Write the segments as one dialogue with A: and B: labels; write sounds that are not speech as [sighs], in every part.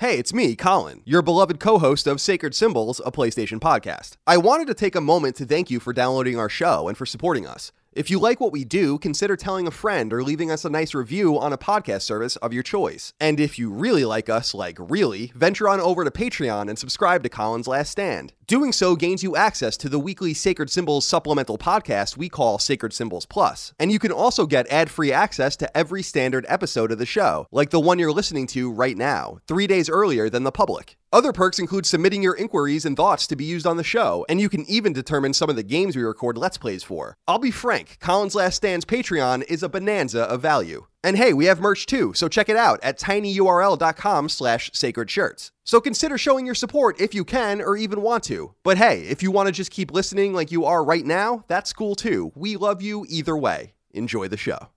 A: Hey, it's me, Colin, your beloved co host of Sacred Symbols, a PlayStation podcast. I wanted to take a moment to thank you for downloading our show and for supporting us. If you like what we do, consider telling a friend or leaving us a nice review on a podcast service of your choice. And if you really like us, like really, venture on over to Patreon and subscribe to Colin's Last Stand. Doing so gains you access to the weekly Sacred Symbols supplemental podcast we call Sacred Symbols Plus. And you can also get ad free access to every standard episode of the show, like the one you're listening to right now, three days earlier than the public. Other perks include submitting your inquiries and thoughts to be used on the show, and you can even determine some of the games we record Let's Plays for. I'll be frank, Colin's Last Stand's Patreon is a bonanza of value. And hey, we have merch too, so check it out at tinyurl.com slash sacred shirts. So consider showing your support if you can or even want to. But hey, if you want to just keep listening like you are right now, that's cool too. We love you either way. Enjoy the show.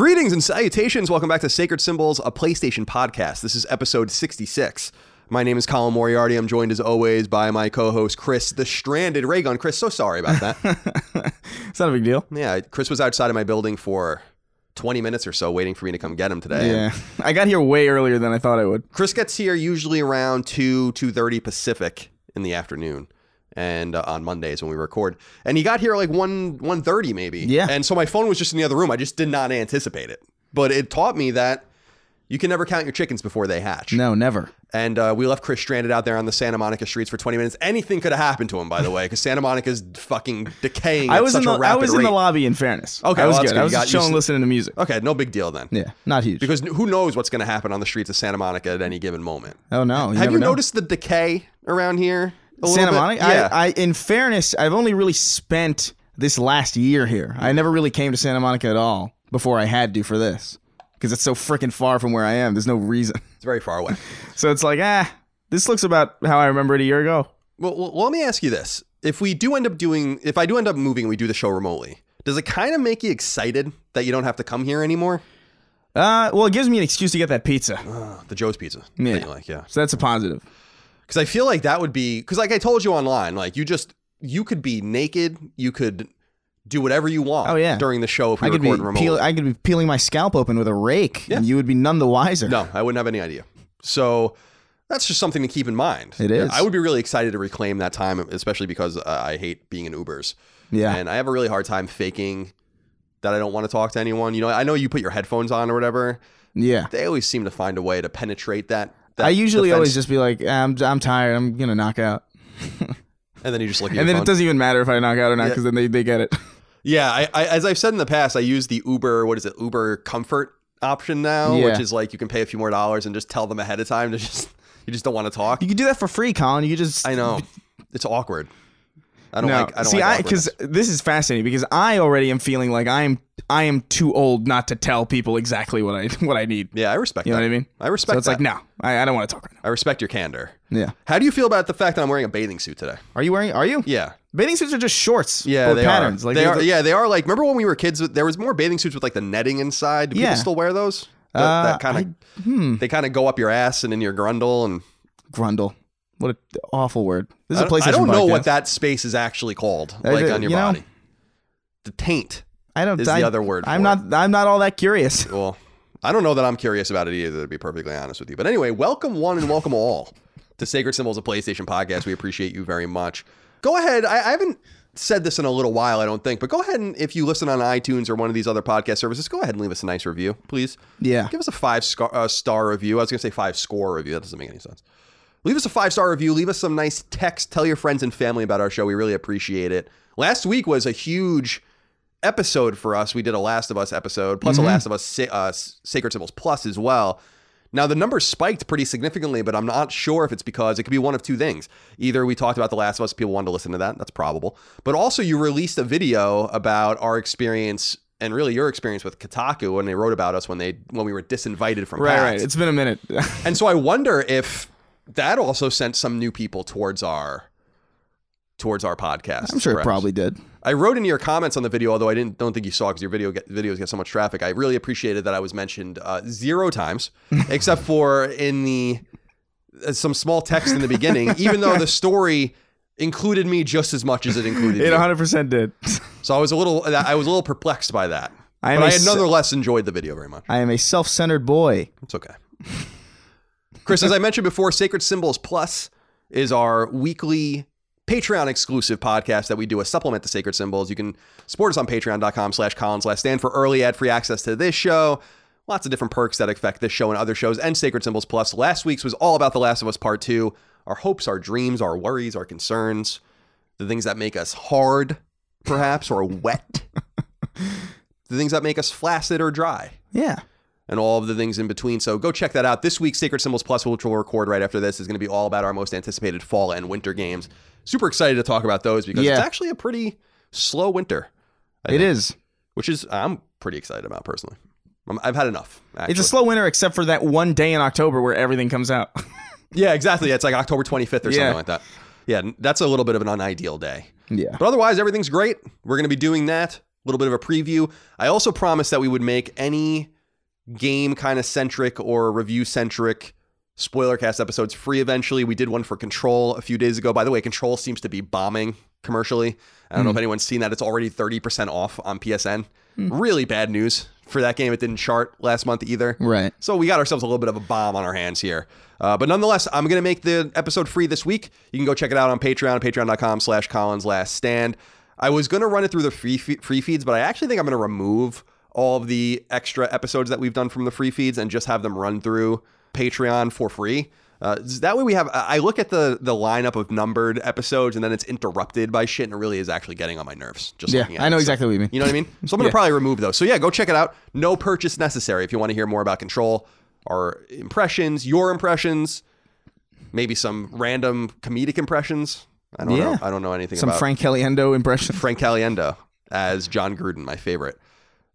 A: Greetings and salutations. Welcome back to Sacred Symbols, a PlayStation podcast. This is episode 66. My name is Colin Moriarty. I'm joined as always by my co-host Chris, the stranded Ray Gun. Chris, so sorry about that. [laughs]
B: it's not a big deal.
A: yeah, Chris was outside of my building for 20 minutes or so waiting for me to come get him today.
B: Yeah, I got here way earlier than I thought I would.
A: Chris gets here usually around 2 2:30 Pacific in the afternoon and uh, on Mondays when we record. And he got here like 1 1:30 maybe.
B: Yeah.
A: And so my phone was just in the other room. I just did not anticipate it. But it taught me that you can never count your chickens before they hatch.
B: No, never.
A: And uh, we left Chris stranded out there on the Santa Monica streets for 20 minutes. Anything could have happened to him, by the way, because Santa Monica's fucking decaying.
B: I was in the I was in the
A: rate.
B: lobby. In fairness,
A: Okay,
B: I was
A: well,
B: good.
A: good.
B: I was
A: got-
B: just chilling, listening to music.
A: Okay, no big deal then.
B: Yeah, not huge.
A: Because who knows what's going to happen on the streets of Santa Monica at any given moment?
B: oh no,
A: Have
B: never
A: you
B: know.
A: noticed the decay around here?
B: Santa? Monica?
A: Yeah.
B: I, I, in fairness, I've only really spent this last year here. I never really came to Santa Monica at all before I had to for this because it's so freaking far from where I am. There's no reason. [laughs]
A: it's very far away.
B: So it's like, ah, this looks about how I remember it a year ago.
A: Well, well, let me ask you this: If we do end up doing, if I do end up moving, and we do the show remotely. Does it kind of make you excited that you don't have to come here anymore?
B: Uh, well, it gives me an excuse to get that pizza.
A: Uh, the Joe's Pizza.
B: Yeah.
A: like, yeah.
B: So that's a positive.
A: Because I feel like that would be because, like I told you online, like you just you could be naked, you could do whatever you want.
B: Oh, yeah.
A: during the show if we
B: I could be peel, I could be peeling my scalp open with a rake,
A: Yeah.
B: and you would be none the wiser.
A: no, I wouldn't have any idea. So that's just something to keep in mind.
B: It is.
A: I would be really excited to reclaim that time, especially because uh, I hate being in Ubers.
B: Yeah.
A: And I have a really hard time faking that I don't want to talk to anyone. You know, I know you put your headphones on or whatever.
B: yeah.
A: They always seem to find a way to penetrate that. That
B: I usually
A: defense,
B: always just be like, I'm, I'm tired. I'm gonna knock out, [laughs]
A: and then you just look at
B: and
A: your
B: then
A: phone.
B: it doesn't even matter if I knock out or not
A: Yeah.
B: because then they, they get it. [laughs]
A: Yeah, I, I, as I've said in the past, I use the Uber. What is it? Uber Comfort option now,
B: Yeah.
A: which is like you can pay a few more dollars and just tell them ahead of time to just [laughs] you just don't want to talk.
B: You can do that for free, Colin. You just
A: I know it's awkward. I don't
B: no.
A: like. I don't
B: See,
A: like
B: I because this is fascinating because I already am feeling like I am I am too old not to tell people exactly what I [laughs] what I need.
A: Yeah, I respect.
B: You know what I mean?
A: I respect.
B: So it's
A: that.
B: like no, I, I don't want to talk right now.
A: I respect your candor.
B: Yeah.
A: How do you feel about the fact that I'm wearing a bathing suit today?
B: Are you wearing? Are you?
A: Yeah.
B: Bathing suits are just shorts.
A: Yeah,
B: with
A: they
B: patterns.
A: are.
B: Like
A: they
B: the-
A: Yeah, they are. Like, remember when we were kids? There was more bathing suits with like the netting inside. Do
B: Yeah.
A: people still wear those? That,
B: Uh,
A: that kind of. They kind of go up your ass and in your grundle, and
B: Grundle. What an awful word. This is
A: I
B: a PlayStation
A: I don't know
B: podcast.
A: what that space is actually called,
B: Uh,
A: like on your
B: you know-
A: body. The taint.
B: I don't.
A: is
B: I,
A: the other word
B: I'm not. I'm not all that curious. [laughs]
A: Well, I don't know that I'm curious about it either, to be perfectly honest with you. But anyway, welcome one and welcome all to Sacred Symbols, a PlayStation podcast. We appreciate you very much. Go ahead. I, I haven't said this in a little while, I don't think, but go ahead and if you listen on iTunes or one of these other podcast services, go ahead and leave us a nice review, please.
B: Yeah.
A: Give us a five scar, uh, star review. I was going to say five score review. That doesn't make any sense. Leave us a five star review. Leave us some nice text. Tell your friends and family about our show. We really appreciate it. Last week was a huge episode for us. We did a Last of Us episode, plus a Last of Us uh, Sacred Symbols Plus as well. Now, the numbers spiked pretty significantly, but I'm not sure if it's because it could be one of two things. Either we talked about The Last of Us, people wanted to listen to that. That's probable. But also, you released a video about our experience and really your experience with Kotaku when they wrote about us when they when we were disinvited from
B: Right.
A: PAX.
B: Right. It's been a minute.
A: And so I wonder if that also sent some new people towards our towards our podcast.
B: I'm sure it probably did.
A: I wrote in your comments on the video, although I didn't don't think you saw because your video get, videos get so much traffic. I really appreciated that I was mentioned uh, zero times, [laughs] except for in the uh, some small text in the beginning, [laughs] even though the story included me just as much as it included
B: It
A: you.
B: 100 percent did. [laughs]
A: So I was a little I was a little perplexed by that.
B: I
A: but I had nonetheless enjoyed the video very much.
B: I am a self-centered boy.
A: It's okay. Chris, as I mentioned before, Sacred Symbols Plus is our weekly Patreon exclusive podcast that we do a supplement to Sacred Symbols. You can support us on patreon.com slash Colin's Last Stand for early ad-free access to this show. Lots of different perks that affect this show and other shows and Sacred Symbols Plus. Last week's was all about The Last of Us Part 2. Our hopes, our dreams, our worries, our concerns, the things that make us hard, perhaps, or wet. [laughs] the things that make us flaccid or dry
B: Yeah.
A: And all of the things in between. So go check that out. This week's Sacred Symbols Plus, which we'll record right after this, is going to be all about our most anticipated fall and winter games. Super excited to talk about those because it's actually a pretty slow winter. I
B: It
A: think,
B: is.
A: which is I'm pretty excited about personally. I'm, I've had enough. Actually.
B: It's a slow winter except for that one day in October where everything comes out. [laughs]
A: Yeah, exactly. It's like October 25th or
B: Yeah.
A: something like that. Yeah, that's a little bit of an unideal day.
B: yeah.
A: But otherwise, everything's great. We're going to be doing that. A little bit of a preview. I also promised that we would make any game kind of centric or review centric spoiler cast episodes free eventually. We did one for Control a few days ago. By the way, Control seems to be bombing commercially. I don't know if anyone's seen that. It's already 30% off on PSN. Really bad news for that game. It didn't chart last month either.
B: Right.
A: So we got ourselves a little bit of a bomb on our hands here. Uh, but nonetheless, I'm going to make the episode free this week. You can go check it out on Patreon, patreon.com slash Colin's Last Stand. I was going to run it through the free, free feeds, but I actually think I'm going to remove all of the extra episodes that we've done from the free feeds and just have them run through Patreon for free. Uh, that way we have, I look at the the lineup of numbered episodes and then it's interrupted by shit and it really is actually getting on my nerves. Just
B: Yeah,
A: looking at
B: I know
A: it. So-
B: exactly what you mean.
A: You know what I mean? [laughs] So I'm going to
B: Yeah.
A: probably remove those. So yeah, go check it out. No purchase necessary if you want to hear more about Control, our impressions, your impressions, maybe some random comedic impressions. I don't know. I don't know anything
B: Some Frank Caliendo impression.
A: Frank Caliendo as Jon Gruden, my favorite.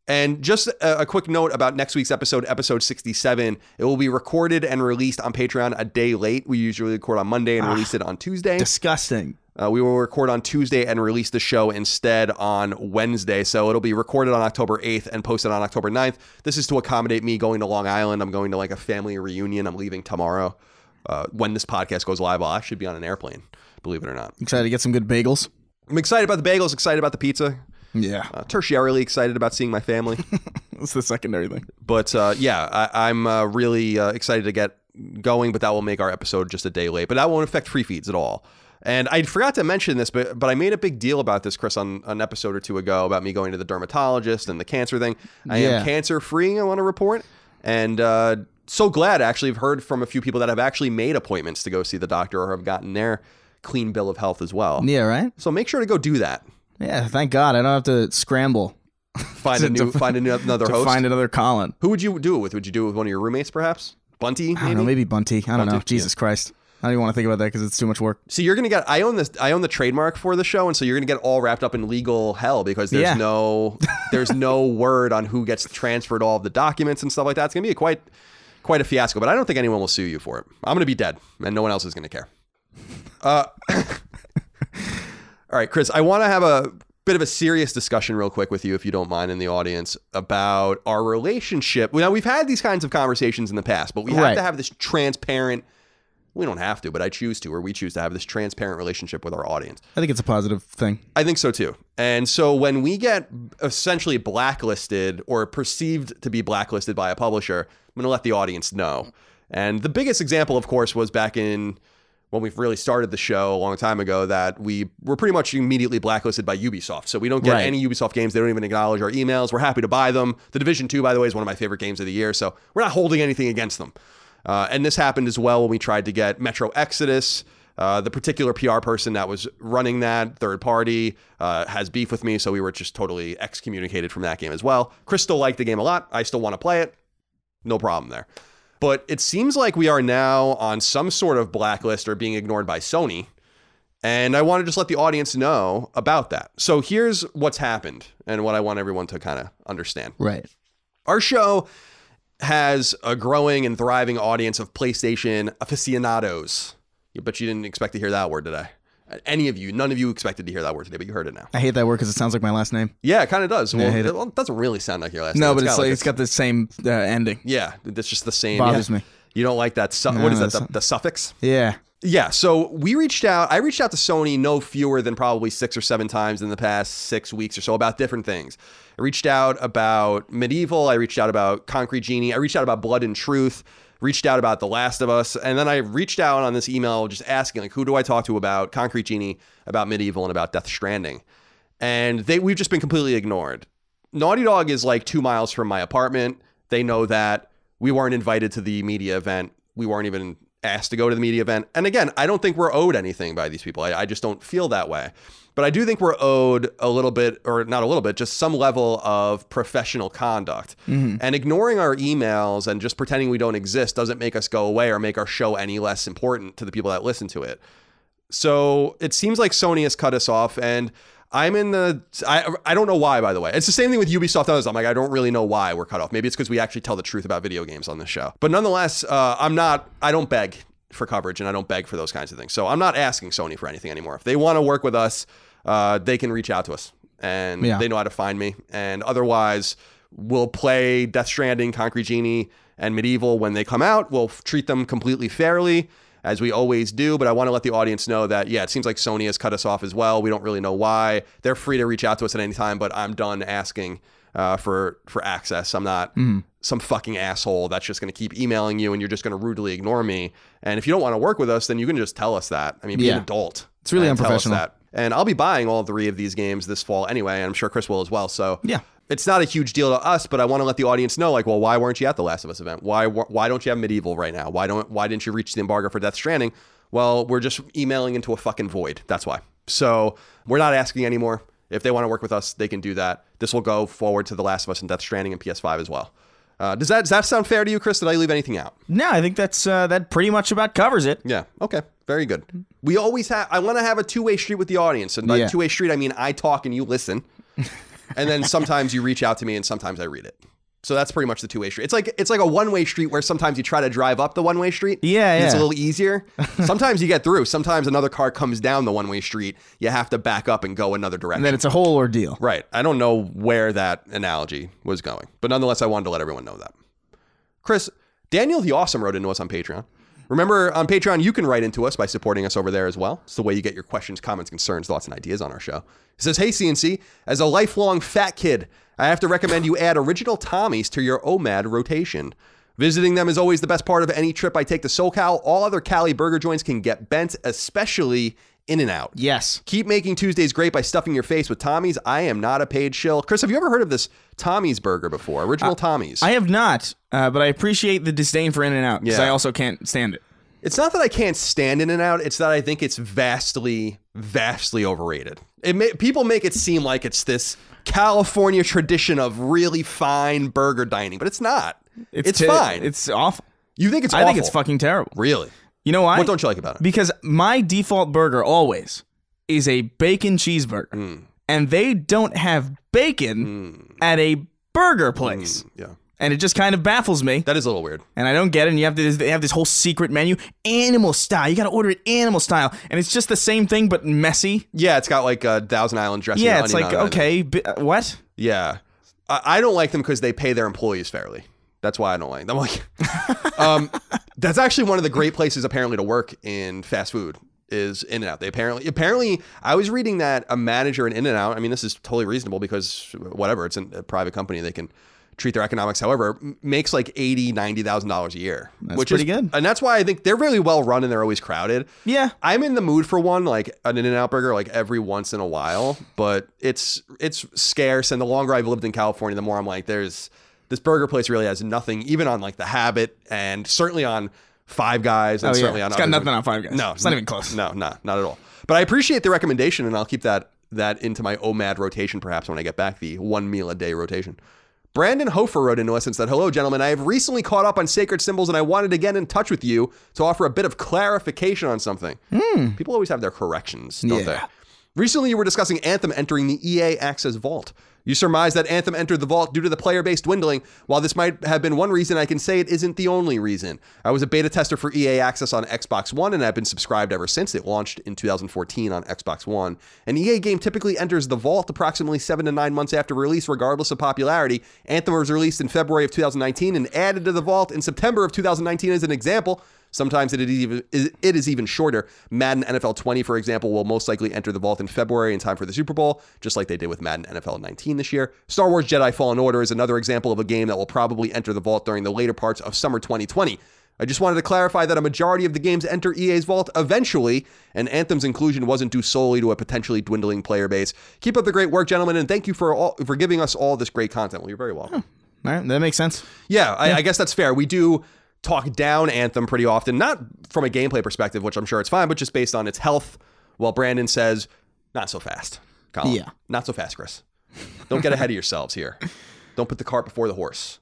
A: And just a, a quick note about next week's episode, episode 67. It will be recorded and released on Patreon a day late. We usually record on Monday and release it on Tuesday.
B: Disgusting.
A: Uh, we will record on Tuesday and release the show instead on Wednesday. So it'll be recorded on October 8th and posted on October 9th. This is to accommodate me going to Long Island. I'm going to like a family reunion. I'm leaving tomorrow. Uh, when this podcast goes live, I should be on an airplane, believe it or not.
B: Excited to get some good bagels.
A: I'm excited about the bagels, excited about the pizza,
B: Yeah.
A: uh, tertiarily excited about seeing my family. [laughs]
B: That's the secondary thing.
A: but uh, yeah, I, I'm uh, really uh, excited to get going, but that will make our episode just a day late. But that won't affect free feeds at all. And I forgot to mention this, but but I made a big deal about this, Chris, on an episode or two ago about me going to the dermatologist and the cancer thing. I
B: Yeah.
A: am cancer free. I want to report, and uh, so glad actually. I've heard from a few people that have actually made appointments to go see the doctor or have gotten their clean bill of health as well.
B: Yeah, right.
A: So make sure to go do that.
B: Yeah, thank God I don't have to scramble
A: Find [laughs] a new
B: to-
A: find another
B: to
A: host.
B: find another Colin.
A: Who would you do it with? Would you do it with one of your roommates, perhaps? Bunty, maybe.
B: I don't know, maybe Bunty. I don't know.
A: Bunty,
B: Jesus Christ. I don't even want to think about that because it's too much work.
A: So you're gonna get. I own this. I own the trademark for the show, and so you're gonna get all wrapped up in legal hell because there's
B: Yeah.
A: no [laughs] there's no word on who gets transferred all of the documents and stuff like that. It's gonna be a quite quite a fiasco. But I don't think anyone will sue you for it. I'm gonna be dead, and no one else is gonna care. Uh, [coughs] [coughs] all right, Chris. I want to have a bit of a serious discussion real quick with you, if you don't mind, in the audience about our relationship. Now we've had these kinds of conversations in the past, but we have
B: Right.
A: to have this transparent. We don't have to, but I choose to, or we choose to have this transparent relationship with our audience.
B: I think it's a positive thing.
A: I think so too. And so when we get essentially blacklisted or perceived to be blacklisted by a publisher, I'm going to let the audience know. And the biggest example, of course, was back in when we really started the show a long time ago that we were pretty much immediately blacklisted by Ubisoft. So we don't get
B: Right.
A: any Ubisoft games. They don't even acknowledge our emails. We're happy to buy them. The Division 2, by the way, is one of my favorite games of the year. So we're not holding anything against them. Uh, and this happened as well when we tried to get Metro Exodus. Uh, the particular PR person that was running that third party uh, has beef with me, so we were just totally excommunicated from that game as well. Chris still liked the game a lot. I still want to play it. No problem there. But it seems like we are now on some sort of blacklist or being ignored by Sony. And I want to just let the audience know about that. So here's what's happened and what I want everyone to kind of understand.
B: Right.
A: Our show has a growing and thriving audience of PlayStation aficionados. But you didn't expect to hear that word today. Any of you, none of you expected to hear that word today, but you heard it now.
B: I hate that word because it sounds like my last name.
A: Yeah, it kind of does. Well, it,
B: it.
A: well, it doesn't really sound like your last
B: No,
A: name.
B: No, but it's
A: got
B: like it's got the same uh, ending.
A: yeah, it's just the same.
B: Bothers
A: yeah.
B: me.
A: You don't like that? Su-
B: No,
A: what is that? The, the suffix?
B: Yeah.
A: Yeah, so we reached out. I reached out to Sony no fewer than probably six or seven times in the past six weeks or so about different things. I reached out about MediEvil. I reached out about Concrete Genie. I reached out about Blood and Truth. Reached out about The Last of Us, and then I reached out on this email just asking like, who do I talk to about Concrete Genie, about MediEvil, and about Death Stranding, and they we've just been completely ignored. Naughty Dog is like two miles from my apartment. They know that we weren't invited to the media event. We weren't even asked to go to the media event. And again, I don't think we're owed anything by these people. I, I just don't feel that way. But I do think we're owed a little bit, or not a little bit, just some level of professional conduct. And ignoring our emails and just pretending we don't exist doesn't make us go away or make our show any less important to the people that listen to it. So it seems like Sony has cut us off, and I'm in the. I I don't know why, by the way. It's the same thing with Ubisoft. Others. I'm like, I don't really know why we're cut off. Maybe it's because we actually tell the truth about video games on this show. But nonetheless, uh, I'm not. I don't beg for coverage, and I don't beg for those kinds of things. So I'm not asking Sony for anything anymore. If they want to work with us, uh, they can reach out to us, and
B: Yeah.
A: they know how to find me. And otherwise, we'll play Death Stranding, Concrete Genie, and MediEvil when they come out. We'll treat them completely fairly as we always do. But I want to let the audience know that, yeah, it seems like Sony has cut us off as well. We don't really know why. They're free to reach out to us at any time, but I'm done asking uh, for for access. I'm not some fucking asshole that's just going to keep emailing you and you're just going to rudely ignore me. And if you don't want to work with us, then you can just tell us that. I mean, be an adult.
B: It's really
A: and
B: unprofessional.
A: that. And I'll be buying all three of these games this fall anyway, and I'm sure Chris will as well. So
B: Yeah.
A: it's not a huge deal to us, but I want to let the audience know, like, well, why weren't you at the Last of Us event? Why why don't you have MediEvil right now? Why don't why didn't you reach the embargo for Death Stranding? Well, we're just emailing into a fucking void. That's why. So we're not asking anymore. If they want to work with us, they can do that. This will go forward to The Last of Us and Death Stranding and PS5 as well. Uh, does that does that sound fair to you, Chris? Did I leave anything out?
B: No, I think that's uh, that pretty much about covers it.
A: Yeah. Okay. Very good. We always have. I want to have a two way street with the audience, and by
B: Yeah.
A: two way street, I mean I talk and you listen, [laughs] and then sometimes you reach out to me, and sometimes I read it. So that's pretty much the two way street. It's like it's like a one way street where sometimes you try to drive up the one way street.
B: Yeah,
A: and It's a little easier. [laughs] sometimes you get through. Sometimes another car comes down the one way street. You have to back up and go another direction.
B: And then it's a whole ordeal.
A: Right. I don't know where that analogy was going, but nonetheless, I wanted to let everyone know that. Chris, Daniel the Awesome wrote into us on Patreon. Remember, on Patreon, you can write into us by supporting us over there as well. It's the way you get your questions, comments, concerns, thoughts, and ideas on our show. He says, Hey, CNC, as a lifelong fat kid, I have to recommend you add original Tommies to your OMAD rotation. Visiting them is always the best part of any trip I take to SoCal. All other Cali burger joints can get bent, especially In-N-Out.
B: Yes.
A: Keep making Tuesdays great by stuffing your face with Tommy's. I am not a paid shill. Chris, have you ever heard of this Tommy's burger before? Original Tommy's.
B: I have not, uh, but I appreciate the disdain for In-N-Out because
A: Yeah.
B: I also can't stand it.
A: It's not that I can't stand In-N-Out. It's that I think it's vastly, vastly overrated. It may, people make it seem like it's this California tradition of really fine burger dining, but it's not. It's,
B: te-
A: fine.
B: It's awful.
A: you think it's
B: I think it's fucking terrible.
A: really.
B: You know why?
A: What don't you like about it?
B: Because my default burger always is a bacon cheeseburger,
A: Mm.
B: and they don't have bacon at a burger place,
A: Yeah,
B: and it just kind of baffles me.
A: that is a little weird.
B: and I don't get it. And you have this, they have this whole secret menu, animal style. You got to order it animal style, and it's just the same thing but messy.
A: Yeah, it's got like a Thousand Island dressing.
B: Yeah, it's like
A: it.
B: okay, bi- uh, what?
A: Yeah, I, I don't like them because they pay their employees fairly. That's why I don't like them. [laughs] Like, um, that's actually one of the great places apparently to work in fast food is In-N-Out. They apparently, apparently, I was reading that a manager in In-N-Out. I mean, this is totally reasonable because whatever, it's a private company. They can treat their economics however makes like eighty ninety thousand dollars a year
B: That's
A: which
B: pretty
A: is
B: good.
A: and that's why i think they're really well run and they're always crowded
B: Yeah.
A: I'm in the mood for one, like an In-N-Out burger, like every once in a while. But it's it's scarce, and the longer I've lived in California, the more I'm like, there's this burger place really has nothing, even on like the Habit, and certainly on Five Guys, and
B: Oh, yeah.
A: certainly on
B: It's got nothing on Five Guys.
A: No,
B: It's not even close.
A: No, no, not at all. But I appreciate the recommendation, and I'll keep that that into my OMAD rotation, perhaps when I get back, the one meal a day rotation. Brandon Hofer wrote into us and said, Hello, gentlemen. I have recently caught up on sacred symbols and I wanted to get in touch with you to offer a bit of clarification on something. Hmm. People always have their corrections, don't they? Recently, you were discussing Anthem entering the EA Access Vault. You surmise that Anthem entered the vault due to the player base dwindling. While this might have been one reason, I can say it isn't the only reason. I was a beta tester for EA Access on Xbox One, and I've been subscribed ever since. It launched in 2014 on Xbox One. An EA game typically enters the vault approximately seven to nine months after release, regardless of popularity. Anthem was released in February of 2019 and added to the vault in September of 2019 as an example. Sometimes it is even it is even shorter. Madden NFL 20, for example, will most likely enter the vault in February in time for the Super Bowl, just like they did with Madden NFL 19 this year. Star Wars Jedi Fallen Order is another example of a game that will probably enter the vault during the later parts of summer 2020. I just wanted to clarify that a majority of the games enter EA's vault eventually, and Anthem's inclusion wasn't due solely to a potentially dwindling player base. Keep up the great work, gentlemen, and thank you for all for giving us all this great content. Well, you're very welcome.
B: All right, that makes sense.
A: Yeah, I, I guess that's fair. We do talk down Anthem pretty often, not from a gameplay perspective, which I'm sure it's fine, but just based on its health. While Brandon says, not so fast. Colin.
B: Yeah.
A: Not so fast, Chris. Don't get ahead of yourselves here. Don't put the cart before the horse.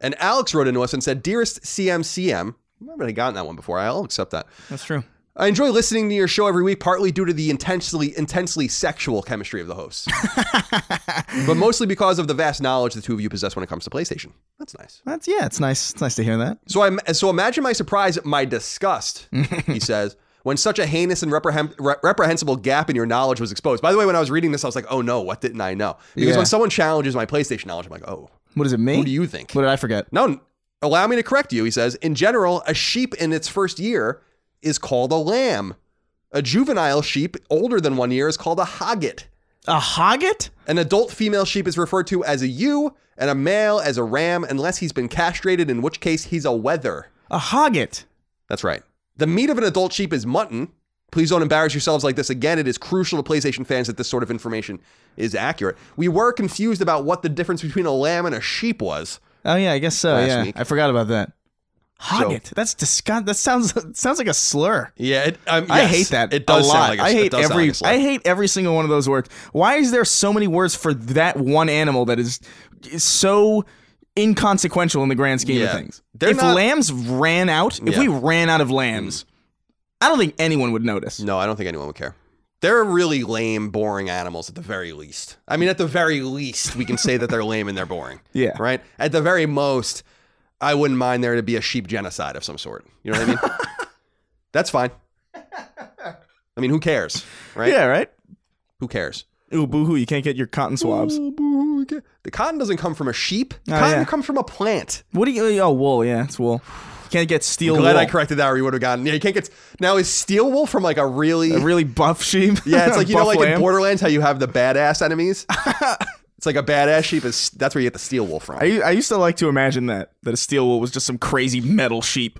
A: And Alex wrote into us and said, Dearest CMCM, I've never gotten that one before. I'll accept that.
B: That's true.
A: I enjoy listening to your show every week, partly due to the intensely, intensely sexual chemistry of the hosts, [laughs] but mostly because of the vast knowledge the two of you possess when it comes to PlayStation. That's nice.
B: That's yeah. It's nice. It's nice to hear that.
A: So I so imagine my surprise, my disgust. [laughs] he says. When such a heinous and reprehen- reprehensible gap in your knowledge was exposed. By the way, when I was reading this, I was like, "Oh no, what didn't I know?" Because
B: Yeah.
A: when someone challenges my PlayStation knowledge, I'm like, "Oh,
B: what does it? mean?
A: who do you think?"
B: What did I forget?
A: No, allow me to correct you. He says, in general, a sheep in its first year is called a lamb. A juvenile sheep older than one year is called a hogget.
B: A hogget?
A: An adult female sheep is referred to as a ewe, and a male as a ram, unless he's been castrated, in which case he's a wether.
B: A hogget.
A: That's right. The meat of an adult sheep is mutton. Please don't embarrass yourselves like this again. It is crucial to PlayStation fans that this sort of information is accurate. We were confused about what the difference between a lamb and a sheep was.
B: Oh yeah, I guess so. Yeah,
A: week.
B: I forgot about that. Hogget. That's disgust. That sounds [laughs] sounds like a slur.
A: Yeah, it, um,
B: I hate that.
A: It does
B: a
A: sound
B: lot.
A: like a,
B: I hate every.
A: like.
B: I hate every single one of those words. Why is there so many words for that one animal that is, is so inconsequential in the grand scheme
A: Yeah.
B: of things?
A: They're
B: if
A: not-
B: lambs ran out, if
A: Yeah.
B: we ran out of lambs, I don't think anyone would notice.
A: No, I don't think anyone would care. They're really lame, boring animals at the very least. I mean, at the very least, we can say that they're lame and they're boring. [laughs]
B: Yeah.
A: Right? At the very most, I wouldn't mind there to be a sheep genocide of some sort. You know what I mean? [laughs] That's fine. I mean, who cares? Right?
B: Yeah, right.
A: Who cares?
B: Ooh, boo-hoo! You can't get your cotton swabs.
A: Oh, boo, who ca- The cotton doesn't come from a sheep.
B: Oh,
A: cotton
B: yeah.
A: comes from a plant.
B: What do you? Oh, wool. Yeah, it's wool. You can't get steel
A: Glad
B: wool.
A: I corrected that, or you would have gotten. Yeah, you can't get. Now is steel wool from like a really
B: a really buff sheep.
A: Yeah, it's like [laughs] you know, like in. Borderlands, how you have the badass enemies. [laughs] It's like a badass sheep is that's where you get the steel wool from.
B: I, I used to like to imagine that that a steel wool was just some crazy metal sheep.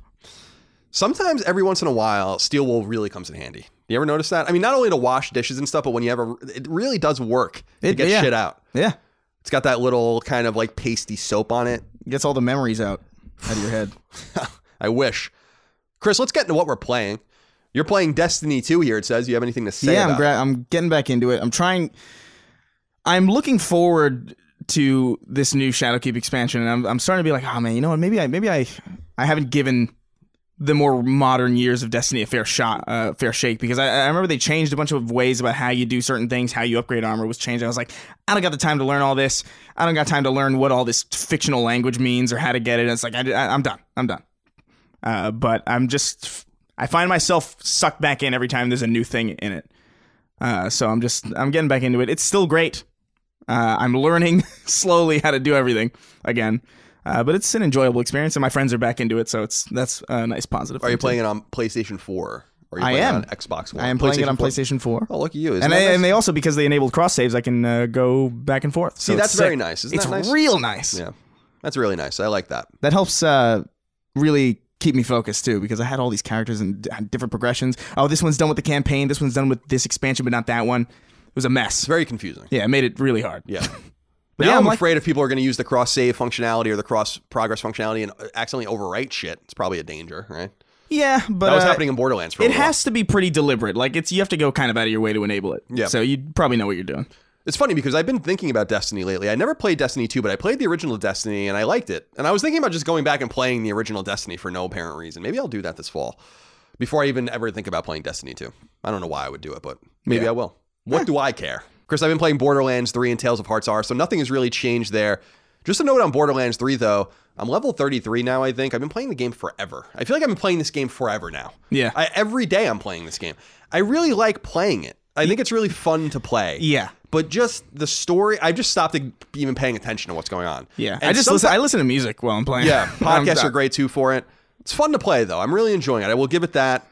A: Sometimes every once in a while, steel wool really comes in handy. You ever notice that? I mean, not only to wash dishes and stuff, but when you ever, it really does work to
B: It-
A: get
B: yeah.
A: shit out.
B: Yeah,
A: It's got that little kind of like pasty soap on it.
B: gets all the memories out out of your head. [laughs]
A: I wish. Chris, let's get into what we're playing. You're playing Destiny 2 here, it says. You have anything to say
B: yeah,
A: about
B: I'm gra- I'm getting back into it. I'm trying. I'm looking forward to this new Shadowkeep expansion, and I'm I'm starting to be like, oh man, you know what? Maybe I maybe I I haven't given the more modern years of Destiny a fair shot, uh, fair shake because I, I remember they changed a bunch of ways about how you do certain things, how you upgrade armor was changed. I was like, I don't got the time to learn all this. I don't got time to learn what all this fictional language means or how to get it. it's like I, I'm done. I'm done. Uh, but I'm just I find myself sucked back in every time there's a new thing in it. Uh, so I'm just I'm getting back into it. It's still great. Uh, I'm learning [laughs] slowly how to do everything again. Uh, but it's an enjoyable experience, and my friends are back into it, so it's that's a nice positive.
A: Are you
B: thing, too.
A: playing it on PlayStation 4? Or are you
B: I am.
A: it on Xbox One?
B: I am playing it on
A: 4?
B: PlayStation 4.
A: Oh, look at you. Isn't
B: and, I,
A: nice?
B: and they also because they enabled cross saves, I can uh, go back and forth.
A: See,
B: So
A: that's very
B: sick.
A: nice. Isn't
B: it's
A: that nice?
B: real nice.
A: Yeah. That's really nice. I like that.
B: That helps uh, really keep me focused too, because I had all these characters and different progressions. Oh, this one's done with the campaign. This one's done with this expansion, but not that one. It was a mess.
A: Very confusing.
B: Yeah, it made it really hard.
A: Yeah. [laughs]
B: But
A: now
B: yeah,
A: I'm,
B: I'm like-
A: afraid if people are going to use the cross save functionality or the cross progress functionality and accidentally overwrite shit, it's probably a danger, right?
B: Yeah, but
A: that was
B: uh,
A: happening in Borderlands for
B: It has to be pretty deliberate. Like it's you have to go kind of out of your way to enable it.
A: Yeah.
B: So you probably know what you're doing.
A: It's funny because I've been thinking about Destiny lately. I never played Destiny 2, but I played the original Destiny and I liked it. And I was thinking about just going back and playing the original Destiny for no apparent reason. Maybe I'll do that this fall before I even ever think about playing Destiny 2. I don't know why I would do it, but maybe
B: Yeah.
A: I will. What do I care? Chris, I've been playing Borderlands 3 and Tales of Hearts R, so nothing has really changed there. Just a note on Borderlands 3, though. I'm level 33 now, I think. I've been playing the game forever. I feel like I've been playing this game forever now.
B: Yeah.
A: I, every day I'm playing this game. I really like playing it. I think it's really fun to play.
B: Yeah.
A: But just the story, I've just stopped even paying attention to what's going on.
B: Yeah.
A: And
B: I just listen. I listen to music while I'm playing.
A: Yeah, [laughs] podcasts are great too for it. It's fun to play though. I'm really enjoying it. I will give it that.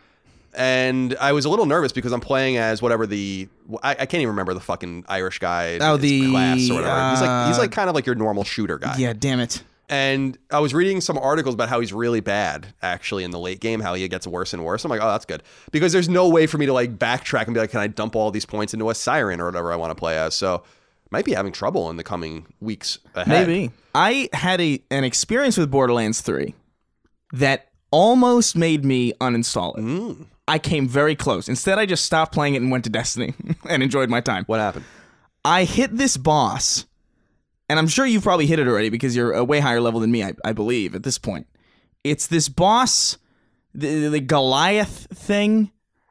A: And I was a little nervous because I'm playing as whatever the I, I can't even remember the fucking Irish guy.
B: Oh, the,
A: class or whatever. he's like he's
B: uh,
A: like kind of like your normal shooter guy.
B: Yeah. Damn it.
A: And I was reading some articles about how he's really bad actually in the late game, how he gets worse and worse. I'm like, oh, that's good because there's no way for me to like backtrack and be like, can I dump all these points into a siren or whatever I want to play as? So might be having trouble in the coming weeks ahead.
B: Maybe. I had a an experience with Borderlands 3 that almost made me uninstall it.
A: Mm.
B: I came very close. Instead, I just stopped playing it and went to Destiny [laughs] and enjoyed my time.
A: What happened?
B: I hit this boss, and I'm sure you've probably hit it already because you're a way higher level than me, I, I believe, at this point. It's this boss, the, the Goliath thing,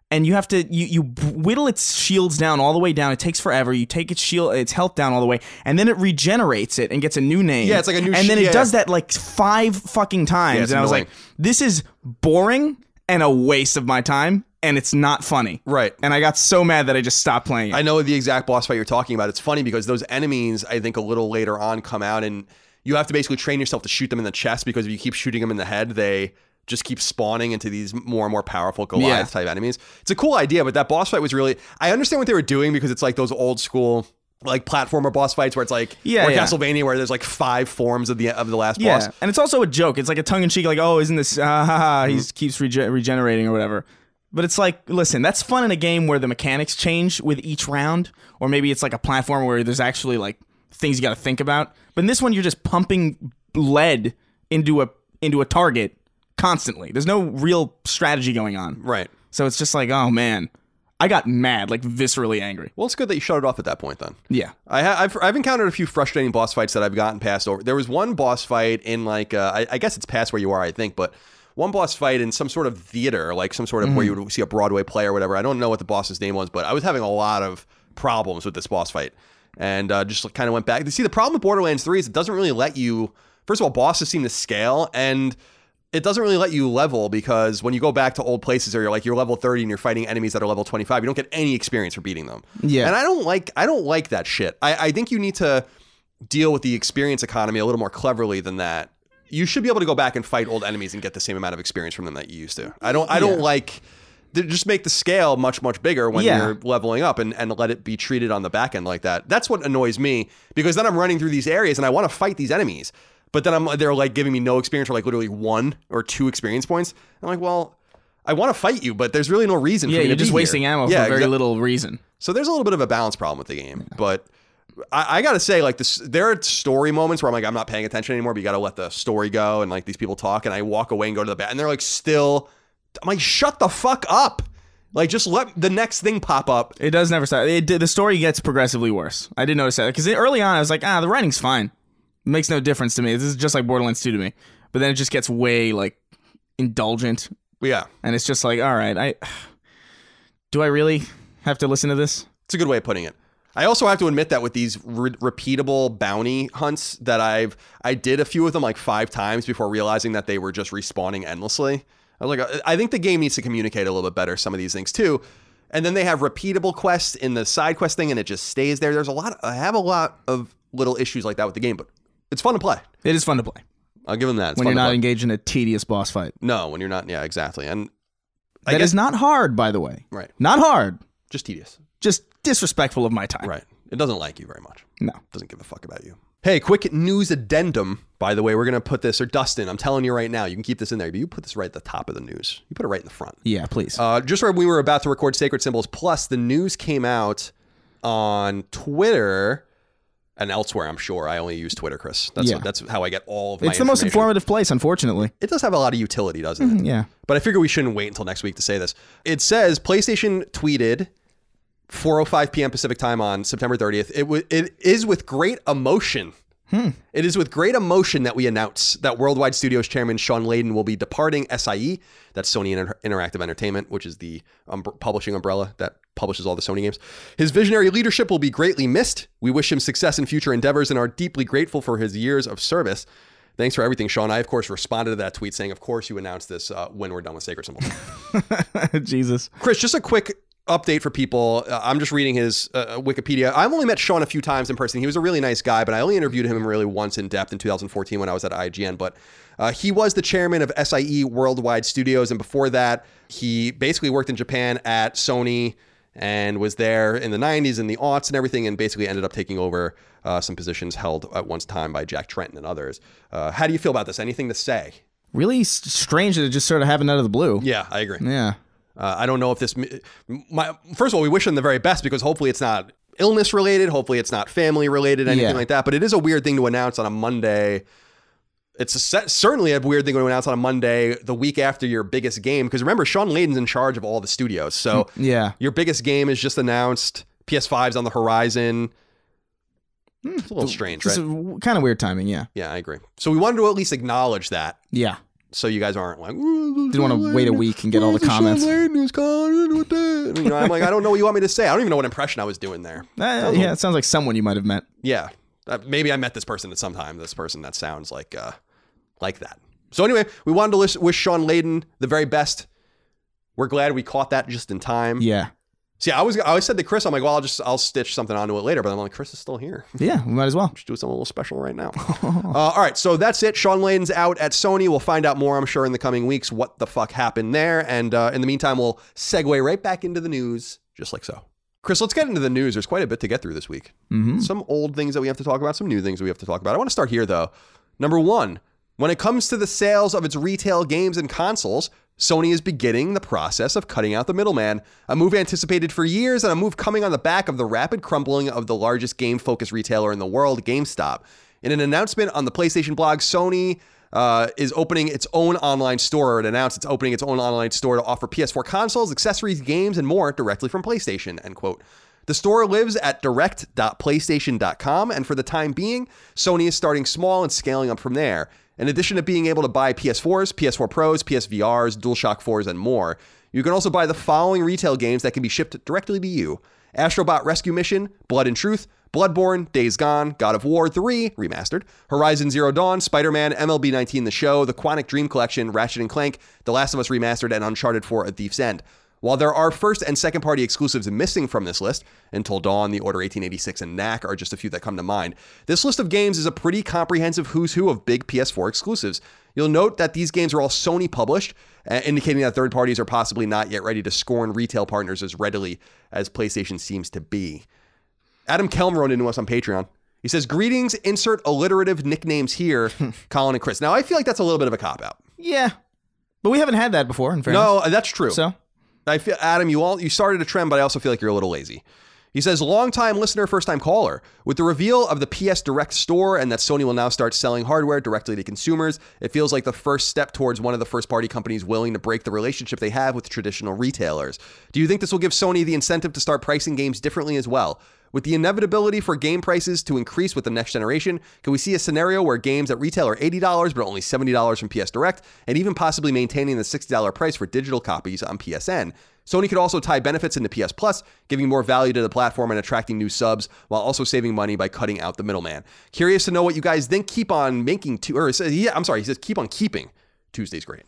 B: and you have to you you whittle its shields down all the way down. It takes forever. You take its shield, its health down all the way, and then it regenerates it and gets a new name.
A: Yeah, it's like a new
B: And then it
A: yeah.
B: does that like five fucking times,
A: Yeah,
B: and I was like, this is boring and a waste of my time, and it's not funny.
A: Right.
B: And I got so mad that I just stopped playing it.
A: I know the exact boss fight you're talking about. It's funny because those enemies, I think, a little later on come out and you have to basically train yourself to shoot them in the chest because if you keep shooting them in the head, they just keep spawning into these more and more powerful Goliath
B: Yeah.
A: type enemies. It's a cool idea, but that boss fight was really. I understand what they were doing because it's like those old school. Like platformer boss fights where it's like
B: Yeah,
A: or
B: yeah.
A: Castlevania where there's like five forms of the of the last
B: Yeah,
A: boss.
B: and it's also a joke. It's like a tongue in cheek, like, "Oh, isn't this? [laughs] Uh, ha, ha, he keeps rege- regenerating or whatever." But it's like, listen, that's fun in a game where the mechanics change with each round, or maybe it's like a platform where there's actually like things you got to think about. But in this one, you're just pumping lead into a into a target constantly. There's no real strategy going on,
A: Right.
B: so it's just like, oh man, I got mad, like viscerally angry.
A: Well, it's good that you shut it off at that point then.
B: Yeah,
A: I ha- I've, I've encountered a few frustrating boss fights that I've gotten past over. There was one boss fight in like uh, I, I guess it's past where you are, I think, but one boss fight in some sort of theater, like some sort of where you would see a Broadway play or whatever. I don't know what the boss's name was, but I was having a lot of problems with this boss fight, and uh, just kind of went back. See, the problem with Borderlands Three is it doesn't really let you. First of all, bosses seem to scale and. It doesn't really let you level because when you go back to old places or you're like you're level 30 and you're fighting enemies that are level 25, you don't get any experience for beating them.
B: Yeah.
A: And I don't like I don't like that shit. I, I think you need to deal with the experience economy a little more cleverly than that. You should be able to go back and fight old enemies and get the same amount of experience from them that you used to. I don't I don't like just make the scale much much bigger when
B: Yeah.
A: you're leveling up and, and let it be treated on the back end like that. That's what annoys me because then I'm running through these areas and I want to fight these enemies, but then I'm they're like giving me no experience or like literally one or two experience points. I'm like, well, I want to fight you, but there's really no reason.
B: Yeah,
A: for
B: you're
A: to be
B: just
A: here.
B: wasting ammo
A: Yeah,
B: for very
A: exact-
B: little reason.
A: So there's a little bit of a balance problem with the game, but I, I gotta say, like this, there are story moments where I'm like, I'm not paying attention anymore. But you gotta let the story go and like these people talk, and I walk away and go to the bed, and they're like still. I'm like, shut the fuck up! Like, just let the next thing pop up.
B: It does never stop. It, the story gets progressively worse. I did notice that because early on I was like, ah, the writing's fine. Makes no difference to me. This is just like Borderlands 2 to me. But then it just gets way like indulgent,
A: Yeah,
B: and it's just like, all right, I do I really have to listen to this?
A: it's a good way of putting it. I also have to admit that with these re- repeatable bounty hunts that I've I did a few of them like five times before realizing that they were just respawning endlessly. I was like, uh, I think the game needs to communicate a little bit better some of these things too. And then they have repeatable quests in the side quest thing, and it just stays there. There's a lot. I have a lot of little issues like that with the game, but it's fun to play.
B: It is fun to play
A: I'll give them that. It's
B: when you're not engaged in a tedious boss fight.
A: No, when you're not. Yeah, exactly. And I
B: That is
A: guess
B: not hard, by the way.
A: right.
B: Not hard.
A: Just tedious.
B: Just disrespectful of my time.
A: Right. It doesn't like you very much.
B: No.
A: Doesn't give a fuck about you. Hey, quick news addendum. By the way, we're gonna put this, or Dustin, I'm telling you right now, you can keep this in there, but you put this right at the top of the news. You put it right in the front.
B: Yeah, please.
A: Uh, just when we were about to record Sacred Symbols Plus, the news came out on Twitter and elsewhere. I'm sure I only use Twitter, Chris. That's
B: Yeah.
A: that's how I get all of my.
B: it's the most informative place, unfortunately.
A: It does have a lot of utility, doesn't it?
B: Yeah.
A: But I figure we shouldn't wait until next week to say this. It says PlayStation tweeted 4:05 p.m. Pacific time on September 30th. It w- it is with great emotion. It is with great emotion that we announce that Worldwide Studios chairman Shawn Layden will be departing SIE, that's Sony Inter- Interactive Entertainment, which is the um, publishing umbrella that publishes all the Sony games. His visionary leadership will be greatly missed. We wish him success in future endeavors and are deeply grateful for his years of service. Thanks for everything, Shawn. I, of course, responded to that tweet saying, Of course, you announced this uh, when we're done with Sacred Symbols. [laughs]
B: Jesus.
A: Chris, just a quick update for people. Uh, I'm just reading his uh, Wikipedia. I've only met Shawn a few times in person. He was a really nice guy, but I only interviewed him really once in depth in 2014 when I was at IGN. But uh, he was the chairman of SIE Worldwide Studios, and before that, he basically worked in Japan at Sony and was there in the 90s and the aughts and everything, and basically ended up taking over uh, some positions held at once time by Jack Tretton and others. Uh, how do you feel about this? Anything to say?
B: Really strange that it just sort of happened out of the blue.
A: Yeah, I agree.
B: Yeah.
A: Uh, I don't know if this. My first of all, we wish him the very best because hopefully it's not illness related. Hopefully it's not family related, anything
B: Yeah.
A: like that. But it is a weird thing to announce on a Monday. It's a, certainly a weird thing to announce on a Monday, the week after your biggest game. Because remember, Shawn Layden's in charge of all the studios, so
B: Yeah.
A: your biggest game is just announced. PS5's on the horizon. It's a little strange, right?
B: kind of weird timing. Yeah.
A: Yeah, I agree. So we wanted to at least acknowledge that,
B: Yeah.
A: so you guys aren't like
B: Didn't want to wait a week and get all the comments.
A: You know, I'm like, I don't know what you want me to say. I don't even know what impression I was doing there. [laughs]
B: Uh, yeah, it sounds like someone you might have met.
A: Yeah, uh, maybe I met this person at some time. This person that sounds like uh, like that. So anyway, we wanted to wish, wish Shawn Layden the very best. We're glad we caught that just in time.
B: Yeah.
A: See, I was I always said to Chris, I'm like, well, I'll just I'll stitch something onto it later. But I'm like, Chris is still here.
B: Yeah, we might as well.
A: Just do something a little special right now. [laughs] uh, all right, so that's it. Shawn Layden's out at Sony. We'll find out more, I'm sure, in the coming weeks what the fuck happened there. And uh, in the meantime, we'll segue right back into the news, just like so. Chris, let's get into the news. There's quite a bit to get through this week. Mm-hmm. Some old things that we have to talk about, some new things we have to talk about. I want to start here, though. Number one, when it comes to the sales of its retail games and consoles, Sony is beginning the process of cutting out the middleman, a move anticipated for years and a move coming on the back of the rapid crumbling of the largest game focused retailer in the world, GameStop. In an announcement on the PlayStation blog, Sony uh, is opening its own online store, or it announced it's opening its own online store to offer PS4 consoles, accessories, games, and more directly from PlayStation, end quote. The store lives at direct.playstation.com, and for the time being, Sony is starting small and scaling up from there. In addition to being able to buy PS4s, PS4 Pros, PSVRs, DualShock 4s, and more, you can also buy the following retail games that can be shipped directly to you Astrobot Rescue Mission, Blood and Truth, Bloodborne, Days Gone, God of War 3 remastered, Horizon Zero Dawn, Spider-Man, MLB 19 The Show, The Quantic Dream Collection, Ratchet and Clank, The Last of Us remastered, and Uncharted 4: A Thief's End. While there are first and second party exclusives missing from this list, Until Dawn, The Order 1886, and Knack are just a few that come to mind. This list of games is a pretty comprehensive who's who of big PS4 exclusives. You'll note that these games are all Sony published, indicating that third parties are possibly not yet ready to scorn retail partners as readily as PlayStation seems to be. Adam Kelm wrote into us on Patreon. He says, Greetings, insert alliterative nicknames here, [laughs] Colin and Chris. Now, I feel like that's a little bit of a cop out.
B: Yeah, but we haven't had that before. In fairness.
A: No, uh, that's true.
B: So
A: I feel Adam, you all you started a trend, but I also feel like you're a little lazy. He says, long-time listener, first-time caller. With the reveal of the PS Direct store and that Sony will now start selling hardware directly to consumers, it feels like the first step towards one of the first-party companies willing to break the relationship they have with traditional retailers. Do you think this will give Sony the incentive to start pricing games differently as well? With the inevitability for game prices to increase with the next generation, can we see a scenario where games at retail are $80 but only $70 from PS Direct, and even possibly maintaining the $60 price for digital copies on PSN? Sony could also tie benefits into PS Plus, giving more value to the platform and attracting new subs, while also saving money by cutting out the middleman. Curious to know what you guys think. Keep on making two, or yeah, I'm sorry, he says keep on keeping Tuesday's great.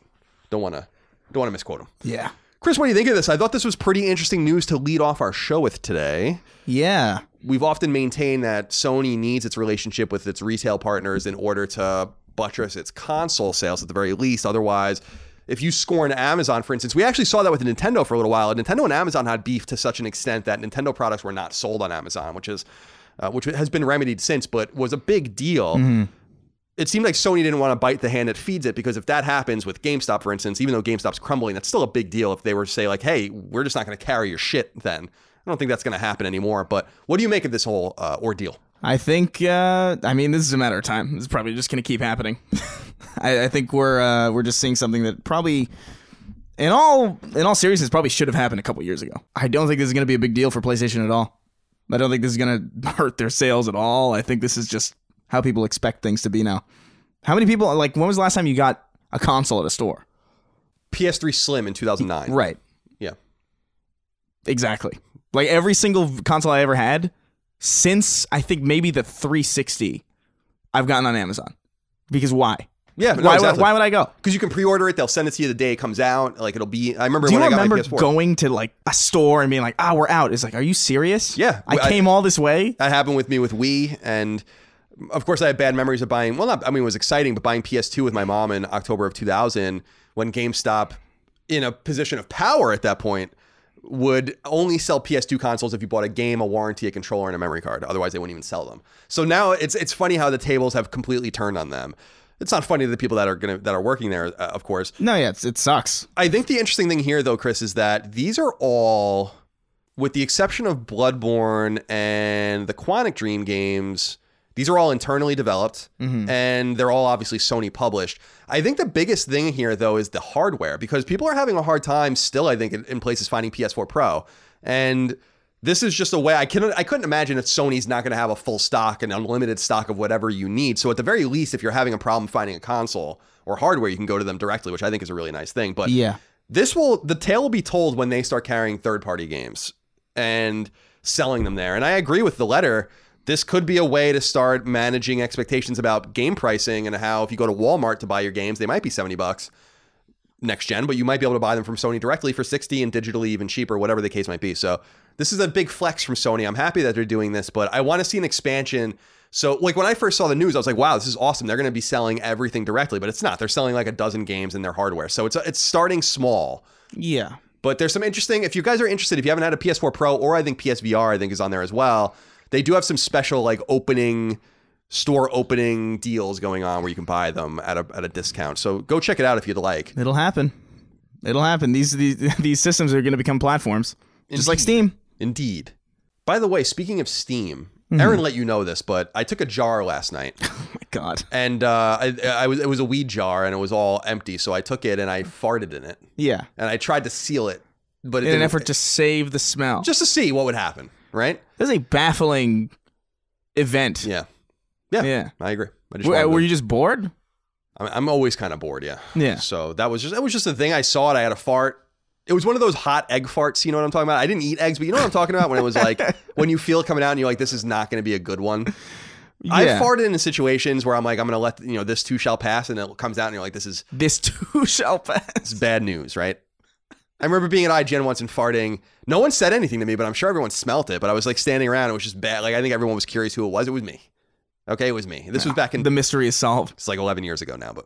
A: Don't want to, don't want to misquote him.
B: yeah,
A: Chris, what do you think of this? I thought this was pretty interesting news to lead off our show with today.
B: yeah.
A: We've often maintained that Sony needs its relationship with its retail partners in order to buttress its console sales at the very least. Otherwise, if you scorn Amazon, for instance, we actually saw that with Nintendo for a little while. Nintendo and Amazon had beef to such an extent that Nintendo products were not sold on Amazon, which is uh, which has been remedied since, but was a big deal. It seemed like Sony didn't want to bite the hand that feeds it because if that happens with GameStop, for instance, even though GameStop's crumbling, that's still a big deal. If they were to say like, "Hey, we're just not going to carry your shit," then I don't think that's going to happen anymore. But what do you make of this whole uh, ordeal?
B: I think. Uh, I mean, this is a matter of time. This is probably just going to keep happening. [laughs] I, I think we're uh, we're just seeing something that probably, in all in all seriousness, probably should have happened a couple years ago. I don't think this is going to be a big deal for PlayStation at all. I don't think this is going [laughs] to hurt their sales at all. I think this is just how people expect things to be now. How many people like? When was the last time you got a console at a store?
A: PS3 Slim in 2009.
B: Right.
A: Yeah.
B: Exactly. Like every single console I ever had since I think maybe the 360, I've gotten on Amazon. Because why?
A: Yeah. no,
B: why,
A: exactly.
B: why would I go?
A: Because you can pre-order it. They'll send it to you the day it comes out. Like it'll be. I remember
B: Do you
A: when I got
B: remember
A: my PS4.
B: going to like a store and being like, "Ah, we're out"? It's like, are you serious?
A: Yeah.
B: I
A: I-
B: came all this way.
A: That happened with me with Wii, and of course, I have bad memories of buying. Well, not I mean, it was exciting, but buying PS2 with my mom in October of 2000, when GameStop, in a position of power at that point, would only sell PS2 consoles if you bought a game, a warranty, a controller, and a memory card. Otherwise, they wouldn't even sell them. So now it's it's funny how the tables have completely turned on them. It's not funny to the people that are gonna that are working there, uh, of course.
B: No, yeah, it's, it sucks.
A: I think the interesting thing here, though, Chris, is that these are all, with the exception of Bloodborne and the Quantic Dream games, these are all internally developed mm-hmm. and they're all obviously Sony published. I think the biggest thing here, though, is the hardware because people are having a hard time still, I think, in, places finding PS4 Pro. And this is just a way I couldn't I couldn't imagine that Sony's not going to have a full stock and unlimited stock of whatever you need. So at the very least, if you're having a problem finding a console or hardware, you can go to them directly, which I think is a really nice thing. But
B: Yeah.
A: this will the tale will be told when they start carrying third party games and selling them there. And I agree with the letter. This could be a way to start managing expectations about game pricing and how if you go to Walmart to buy your games, they might be 70 bucks next gen, but you might be able to buy them from Sony directly for 60 and digitally even cheaper, whatever the case might be. So this is a big flex from Sony. I'm happy that they're doing this, but I want to see an expansion. So like when I first saw the news, I was like, wow, this is awesome. They're going to be selling everything directly, but it's not. They're selling like a dozen games in their hardware. So it's it's starting small.
B: Yeah.
A: But there's some interesting. If you guys are interested, if you haven't had a PS4 Pro or I think PSVR, I think is on there as well. They do have some special like opening store opening deals going on where you can buy them at a at a discount. So go check it out if you'd like.
B: It'll happen. It'll happen. These these, [laughs] these systems are going to become platforms, just like Steam.
A: Indeed. By the way, speaking of Steam,
B: Mm-hmm.
A: Aaron let you know this, but I took a jar last night, [laughs]
B: Oh my God.
A: and uh, I, I was it was a weed jar, and it was all empty. So I took it and I farted in it,
B: Yeah.
A: and I tried to seal it, but it
B: In an effort to save the smell.
A: just to see what would happen. Right?
B: this is a baffling event.
A: Yeah. Yeah.
B: Yeah.
A: I agree. I just
B: Were,
A: wanted to-
B: you just bored?
A: I'm, I'm always kind of bored. Yeah.
B: Yeah.
A: So that was just it was just a thing. I saw it. I had a fart. It was one of those hot egg farts. You know what I'm talking about? I didn't eat eggs, but you know what I'm talking about when it was like [laughs] when you feel it coming out and you're like, this is not going to be a good one. I've farted in situations where I'm like, I'm going to let you know this too shall pass, and it comes out and you're like, this is
B: This too [laughs] shall pass.
A: is bad news, right? I remember being at IGN once and farting. No one said anything to me, but I'm sure everyone smelt it. But I was like standing around. It was just bad. Like I think everyone was curious who it was. It was me. Okay, it was me. This was back in
B: The mystery is solved.
A: it's like 11 years ago now, but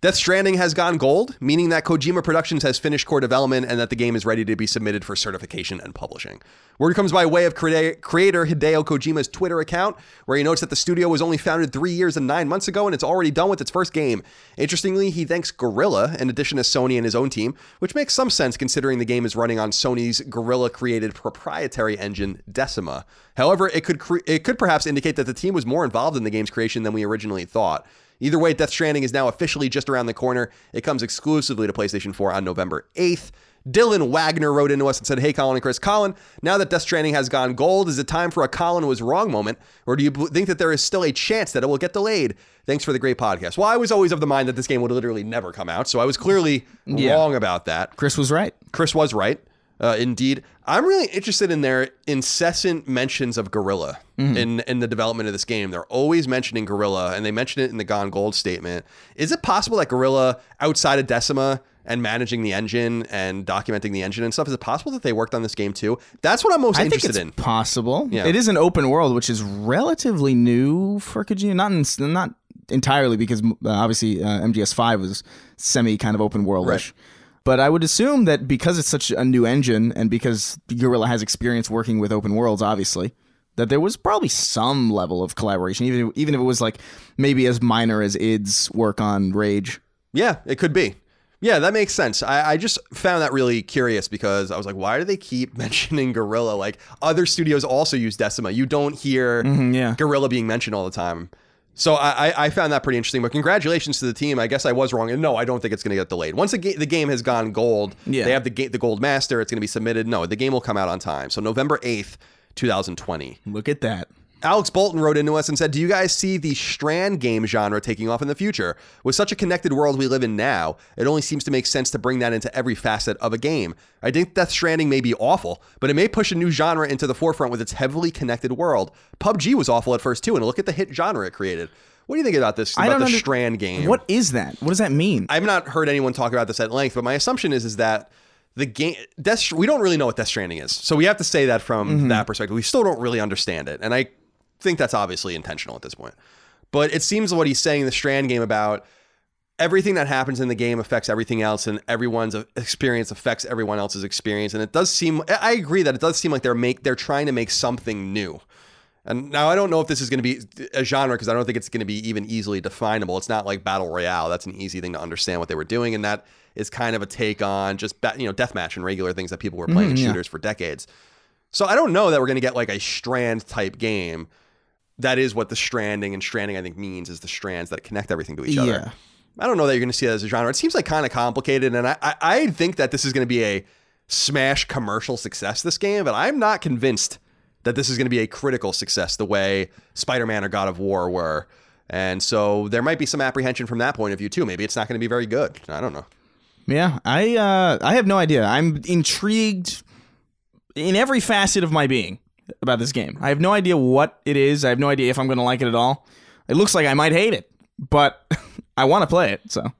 A: Death Stranding has gone gold, meaning that Kojima Productions has finished core development and that the game is ready to be submitted for certification and publishing. Word comes by way of creator Hideo Kojima's Twitter account, where he notes that the studio was only founded three years and nine months ago and it's already done with its first game. Interestingly, he thanks Guerrilla in addition to Sony and his own team, which makes some sense considering the game is running on Sony's Guerrilla created proprietary engine Decima. However, it could cre- it could perhaps indicate that the team was more involved in the game's creation than we originally thought. Either way, Death Stranding is now officially just around the corner. It comes exclusively to PlayStation 4 on November 8th. Dylan Wagner wrote into us and said, Hey, Colin and Chris. Colin, now that Death Stranding has gone gold, is it time for a Colin was wrong moment? Or do you think that there is still a chance that it will get delayed? Thanks for the great podcast. Well, I was always of the mind that this game would literally never come out. So I was clearly
B: Yeah.
A: wrong about that.
B: Chris was right.
A: Chris was right. Uh, indeed, I'm really interested in their incessant mentions of Guerrilla in in the development of this game. They're always mentioning Guerrilla, and they mention it in the Gone Gold statement. Is it possible that Guerrilla, outside of Decima and managing the engine and documenting the engine and stuff, is it possible that they worked on this game too? That's what I'm most
B: I think
A: interested
B: it's
A: in.
B: possible.
A: Yeah.
B: It is an open world, which is relatively new for Kojima. Not in, not entirely because uh, obviously uh, MGS5 was semi kind of open worldish.
A: Right.
B: But I would assume that because it's such a new engine and because Guerrilla has experience working with open worlds, obviously, that there was probably some level of collaboration, even even if it was like maybe as minor as id's work on Rage.
A: Yeah, it could be. Yeah, that makes sense. I, I just found that really curious because I was like, why do they keep [laughs] mentioning Guerrilla? Like other studios also use Decima. You don't hear mm-hmm,
B: yeah.
A: Guerrilla being mentioned all the time. So I, I- found that pretty interesting. But congratulations to the team. I guess I was wrong. And no, I don't think it's going to get delayed. Once the, ga- the game has gone gold,
B: Yeah.
A: they have the, ga- the gold master. It's going to be submitted. No, the game will come out on time. So November 8th, 2020.
B: Look at that.
A: Alex Bolton wrote into us and said, Do you guys see the Strand game genre taking off in the future? With such a connected world we live in now, it only seems to make sense to bring that into every facet of a game. I think Death Stranding may be awful, but it may push a new genre into the forefront with its heavily connected world. PUBG was awful at first too, and look at the hit genre it created. What do you think about this? About
B: I don't
A: the
B: under-
A: Strand game.
B: What is that? What does that mean?
A: I've not heard anyone talk about this at length, but my assumption is is that the game Death we don't really know what Death Stranding is. So we have to say that from
B: Mm-hmm.
A: that perspective. We still don't really understand it. And I think that's obviously intentional at this point. But it seems what he's saying in the Strand game about everything that happens in the game affects everything else and everyone's experience affects everyone else's experience and it does seem I agree that it does seem like they're make they're trying to make something new. And now I don't know if this is going to be a genre because I don't think it's going to be even easily definable. It's not like battle royale. That's an easy thing to understand what they were doing, and that is kind of a take on just you know deathmatch and regular things that people were playing in
B: yeah.
A: shooters for decades. So I don't know that we're going to get like a strand type game. That is what the stranding and stranding I think means is the strands that connect everything to each other.
B: Yeah.
A: I don't know that you're going to see that as a genre. It seems like kind of complicated, and I, I I think that this is going to be a smash commercial success. This game, but I'm not convinced that this is going to be a critical success the way Spider-Man or God of War were. And so there might be some apprehension from that point of view too. Maybe it's not going to be very good. I don't know.
B: Yeah, I uh, I have no idea. I'm intrigued in every facet of my being about this game. I have no idea what it is. I have no idea if I'm going to like it at all. It looks like I might hate it, but [laughs] I want to play it, so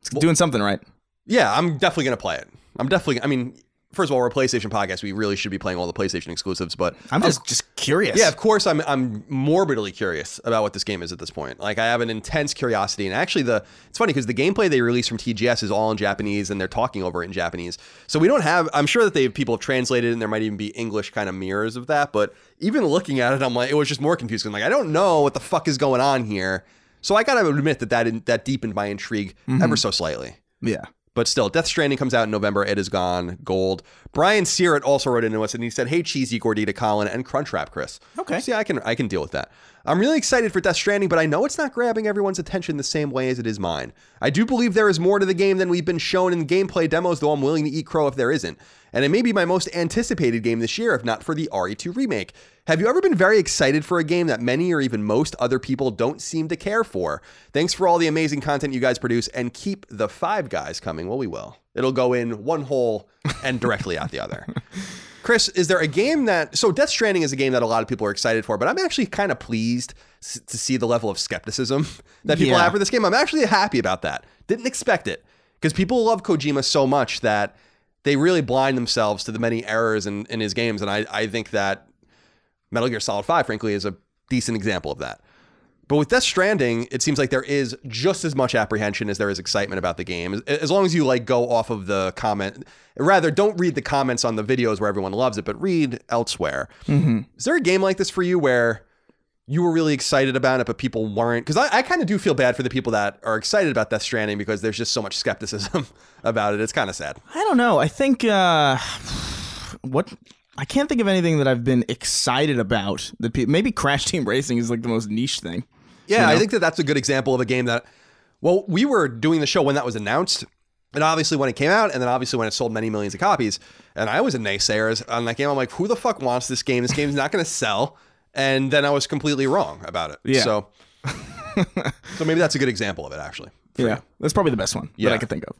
B: it's doing something right.
A: Yeah, I'm definitely going to play it. I'm definitely. I mean, first of all, we're a PlayStation podcast. We really should be playing all the PlayStation exclusives, but
B: I'm just just curious.
A: Yeah, of course. I'm I'm morbidly curious about what this game is at this point. Like I have an intense curiosity, and actually, the it's funny because the gameplay they released from TGS is all in Japanese, and they're talking over it in Japanese. So we don't have. I'm sure that they have people have translated, and there might even be English kind of mirrors of that. But even looking at it, I'm like, it was just more confusing. Like I don't know what the fuck is going on here. So I gotta admit that that that deepened my intrigue ever mm-hmm. so slightly.
B: Yeah.
A: But still, Death Stranding comes out in November. It is gone. Gold. Brian Searett also wrote into us and he said, Hey, Cheesy Gordita Colin and Crunchwrap Chris.
B: Okay.
A: See, I can I can deal with that. I'm really excited for Death Stranding, but I know it's not grabbing everyone's attention the same way as it is mine. I do believe there is more to the game than we've been shown in gameplay demos, though I'm willing to eat crow if there isn't. And it may be my most anticipated game this year, if not for the RE2 remake. Have you ever been very excited for a game that many or even most other people don't seem to care for? Thanks for all the amazing content you guys produce and keep the five guys coming. Well, we will. It'll go in one hole and directly out the other. [laughs] Chris, is there a game that so Death Stranding is a game that a lot of people are excited for, but I'm actually kind of pleased to see the level of skepticism [laughs] that people
B: Yeah.
A: have for this game. I'm actually happy about that. Didn't expect it because people love Kojima so much that they really blind themselves to the many errors in, in his games, and I, I think that Metal Gear Solid 5, frankly, is a decent example of that. But with Death Stranding, it seems like there is just as much apprehension as there is excitement about the game. As- long as you like go off of the comment, rather don't read the comments on the videos where everyone loves it, but read elsewhere. Is there a game like this for you where you were really excited about it, but people weren't? Because I, I kind of do feel bad for the people that are excited about Death Stranding because there's just so much skepticism [laughs] about it. It's kind of sad.
B: I don't know. I think uh what I can't think of anything that I've been excited about. That pe- maybe Crash Team Racing is like the most niche thing.
A: Yeah,
B: You know?
A: I think that that's a good example of a game that, well, we were doing the show when that was announced, and obviously when it came out, and then obviously when it sold many millions of copies. And I was a naysayer on that game. I'm like, who the fuck wants this game? This game's not going to sell. And then I was completely wrong about it.
B: Yeah.
A: So, [laughs] so maybe that's a good example of it, actually.
B: Yeah, that's probably the best one
A: Yeah.
B: that I could think of.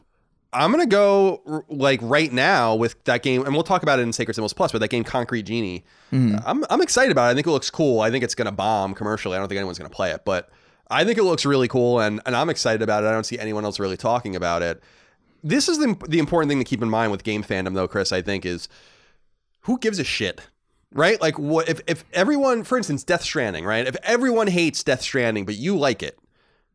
A: I'm gonna go like right now with that game, and we'll talk about it in Sacred Symbols Plus. But that game, Concrete Genie, mm-hmm. uh, I'm I'm excited about it. I think it looks cool. I think it's gonna bomb commercially. I don't think anyone's gonna play it, but I think it looks really cool, and and I'm excited about it. I don't see anyone else really talking about it. This is the the important thing to keep in mind with game fandom, though, Chris. I think is who gives a shit, right? Like what if if everyone, for instance, Death Stranding, right? If everyone hates Death Stranding, but you like it,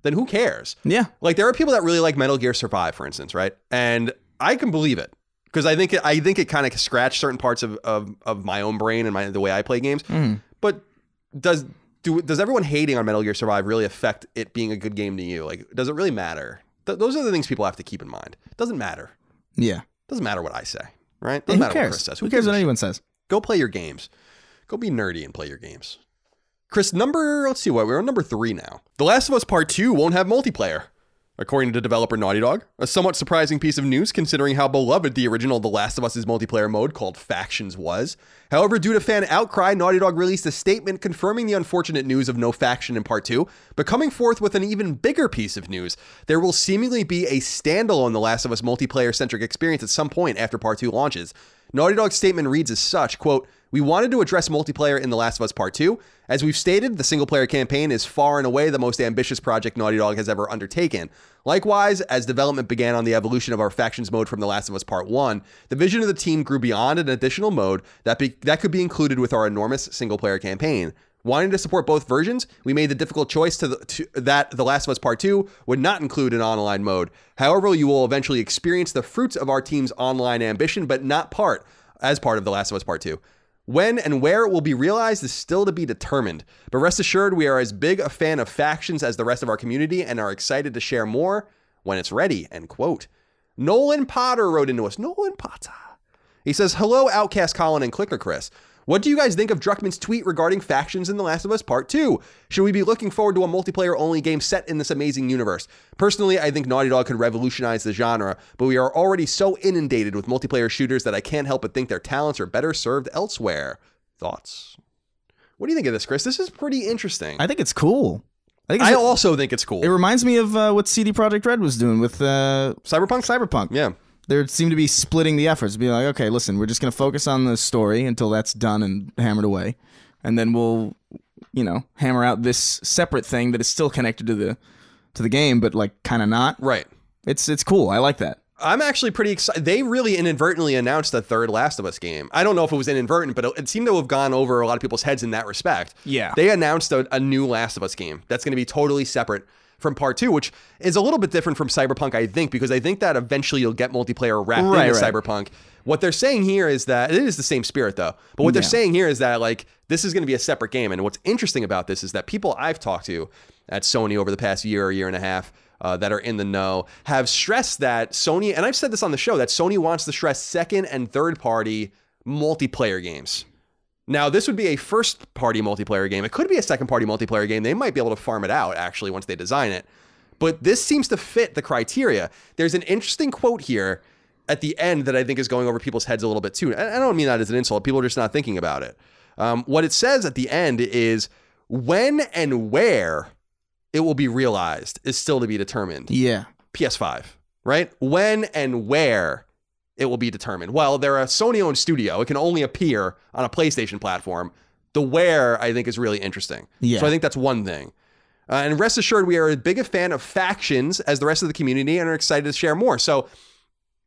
A: then who cares?
B: Yeah.
A: Like there are people that really like Metal Gear Survive, for instance, right? And I can believe it because I think it, I think it kind of scratched certain parts of, of of my own brain and my the way I play games. Mm-hmm. But does do does everyone hating on Metal Gear Survive really affect it being a good game to you? Like, does it really matter? Th- those are the things people have to keep in mind. It doesn't matter.
B: Yeah.
A: doesn't matter what I say, right? Doesn't
B: who
A: matter what
B: cares?
A: Chris says.
B: Who cares what anyone says?
A: Go play your games. Go be nerdy and play your games. Chris, number, let's see what, we're on number three now. The Last of Us Part 2 won't have multiplayer. According to developer Naughty Dog, a somewhat surprising piece of news considering how beloved the original The Last of Us' multiplayer mode called Factions was. However, due to fan outcry, Naughty Dog released a statement confirming the unfortunate news of no faction in Part 2, but coming forth with an even bigger piece of news. There will seemingly be a standalone The Last of Us multiplayer centric experience at some point after Part 2 launches. Naughty Dog's statement reads as such, quote, we wanted to address multiplayer in The Last of Us Part 2. As we've stated, the single player campaign is far and away the most ambitious project Naughty Dog has ever undertaken. Likewise, as development began on the evolution of our factions mode from The Last of Us Part 1, the vision of the team grew beyond an additional mode that, be- that could be included with our enormous single player campaign. Wanting to support both versions, we made the difficult choice to, the, to that The Last of Us Part 2 would not include an online mode. However, you will eventually experience the fruits of our team's online ambition, but not part as part of The Last of Us Part 2. When and where it will be realized is still to be determined, but rest assured we are as big a fan of factions as the rest of our community and are excited to share more when it's ready. End quote. Nolan Potter wrote into us. Nolan Potter. He says, Hello, Outcast Colin and Clicker Chris. What do you guys think of Druckmann's tweet regarding factions in The Last of Us Part 2? Should we be looking forward to a multiplayer only game set in this amazing universe? Personally, I think Naughty Dog could revolutionize the genre, but we are already so inundated with multiplayer shooters that I can't help but think their talents are better served elsewhere. Thoughts? What do you think of this, Chris? This is pretty interesting.
B: I think it's cool. I think
A: I also think it's cool.
B: it reminds me of uh, what CD Projekt Red was doing with uh,
A: Cyberpunk?
B: Cyberpunk.
A: Yeah.
B: They seem to be splitting the efforts, be like, okay, listen, we're just going to focus on the story until that's done and hammered away, and then we'll, you know, hammer out this separate thing that is still connected to the to the game, but like kind of not.
A: Right.
B: It's it's cool. I like that.
A: I'm actually pretty excited. They really inadvertently announced a third Last of Us game. I don't know if it was inadvertent, but it, it seemed to have gone over a lot of people's heads in that respect.
B: Yeah.
A: They announced a, a new Last of Us game that's going to be totally separate from part two, which is a little bit different from Cyberpunk, I think, because I think that eventually you'll get multiplayer wrapped
B: Right,
A: into
B: right.
A: Cyberpunk. What they're saying here is that it is the same spirit, though. But what they're saying here is that like this is going to be a separate game. And what's interesting about this is that people I've talked to at Sony over the past year or year and a half uh, that are in the know have stressed that Sony, and I've said this on the show, that Sony wants to stress second and third party multiplayer games. Now, this would be a first party multiplayer game. It could be a second party multiplayer game. They might be able to farm it out actually once they design it. But this seems to fit the criteria. There's an interesting quote here at the end that I think is going over people's heads a little bit too. And I don't mean that as an insult. People are just not thinking about it. Um, what it says at the end is when and where it will be realized is still to be determined.
B: Yeah.
A: PS5, right? When and where it will be determined. Well, they're a Sony owned studio. It can only appear on a PlayStation platform. The where, I think, is really interesting.
B: Yeah.
A: So I think that's one thing. Uh, and rest assured, we are as big a fan of factions as the rest of the community and are excited to share more. So,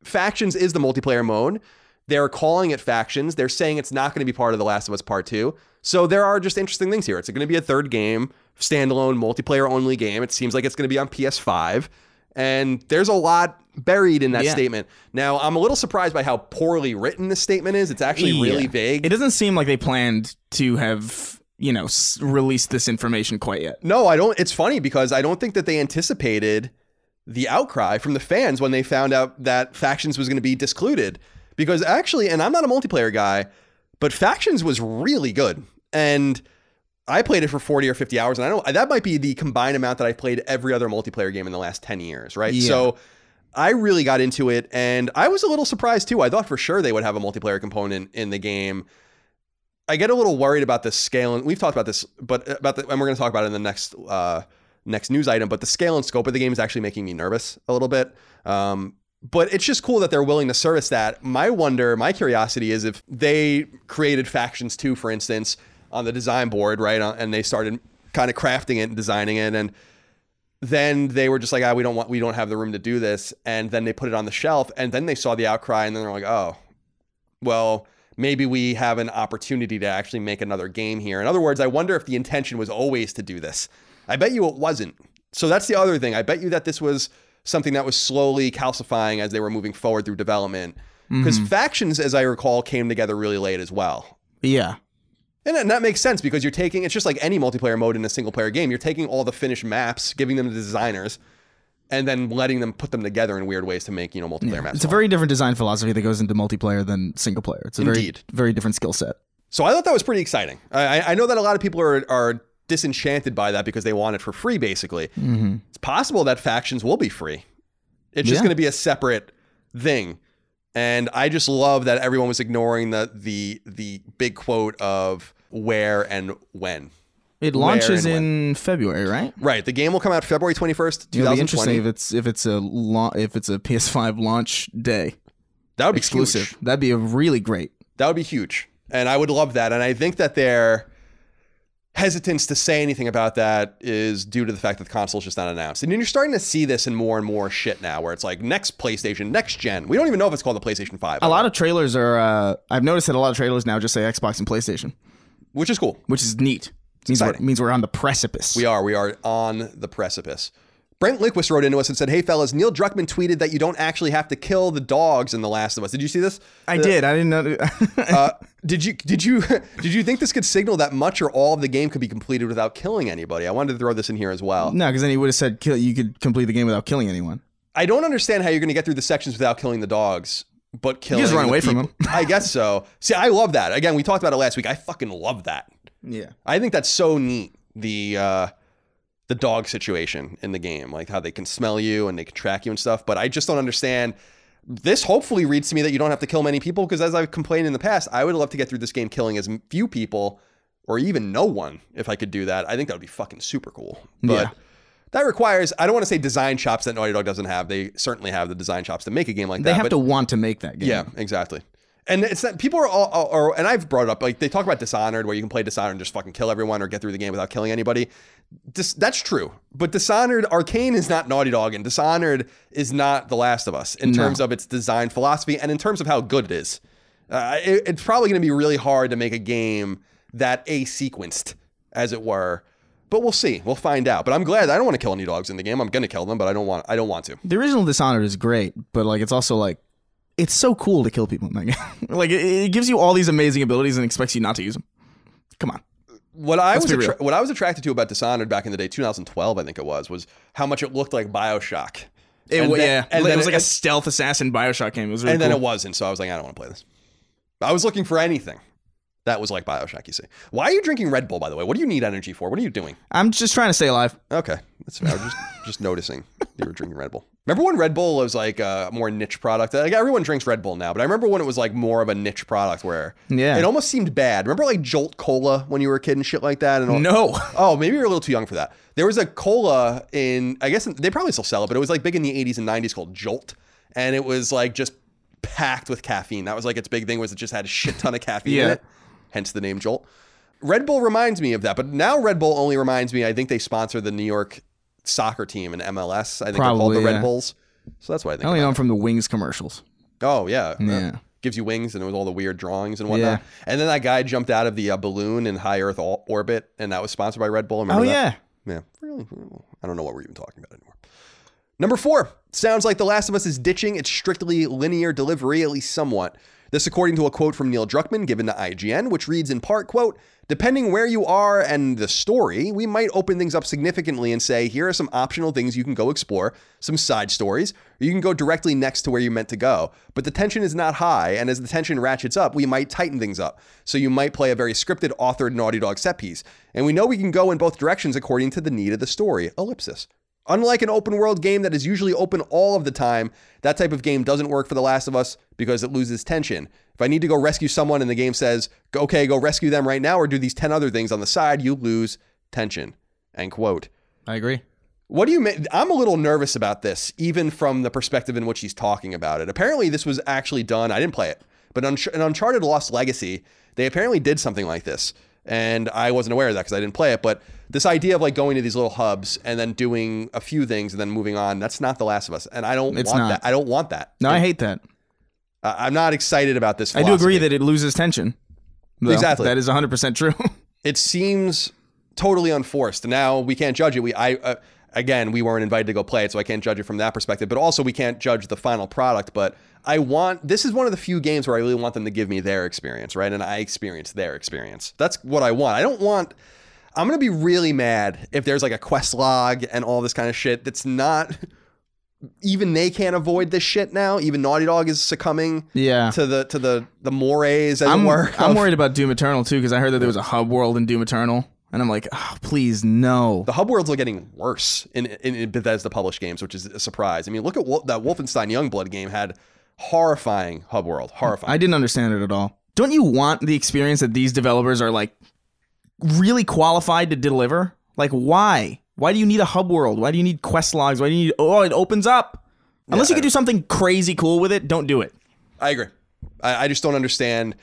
A: factions is the multiplayer mode. They're calling it factions. They're saying it's not going to be part of The Last of Us Part 2. So, there are just interesting things here. It's going to be a third game, standalone, multiplayer only game. It seems like it's going to be on PS5. And there's a lot buried in that
B: Yeah.
A: statement. Now, I'm a little surprised by how poorly written this statement is. It's actually really
B: Yeah.
A: vague.
B: It doesn't seem like they planned to have, you know, s- released this information quite yet.
A: No, I don't. It's funny because I don't think that they anticipated the outcry from the fans when they found out that Factions was going to be discluded. Because actually, and I'm not a multiplayer guy, but Factions was really good. And I played it for 40 or 50 hours. And I don't that might be the combined amount that I've played every other multiplayer game in the last 10 years, right?
B: Yeah.
A: So I really got into it. And I was a little surprised too. I thought for sure they would have a multiplayer component in the game. I get a little worried about the scale, and we've talked about this, but about the, and we're going to talk about it in the next uh, next news item. But the scale and scope of the game is actually making me nervous a little bit. Um, but it's just cool that they're willing to service that. My wonder, my curiosity is if they created factions too, for instance, on the design board, right, uh, and they started kind of crafting it and designing it, and then they were just like, ah, we don't want, we don't have the room to do this, and then they put it on the shelf, and then they saw the outcry, and then they're like, oh, well, maybe we have an opportunity to actually make another game here. In other words, I wonder if the intention was always to do this. I bet you it wasn't. So that's the other thing. I bet you that this was something that was slowly calcifying as they were moving forward through development. Because factions, as I recall, came together really late as well.
B: Yeah.
A: And that- that makes sense because you're taking it's just like any multiplayer mode in a single player game. You're taking all the finished maps, giving them to the designers, and then letting them put them together in weird ways to make, you know, multiplayer maps.
B: It's a very different design philosophy that goes into multiplayer than single player. It's a
A: Indeed.
B: very very different skill set.
A: So I thought that was pretty exciting. I, I- know that a lot of people are, are disenchanted by that because they want it for free, basically. Mm-hmm. It's possible that factions will be free. It's just
B: Yeah.
A: going to be a separate thing. And I just love that everyone was ignoring the the the big quote of where and when.
B: It launches
A: and when.
B: in February, right?
A: Right. The game will come out February 21st,
B: It'll be interesting
A: 2020.
B: if it's if it's a la- if it's a PS5 launch day
A: That would be
B: exclusive.
A: huge.
B: That'd be a really great.
A: That would be huge. And I would love that. And I think that their hesitance to say anything about that is due to the fact that the console's just not announced. And you're starting to see this in more and more shit now where it's like next PlayStation, next gen. We don't even know if it's called the PlayStation 5.
B: A lot of trailers are. Uh, I've noticed that a lot of trailers now just say Xbox and PlayStation,
A: which is cool.
B: which is neat. Means we're, means we're on the precipice.
A: We are. We are on the precipice. Brent Liquist wrote into us and said, Hey, fellas, Neil Druckmann tweeted that you don't actually have to kill the dogs in The Last of Us. Did you see this?
B: I did. I didn't know. [laughs]
A: Uh, did you did you [laughs] did you think this could signal that much or all of the game could be completed without killing anybody? I wanted to throw this in here as well.
B: no, because then he would have said kill, you could complete the game without killing anyone.
A: I don't understand how you're going to get through the sections without killing the dogs, but killing
B: just run away from
A: people- [laughs] I guess so. See, I love that. Again, we talked about it last week. I fucking love that.
B: Yeah.
A: I think that's so neat. The uh, the dog situation in the game, like how they can smell you and they can track you and stuff. But I just don't understand. This hopefully reads to me that you don't have to kill many people because, as I've complained in the past, I would love to get through this game killing as few people or even no one if I could do that. I think that would be fucking super cool. But
B: Yeah.
A: that requires I don't want to say design chops that Naughty Dog doesn't have. They certainly have the design chops to make a game like
B: They
A: that.
B: They
A: have
B: to want to make that game.
A: yeah, exactly. And it's that people are all, are, are- and I've brought it up, like they talk about Dishonored, where you can play Dishonored and just fucking kill everyone or get through the game without killing anybody. Dis, that's true. But Dishonored, Arcane is not Naughty Dog, and Dishonored is not The Last of Us in
B: No.
A: terms of its design philosophy and in terms of how good it is. Uh, it- it's probably going to be really hard to make a game that a sequenced, as it were. But we'll see. We'll find out. But I'm glad. I don't want to kill any dogs in the game. I'm going to kill them, but I don't want. I don't want to.
B: The original Dishonored is great, but like it's also like it's so cool to kill people in that game. like it, it gives you all these amazing abilities and expects you not to use them. Come on.
A: What I
B: Let's
A: was attra- what I was attracted to about Dishonored back in the day, 2012, I think it was, was how much it looked like Bioshock.
B: It,
A: And then-
B: yeah,
A: and
B: it was like a stealth assassin Bioshock game. It was really
A: and then it wasn't. So I was like, I don't want to play this. I was looking for anything that was like Bioshock. You see, why are you drinking Red Bull? By the way, what do you need energy for? What are you doing?
B: I'm just trying to stay alive.
A: Okay, that's fair. I was just [laughs] just noticing you were drinking Red Bull. Remember when Red Bull was like uh, a more niche product? Like everyone drinks Red Bull now, but I remember when it was like more of a niche product where
B: Yeah.
A: it almost seemed bad. Remember like Jolt Cola when you were a kid and shit like that? And all-
B: No. [laughs]
A: Oh, maybe you're a little too young for that. There was a cola in, I guess they probably still sell it, but it was like big in the 80s and 90s called Jolt, and it was like just packed with caffeine. That was like its big thing was it just had a shit ton of caffeine in it, hence the name Jolt. Red Bull reminds me of that, but now Red Bull only reminds me. I think they sponsor the New York soccer team in MLS. I think they're called
B: Probably,
A: the Red. Bulls. So that's why I
B: I
A: think.
B: only know him from the Wings commercials.
A: Oh yeah,
B: Yeah.
A: Uh, gives you wings, and it was all the weird drawings and whatnot.
B: Yeah.
A: And then that guy jumped out of the uh, balloon in high Earth or- orbit, and that was sponsored by Red Bull. Remember
B: Oh
A: that?
B: yeah.
A: Yeah, really. I don't know what we're even talking about anymore. Number four sounds like The Last of Us is ditching its strictly linear delivery, at least somewhat. This, according to a quote from Neil Druckmann given to IGN, which reads in part, "quote Depending where you are and the story, we might open things up significantly and say, here are some optional things you can go explore, some side stories, or you can go directly next to where you meant to go. But the tension is not high, and as the tension ratchets up, we might tighten things up. So you might play a very scripted, authored Naughty Dog set piece. And we know we can go in both directions according to the need of the story. Ellipsis. Unlike an open world game that is usually open all of the time, that type of game doesn't work for The Last of Us because it loses tension. If I need to go rescue someone and the game says, okay, go rescue them right now or do these 10 other things on the side, you lose tension. End quote.
B: I agree.
A: What do you mean? I'm a little nervous about this, even from the perspective in which he's talking about it. Apparently, this was actually done. I didn't play it, but in Uncharted Lost Legacy, they apparently did something like this. And I wasn't aware of that because I didn't play it. But this idea of like going to these little hubs and then doing a few things and then moving on, that's not The Last of Us. And I don't
B: It's
A: want
B: not.
A: that. I don't want that.
B: No, I hate that.
A: I'm not excited about this.
B: I do agree that it loses tension. though.
A: Exactly.
B: That is 100% true. [laughs]
A: it seems totally unforced. Now we can't judge it. We I uh, again we weren't invited to go play it, so I can't judge it from that perspective. But also we can't judge the final product. But I want this is one of the few games where I really want them to give me their experience, right? And I experience their experience. That's what I want. I don't want. I'm gonna be really mad if there's like a quest log and all this kind of shit. That's not. Even they can't avoid this shit now. Even Naughty Dog is succumbing
B: yeah.
A: to the to the the mores, as
B: I'm,
A: it were.
B: I'm
A: of-
B: worried about Doom Eternal too because I heard that there was a hub world in Doom Eternal. And I'm like, oh, please, no.
A: The hub worlds are getting worse in, in, in Bethesda published games, which is a surprise. I mean, look at Wol- that Wolfenstein Youngblood game had horrifying hub world, horrifying.
B: I didn't understand it at all. Don't you want the experience that these developers are like really qualified to deliver? Like, why? Why do you need a hub world? Why do you need quest logs? Why do you need? Oh, it opens up. Unless you
A: I-
B: can do something crazy cool with it, don't do it.
A: I agree. I, I just don't understand.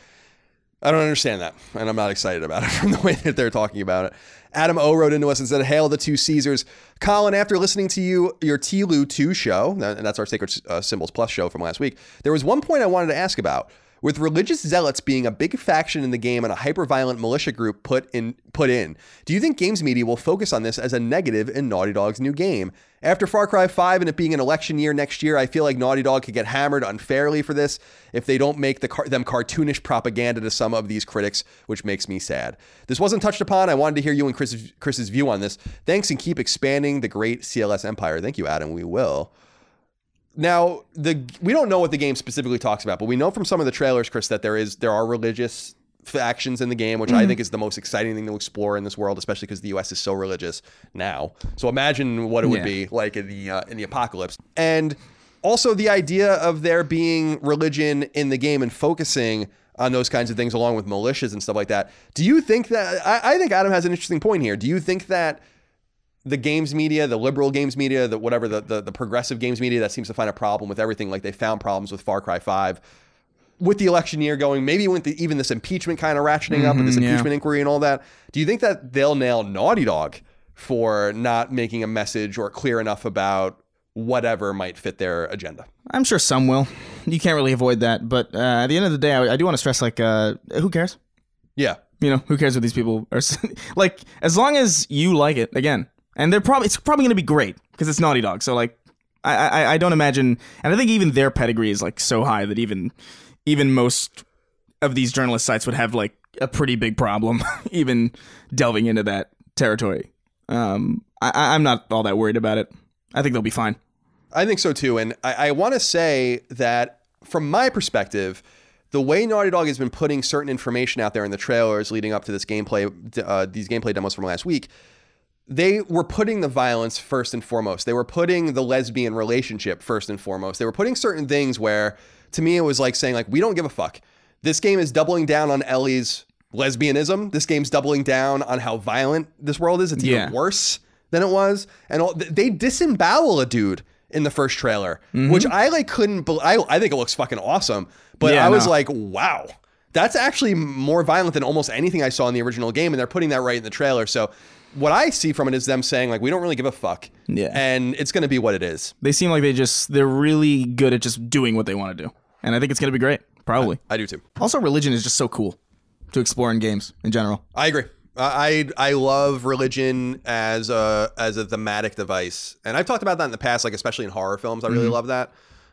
A: I don't understand that, and I'm not excited about it [laughs] from the way that they're talking about it. Adam O wrote into us and said, "Hail the two Caesars, Colin. After listening to you your Tlu Two show, and that's our Sacred uh, Symbols Plus show from last week, there was one point I wanted to ask about." With religious zealots being a big faction in the game and a hyper-violent militia group put in put in, do you think games media will focus on this as a negative in Naughty Dog's new game? After Far Cry 5 and it being an election year next year, I feel like Naughty Dog could get hammered unfairly for this if they don't make the car- them cartoonish propaganda to some of these critics, which makes me sad. This wasn't touched upon. I wanted to hear you and Chris's, Chris's view on this. Thanks and keep expanding the great CLS empire. Thank you, Adam. We will. Now, the we don't know what the game specifically talks about, but we know from some of the trailers, Chris, that there is there are religious factions in the game, which I think is the most exciting thing to explore in this world, especially because the U.S. is so religious now. So imagine what it would
B: Yeah.
A: be like in the uh, in the apocalypse, and also the idea of there being religion in the game and focusing on those kinds of things, along with militias and stuff like that. Do you think that? I, I think Adam has an interesting point here. Do you think that the games media, the liberal games media, the whatever the, the the progressive games media that seems to find a problem with everything, like they found problems with Far Cry Five, with the election year going, maybe with the, even this impeachment kind of ratcheting up, and this
B: Mhm, yeah.
A: impeachment inquiry and all that. Do you think that they'll nail Naughty Dog for not making a message or clear enough about whatever might fit their agenda?
B: I'm sure some will. You can't really avoid that. But uh, at the end of the day, I, I do want to stress like, uh, who cares?
A: Yeah.
B: You know, who cares what these people are [laughs] like? As long as you like it, again, and they're probably it's probably going to be great because it's Naughty Dog. So like, I, I I don't imagine, and I think even their pedigree is like so high that even even most of these journalist sites would have like a pretty big problem [laughs] even delving into that territory. Um, I, I'm not all that worried about it. I think they'll be fine.
A: I think so too. And I, I want to say that from my perspective, the way Naughty Dog has been putting certain information out there in the trailers leading up to this gameplay, uh, these gameplay demos from last week, they were putting the violence first and foremost. They were putting the lesbian relationship first and foremost. They were putting certain things where, to me, it was like saying, like, we don't give a fuck. This game is doubling down on Ellie's lesbianism. This game's doubling down on how violent this world is. It's
B: Yeah.
A: even worse than it was. And all, they disembowel a dude in the first trailer, which mm-hmm. I like couldn't. Be, I I think it looks fucking awesome, but
B: Yeah,
A: I was
B: no.
A: like, wow, that's actually more violent than almost anything I saw in the original game, and they're putting that right in the trailer. So what I see from it is them saying like, we don't really give a fuck,
B: Yeah.
A: and it's going to be what it is.
B: They seem like they just they're really good at just doing what they want to do, and I think it's gonna be great. Probably.
A: I do too.
B: Also, religion is just so cool to explore in games in general.
A: I agree. I I I love religion as a as a thematic device, and I've talked about that in the past, like especially in horror films. I really
B: Mhm.
A: love that.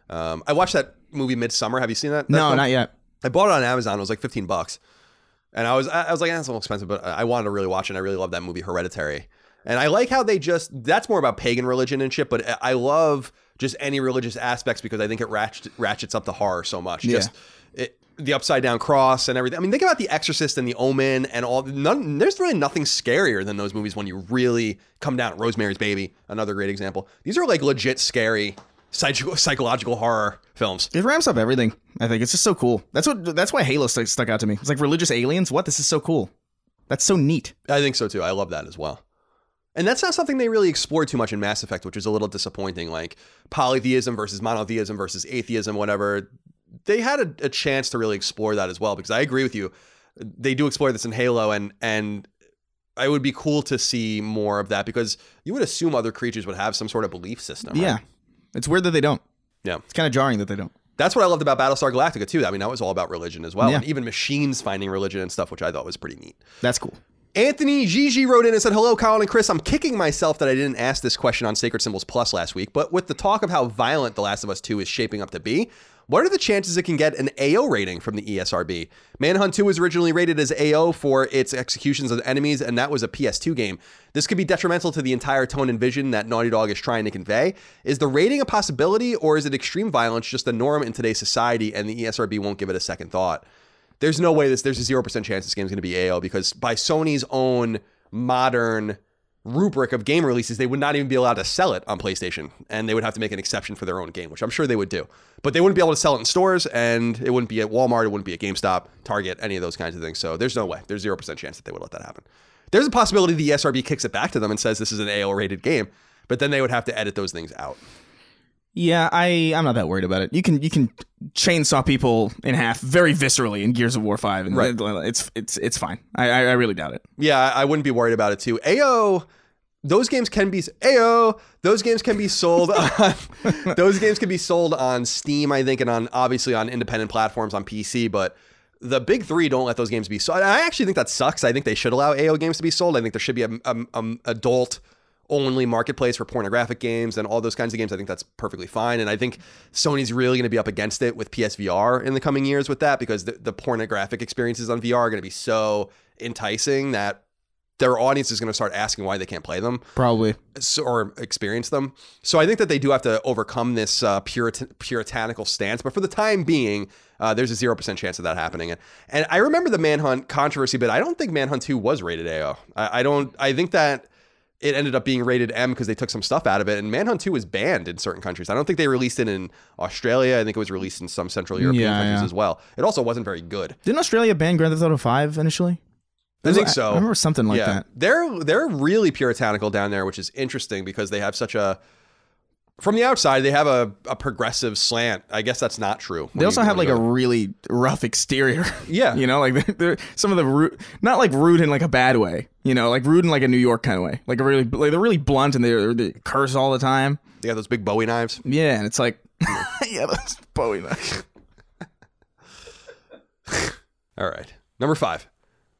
A: Um, I watched that movie Midsommar. Have you seen that? that
B: No,
A: film?
B: not yet.
A: I bought it on Amazon. It was like fifteen bucks, and I was I I was like, eh, that's a little expensive, but I wanted to really watch it. and I really love that movie Hereditary, and I like how they just that's more about pagan religion and shit. But I love just any religious aspects because I think it ratchet, ratchets up the horror so much.
B: Yeah.
A: Just it, the upside down cross and everything. I mean, think about The Exorcist and The Omen and all. None, there's really nothing scarier than those movies when you really come down. Rosemary's Baby, another great example. These are like legit scary psych- psychological horror films.
B: It ramps up everything. I think it's just so cool. That's what. That's why Halo stuck, stuck out to me. It's like religious aliens. What? This is so cool. That's so neat.
A: I think so too. I love that as well. And that's not something they really explored too much in Mass Effect, which is a little disappointing. Like polytheism versus monotheism versus atheism, whatever. They had a, a chance to really explore that as well, because I agree with you. They do explore this in Halo, and and it would be cool to see more of that because you would assume other creatures would have some sort of belief system. right?
B: Yeah. It's weird that they don't.
A: Yeah.
B: It's kind of jarring that they don't.
A: That's what I loved about Battlestar Galactica too. I mean, that was all about religion as well,
B: Yeah.
A: and even machines finding religion and stuff, which I thought was pretty neat.
B: That's cool.
A: Anthony Gigi wrote in and said, Hello, Colin and Chris. I'm kicking myself that I didn't ask this question on Sacred Symbols Plus last week, but with the talk of how violent The Last of Us 2 is shaping up to be, what are the chances it can get an AO rating from the ESRB? Manhunt 2 was originally rated as AO for its executions of enemies, and that was a PS2 game. This could be detrimental to the entire tone and vision that Naughty Dog is trying to convey. Is the rating a possibility, or is it extreme violence just the norm in today's society, and the ESRB won't give it a second thought? There's no way this there's a zero percent chance this game's going to be AO because by Sony's own modern rubric of game releases, they would not even be allowed to sell it on PlayStation, and they would have to make an exception for their own game, which I'm sure they would do. But they wouldn't be able to sell it in stores, and it wouldn't be at Walmart, it wouldn't be at GameStop, Target, any of those kinds of things. So there's no way. There's zero percent chance that they would let that happen. There's a possibility the SRB kicks it back to them and says this is an AO rated game, but then they would have to edit those things out.
B: Yeah, I I'm not that worried about it. You can you can chainsaw people in half very viscerally in Gears of War Five, and
A: Right.
B: it's it's it's fine. I, I I really doubt it.
A: Yeah, I wouldn't be worried about it too. AO, those games can be AO. Those games can be sold on. [laughs] those games can be sold on Steam, I think, and on obviously on independent platforms on PC. But the big three don't let those games be sold. I actually think that sucks. I think they should allow AO games to be sold. I think there should be a adult only marketplace for pornographic games and all those kinds of games. I think that's perfectly fine. And I think Sony's really going to be up against it with PSVR in the coming years with that because the, the pornographic experiences on VR are going to be so enticing that their audience is going to start asking why they can't play them
B: Probably.
A: so, or experience them. So I think that they do have to overcome this uh, Puritan, puritanical stance. But for the time being, uh, there's a zero percent chance of that happening. And, and I remember the Manhunt controversy, but I don't think Manhunt Two was rated AO. I, I don't. I think that it ended up being rated M because they took some stuff out of it. And Manhunt 2 was banned in certain countries. I don't think they released it in Australia. I think it was released in some Central European
B: Yeah,
A: countries
B: yeah.
A: as well. It also wasn't very good.
B: Didn't Australia ban Grand Theft Auto Five initially?
A: I think so.
B: I remember something like
A: yeah.
B: that.
A: They're they're really puritanical down there, which is interesting because they have such a from the outside they have a, a progressive slant. I guess that's not true.
B: They also have like a really rough exterior. [laughs]
A: Yeah.
B: you know, like they're, they're some of the rude, not like rude in like a bad way. You know, like rude in like a New York kind of way. Like a really, like they're really blunt and they they curse all the time.
A: they got those big Bowie knives.
B: Yeah, and it's like, [laughs] yeah, those Bowie. knives. [laughs]
A: All right. Number five.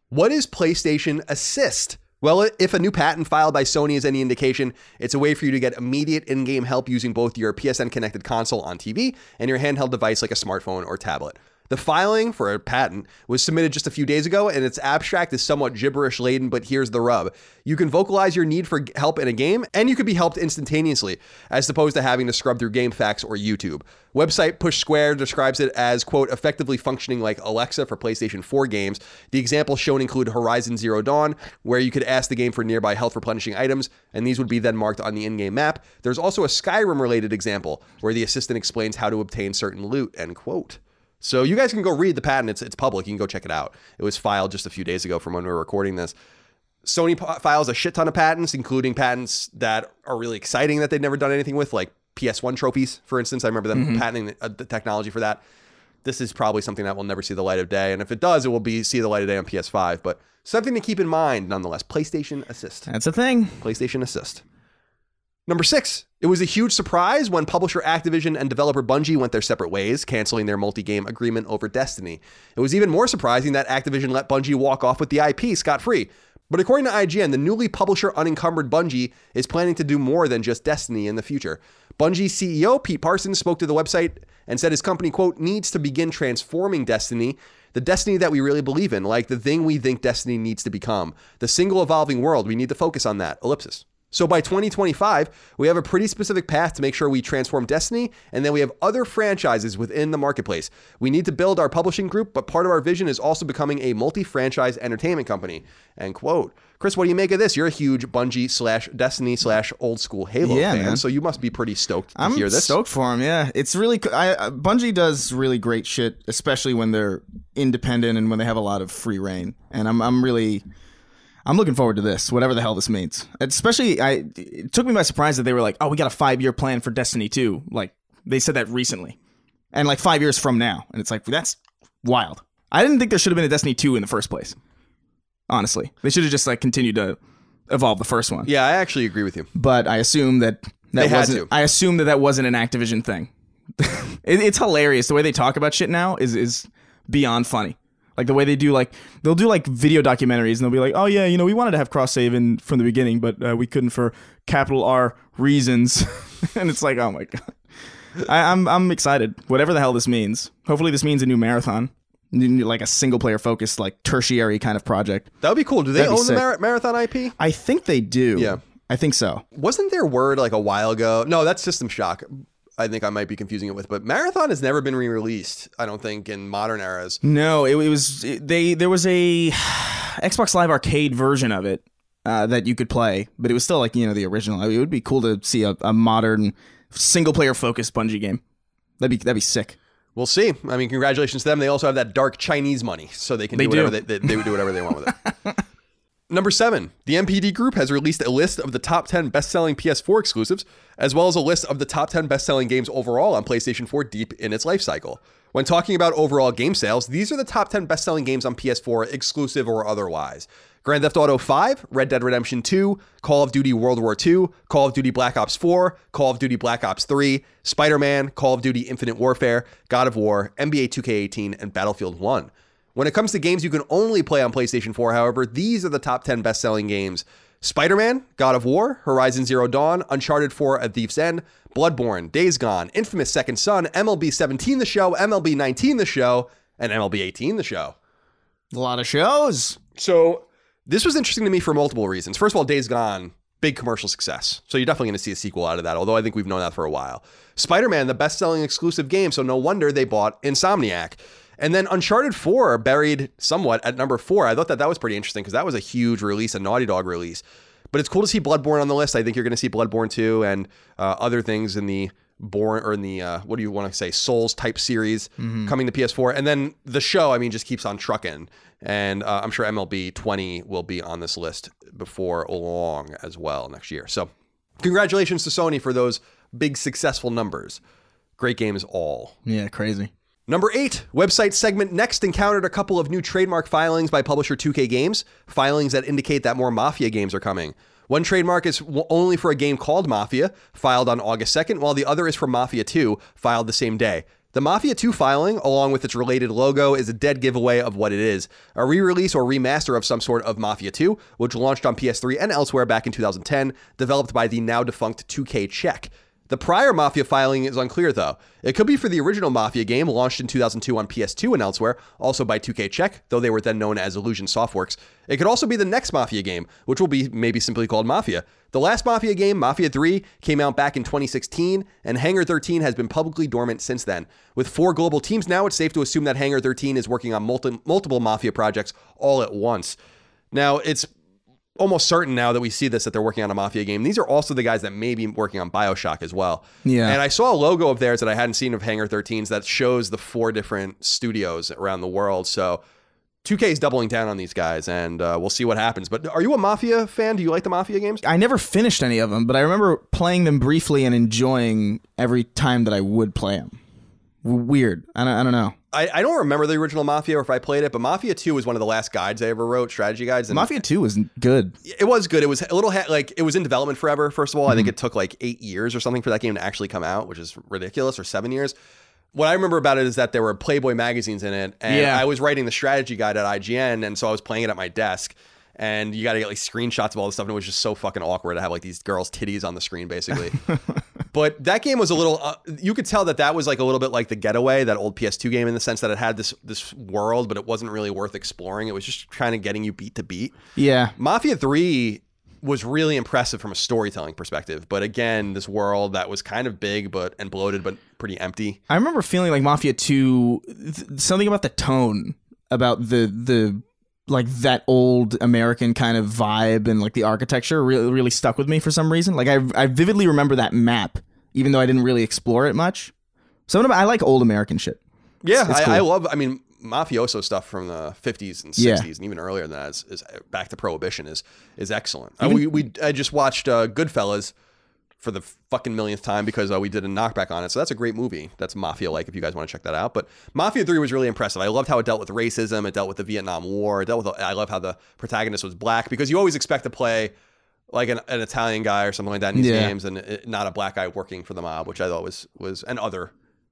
A: What is PlayStation Assist? Well, if a new patent filed by Sony is any indication, it's a way for you to get immediate in game help using both your PSN connected console on TV and your handheld device like a smartphone or tablet. The filing for a patent was submitted just a few days ago, and its abstract is somewhat gibberish laden, but here's the rub. You can vocalize your need for help in a game, and you can be helped instantaneously, as opposed to having to scrub through GameFAQs or YouTube. Website Push Square describes it as, quote, effectively functioning like Alexa for PlayStation 4 games. The examples shown include Horizon Zero Dawn, where you could ask the game for nearby health replenishing items, and these would be then marked on the in game map. There's also a Skyrim related example, where the assistant explains how to obtain certain loot, end quote. So you guys can go read the patent. It's, it's public. You can go check it out. It was filed just a few days ago from when we were recording this. Sony p- files a shit ton of patents, including patents that are really exciting that they've never done anything with, like PS1 trophies, for instance. I remember them patenting the, uh, the technology for that. This is probably something that will never see the light of day, and if it does, it will be see the light of day on PS5. But something to keep in mind, nonetheless. PlayStation Assist.
B: That's a thing.
A: PlayStation Assist. Number six, it was a huge surprise when publisher Activision and developer Bungie went their separate ways, canceling their multi game agreement over Destiny. It was even more surprising that Activision let Bungie walk off with the IP scot free. But according to IGN, the newly publisher unencumbered Bungie is planning to do more than just Destiny in the future. Bungie CEO Pete Parsons spoke to the website and said his company, quote, needs to begin transforming Destiny, the Destiny that we really believe in, like the thing we think Destiny needs to become. The single evolving world, we need to focus on that. Ellipsis. So by 2025, we have a pretty specific path to make sure we transform Destiny, and then we have other franchises within the marketplace. We need to build our publishing group, but part of our vision is also becoming a multi-franchise entertainment company. End quote. Chris, what do you make of this? You're a huge Bungie slash Destiny slash old school Halo
B: Yeah,
A: fan,
B: man.
A: so you must be pretty stoked to
B: I'm
A: hear this.
B: stoked for him. Yeah, it's really I- Bungie does really great shit, especially when they're independent and when they have a lot of free reign. And I'm I'm really I'm looking forward to this, whatever the hell this means. Especially, I it took me by surprise that they were like, "Oh, we got a five year plan for Destiny 2. Like they said that recently, and like five years from now, and it's like that's wild. I didn't think there should have been a Destiny 2 in the first place. Honestly, they should have just like continued to evolve the first one
A: Yeah, I actually agree with you.
B: but I assume that that
A: They
B: wasn't. I assume that that wasn't an Activision thing. [laughs] it, it's hilarious the way they talk about shit now is is beyond funny. Like the way they do, like they'll do like video documentaries, and they'll be like, "Oh yeah, you know, we wanted to have cross save in from the beginning, but uh, we couldn't for capital R reasons." [laughs] and it's like, oh my god, I, I'm I'm excited. Whatever the hell this means. Hopefully, this means a new marathon, like a single player focused, like tertiary kind of project.
A: That would be cool. Do they
B: That'd
A: own the. Mar- Marathon IP?
B: I think they do.
A: Yeah.
B: I think so.
A: Wasn't there word like a while ago? No, that's System Shock. I think I might be confusing it with, but Marathon has never been re-released. I don't think in modern eras.
B: No, it, it was it- they. There was a [sighs] Xbox Live Arcade version of it uh, that you could play, but it was still like you know the original. It would be cool to see a, a modern single player focused Bungie game. That'd be that'd be sick.
A: We'll see. I mean, congratulations to them. They also have that dark Chinese money, so they can
B: They
A: do whatever
B: do.
A: they, they, they would do whatever they want with it. [laughs] Number seven, the NPD Group has released a list of the top 10 best selling PS4 exclusives, as well as a list of the top 10 best selling games overall on PlayStation 4 deep in its life cycle. When talking about overall game sales, these are the top 10 best selling games on PS4, exclusive or otherwise. Grand Theft Auto 5, Red Dead Redemption 2, Call of Duty World War II, Call of Duty Black Ops 4, Call of Duty Black Ops 3, Spider Man, Call of Duty Infinite Warfare, God of War, NBA 2K18, and Battlefield 1. When it comes to games you can only play on PlayStation 4, however, these are the top 10 best selling games Spider Man, God of War, Horizon Zero Dawn, Uncharted 4 A Thief's End, Bloodborne, Days Gone, Infamous Second Son, MLB 17 The Show, MLB 19 The Show, and MLB 18 The Show.
B: A lot of shows.
A: So this was interesting to me for multiple reasons. First of all, Days Gone, big commercial success. So you're definitely going to see a sequel out of that, although I think we've known that for a while. Spider Man, the best selling exclusive game, so no wonder they bought Insomniac. And then Uncharted 4 buried somewhat at number four. I thought that that was pretty interesting because that was a huge release, a Naughty Dog release. But it's cool to see Bloodborne on the list. I think you're going to see Bloodborne 2 and uh, other things in the born or in the uh, what do you want to say Souls type series coming to PS4, and then the show. I mean, just keeps on trucking, and uh, I'm sure MLB 20 will be on this list before long as well next year. So, congratulations to Sony for those big successful numbers. Great games all.
B: Yeah, crazy.
A: Number eight, website SegmentNext encountered a couple of new trademark filings by publisher 2K Games, filings that indicate that more Mafia games are coming. One trademark is only for a game called Mafia, filed on August 2nd, while the other is for Mafia 2, filed the same day. The Mafia 2 filing, along with its related logo, is a dead giveaway of what it is a re release or remaster of some sort of Mafia 2, which launched on PS3 and elsewhere back in 2010, developed by the now defunct 2K Czech. The prior Mafia filing is unclear, though. It could be for the original Mafia game, launched in 2002 on PS2 and elsewhere, also by 2K Czech, though they were then known as Illusion Softworks. It could also be the next Mafia game, which will be maybe simply called Mafia. The last Mafia game, Mafia 3, came out back in 2016, and Hangar 13 has been publicly dormant since then. With four global teams now, it's safe to assume that Hangar 13 is working on multi- multiple Mafia projects all at once. Now, it's almost certain now that we see this that they're working on a mafia game. These are also the guys that may be working on Bioshock as well.
B: Yeah.
A: And I saw a logo of theirs that I hadn't seen of Hangar 13s that shows the four different studios around the world. So 2K is doubling down on these guys, and uh, we'll see what happens. But are you a Mafia fan? Do you like the Mafia games?
B: I never finished any of them, but I remember playing them briefly and enjoying every time that I would play them. Weird. I don't, I don't know.
A: I, I don't remember the original Mafia or if I played it, but Mafia 2 was one of the last guides I ever wrote, strategy guides. And
B: Mafia 2 was good.
A: It was good. It was a little ha- like it was in development forever. First of all, I think hmm. it took like eight years or something for that game to actually come out, which is ridiculous, or seven years. What I remember about it is that there were Playboy magazines in it, and
B: Yeah.
A: I was writing the strategy guide at IGN, and so I was playing it at my desk. And you got to get like screenshots of all this stuff, and it was just so fucking awkward to have like these girls' titties on the screen, basically. [laughs] but that game was a little. Uh, you could tell that that was like a little bit like the Getaway, that old PS2 game, in the sense that it had this this world, but it wasn't really worth exploring. It was just kind of getting you beat to beat.
B: Yeah.
A: Mafia 3 was really impressive from a storytelling perspective, but again, this world that was kind of big but and bloated but pretty empty.
B: I remember feeling like Mafia 2 th- something about the tone about the the like that old American kind of vibe and like the architecture really really stuck with me for some reason. Like I I vividly remember that map even though I didn't really explore it much. Some of I like old American shit.
A: Yeah,
B: It's
A: I,
B: cool.
A: I love. I mean, mafioso stuff from the 50s and 60s
B: Yeah.
A: and even earlier than that is, is back to prohibition is is excellent. Uh, we we I just watched uh, Goodfellas for the fucking millionth time because uh, we did a knockback on it. So that's a great movie. That's mafia like if you guys want to check that out. But Mafia 3 was really impressive. I loved how it dealt with racism, it dealt with the Vietnam War, it dealt with I love how the protagonist was black because you always expect to play like an, an Italian guy or something like that in these
B: Yeah.
A: games and it, not a black guy working for the mob, which I thought was was and other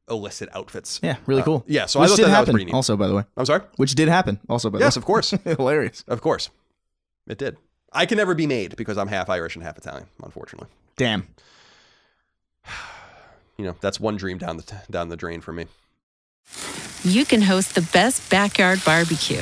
A: illicit outfits.
B: Yeah, really
A: Uh,
B: cool.
A: yeah, so I thought
B: did
A: that, that was
B: happen
A: pretty neat.
B: also by the way.
A: I'm sorry?
B: Which did happen also by the
A: Yes,
B: way.
A: of course. [laughs]
B: Hilarious.
A: Of course. It did. I can never be made because I'm half Irish and half Italian, unfortunately.
B: Damn. [sighs]
A: You know, that's one dream down the down the drain for me.
C: you can host the best backyard barbecue.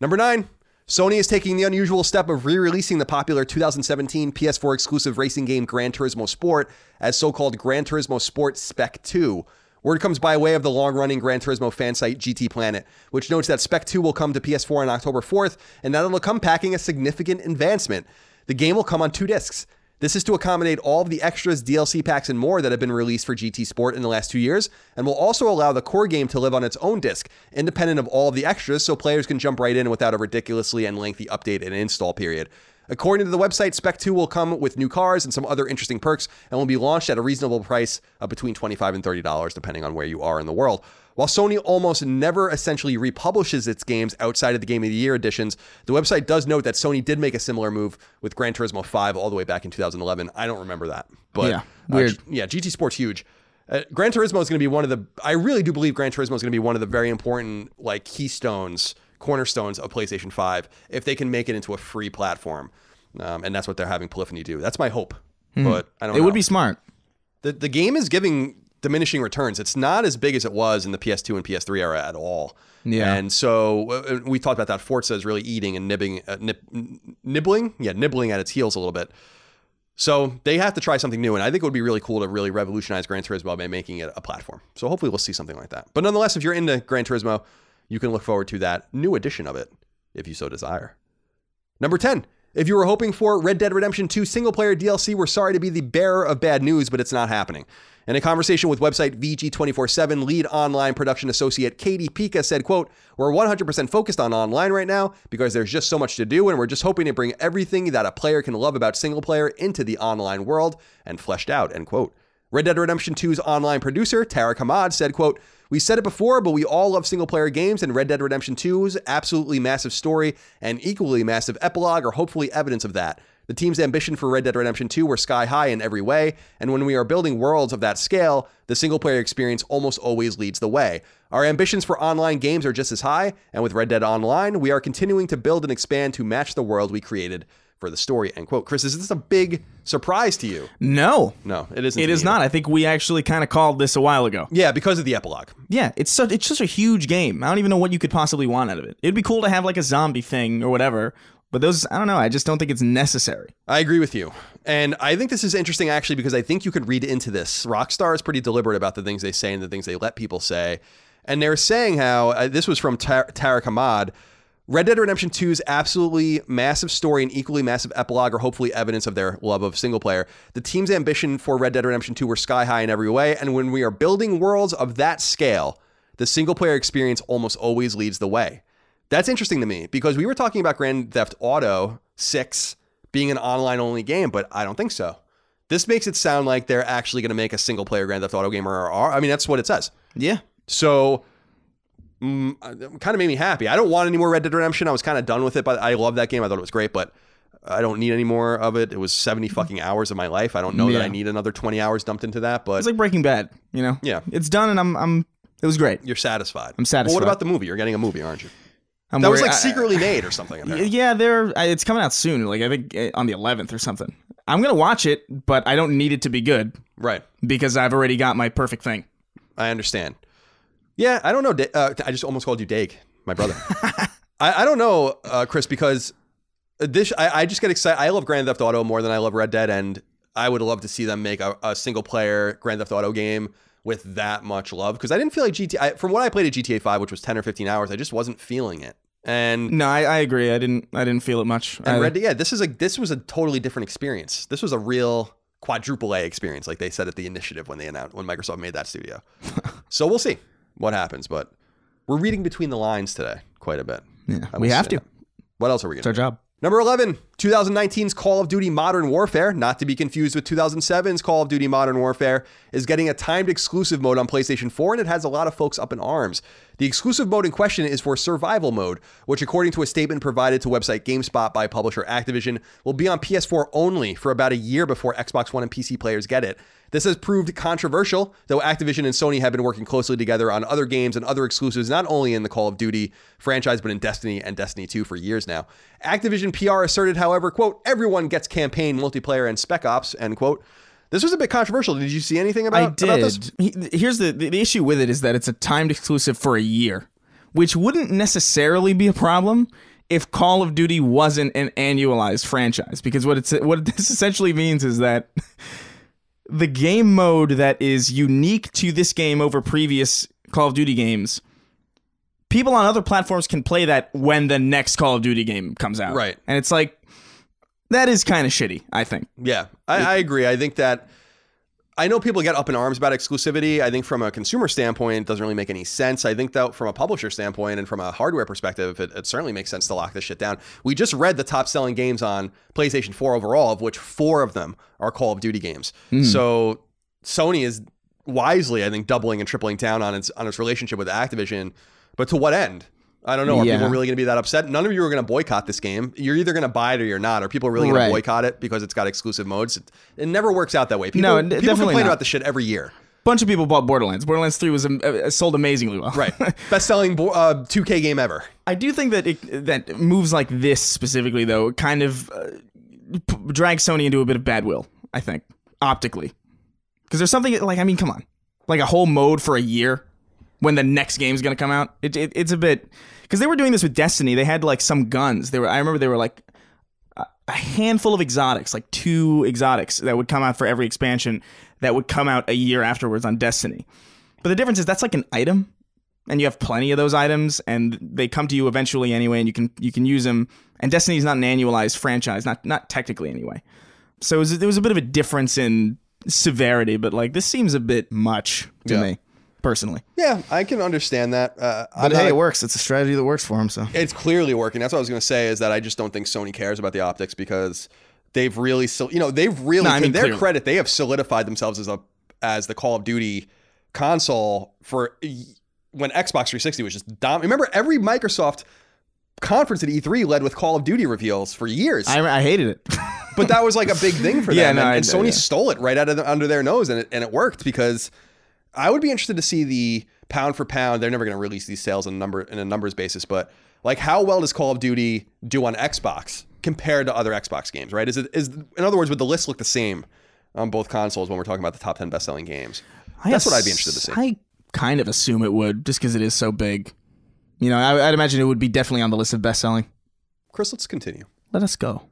A: Number nine, Sony is taking the unusual step of re-releasing the popular 2017 PS4 exclusive racing game Gran Turismo Sport as so-called Gran Turismo Sport Spec 2. Word comes by way of the long-running Gran Turismo fan site GT Planet, which notes that Spec 2 will come to PS4 on October 4th, and that it'll come packing a significant advancement. The game will come on two discs. This is to accommodate all of the extras, DLC packs, and more that have been released for GT Sport in the last two years, and will also allow the core game to live on its own disc, independent of all of the extras, so players can jump right in without a ridiculously and lengthy update and install period. According to the website, Spec 2 will come with new cars and some other interesting perks and will be launched at a reasonable price of between 25 and $30, depending on where you are in the world. While Sony almost never essentially republishes its games outside of the Game of the Year editions, the website does note that Sony did make a similar move with Gran Turismo 5 all the way back in 2011. I don't remember that. But
B: Yeah,
A: uh,
B: weird.
A: G- yeah, GT Sport's huge. Uh, Gran Turismo is going to be one of the. I really do believe Gran Turismo is going to be one of the very important like keystones, cornerstones of PlayStation Five if they can make it into a free platform, um, and that's what they're having Polyphony do. That's my hope. But I don't.
B: It
A: know.
B: would be smart.
A: the the game is giving diminishing returns. It's not as big as it was in the PS2 and PS3 era at all.
B: Yeah.
A: And so uh, we talked about that. Forza is really eating and nibbling, uh, nib, nibbling, yeah, nibbling at its heels a little bit. So they have to try something new, and I think it would be really cool to really revolutionize Gran Turismo by making it a platform. So hopefully we'll see something like that. But nonetheless, if you're into Gran Turismo, you can look forward to that new edition of it if you so desire. Number 10. If you were hoping for Red Dead Redemption 2 single player DLC, we're sorry to be the bearer of bad news, but it's not happening. In a conversation with website VG247, lead online production associate Katie Pika said, quote, We're 100% focused on online right now because there's just so much to do, and we're just hoping to bring everything that a player can love about single player into the online world and fleshed out, end quote. Red Dead Redemption 2's online producer, Tarek Hamad, said, quote, We said it before, but we all love single player games, and Red Dead Redemption 2's absolutely massive story and equally massive epilogue are hopefully evidence of that. The team's ambition for Red Dead Redemption 2 were sky high in every way, and when we are building worlds of that scale, the single player experience almost always leads the way. Our ambitions for online games are just as high, and with Red Dead Online, we are continuing to build and expand to match the world we created for the story. End quote. Chris, is this a big surprise to you?
B: No,
A: No, it isn't.
B: it is
A: either.
B: not. I think we actually kind of called this a while ago.
A: Yeah, because of the epilogue.
B: Yeah, it's such it's just a huge game. I don't even know what you could possibly want out of it. It'd be cool to have like a zombie thing or whatever, but those I don't know. I just don't think it's necessary.
A: I agree with you. And I think this is interesting actually because I think you could read into this. Rockstar is pretty deliberate about the things they say and the things they let people say. And they're saying how uh, this was from Tar- Tarek Hamad. Red Dead Redemption 2's absolutely massive story and equally massive epilogue are hopefully evidence of their love of single player. The team's ambition for Red Dead Redemption 2 were sky high in every way, and when we are building worlds of that scale, the single player experience almost always leads the way. That's interesting to me because we were talking about Grand Theft Auto 6 being an online only game, but I don't think so. This makes it sound like they're actually going to make a single player Grand Theft Auto game, or, I mean, that's what it says.
B: Yeah.
A: So, mm, kind of made me happy. I don't want any more Red Dead Redemption. I was kind of done with it, but I love that game. I thought it was great, but I don't need any more of it. It was 70 fucking hours of my life. I don't know that I need another 20 hours dumped into that, but
B: It's like Breaking Bad, you know?
A: Yeah.
B: It's done and I'm I'm it was great.
A: you're satisfied.
B: I'm
A: Well,
B: satisfied.
A: what about the movie? You're getting a movie, aren't you?
B: I'm
A: That was
B: worried-
A: like
B: I-
A: secretly made or something. Apparently. [laughs]
B: yeah, they're it's coming out soon. Like I think uh, on the 11th or something. I'm going to watch it, but I don't need it to be good
A: Right.
B: because I've already got my perfect thing.
A: I understand. Yeah, I don't know. Uh, I just almost called you Dake, my brother. [laughs] I, I don't know, uh, Chris, because this I, I just get excited. I love Grand Theft Auto more than I love Red Dead, and I would love to see them make a, a single player Grand Theft Auto game with that much love because I didn't feel like GTA. From what I played at GTA Five, which was ten or fifteen hours, I just wasn't feeling it. And
B: No, I, I agree. I didn't I didn't feel it much.
A: and
B: I-
A: Red Dead, yeah, this is a this was a totally different experience. This was a real quadruple A experience, like they said at the initiative when they announced when Microsoft made that studio. [laughs] so we'll see what happens, but we're reading between the lines today quite a bit.
B: yeah,
A: I
B: we have to.
A: that. What else are we going to?
B: It's our job.
A: Number 11, 2019's Call of Duty Modern Warfare, not to be confused with 2007's Call of Duty Modern Warfare, is getting a timed exclusive mode on PlayStation 4, and it has a lot of folks up in arms. The exclusive mode in question is for Survival Mode, which, according to a statement provided to website GameSpot by publisher Activision, will be on PS4 only for about a year before Xbox One and PC players get it. This has proved controversial, though Activision and Sony have been working closely together on other games and other exclusives, not only in the Call of Duty franchise, but in Destiny and Destiny 2 for years now. Activision PR asserted, however, quote, everyone gets campaign, multiplayer, and spec ops, end quote. This was a bit controversial. Did you see anything about,
B: I
A: about this?
B: did. Here's the, the the issue with it is that it's a timed exclusive for a year, which wouldn't necessarily be a problem if Call of Duty wasn't an annualized franchise. Because what it's what this [laughs] essentially means is that the game mode that is unique to this game over previous Call of Duty games. People on other platforms can play that when the next Call of Duty game comes out.
A: Right.
B: And it's like, that is kind of shitty, I think.
A: Yeah, I, I agree. I think that I know people get up in arms about exclusivity. I think from a consumer standpoint, it doesn't really make any sense. I think that from a publisher standpoint and from a hardware perspective, it, it certainly makes sense to lock this shit down. We just read the top selling games on PlayStation 4 overall, of which four of them are Call of Duty games. Hmm. So Sony is wisely, I think, doubling and tripling down on its on its relationship with Activision. But to what end? I don't know. Are
B: Yeah.
A: people really going to be that upset? None of you are going to boycott this game. You're either going to buy it or you're not. Are people really going
B: Right.
A: to boycott it because it's got exclusive modes? It, it never works out that way. People,
B: No,
A: people
B: definitely
A: complain
B: not.
A: about this shit every year.
B: bunch of people bought Borderlands. Borderlands 3 was um, uh, sold amazingly well.
A: Right. [laughs] Best selling bo- uh, 2K game ever.
B: I do think that it, that moves like this specifically though kind of uh, p- drag Sony into a bit of bad will, I think, optically. Cuz there's something like I mean, come on. Like a whole mode for a year when the next game's going to come out. It, it, it's a bit cuz they were doing this with Destiny. They had like some guns. They were I remember they were like a handful of exotics, like two exotics that would come out for every expansion that would come out a year afterwards on Destiny. But the difference is that's like an item and you have plenty of those items and they come to you eventually anyway and you can you can use them and Destiny is not an annualized franchise, not not technically anyway. So it was, there was a bit of a difference in severity, but like this seems a bit much to
A: Yeah.
B: me personally.
A: Yeah, I can understand that. Uh,
D: But hey, it works. It's a strategy that works for him. So
A: It's clearly working. That's what I was going to say. Is that I just don't think Sony cares about the optics because they've really, sol- you know, they've really,
B: No, I mean,
A: their
B: clearly.
A: credit, they have solidified themselves as a as the Call of Duty console for when Xbox 360 was just dom. Remember, every Microsoft conference at E3 led with Call of Duty reveals for years,
B: I, I hated it.
A: but that was like a big thing for [laughs] them.
B: Yeah, no,
A: and,
B: I-
A: and Sony
B: yeah.
A: stole it right out of the, under their nose, and it, and it worked because I would be interested to see the pound for pound. They're never going to release these sales in a number in a numbers basis, but like how well does Call of Duty do on Xbox compared to other Xbox games? Right? Is it is in other words, would the list look the same on both consoles when we're talking about the top ten best selling games? That's what I'd be interested to see.
B: I kind of assume it would, just because it is so big. You know, I, I'd imagine it would be definitely on the list of best selling.
A: Chris, let's continue.
B: Let us go.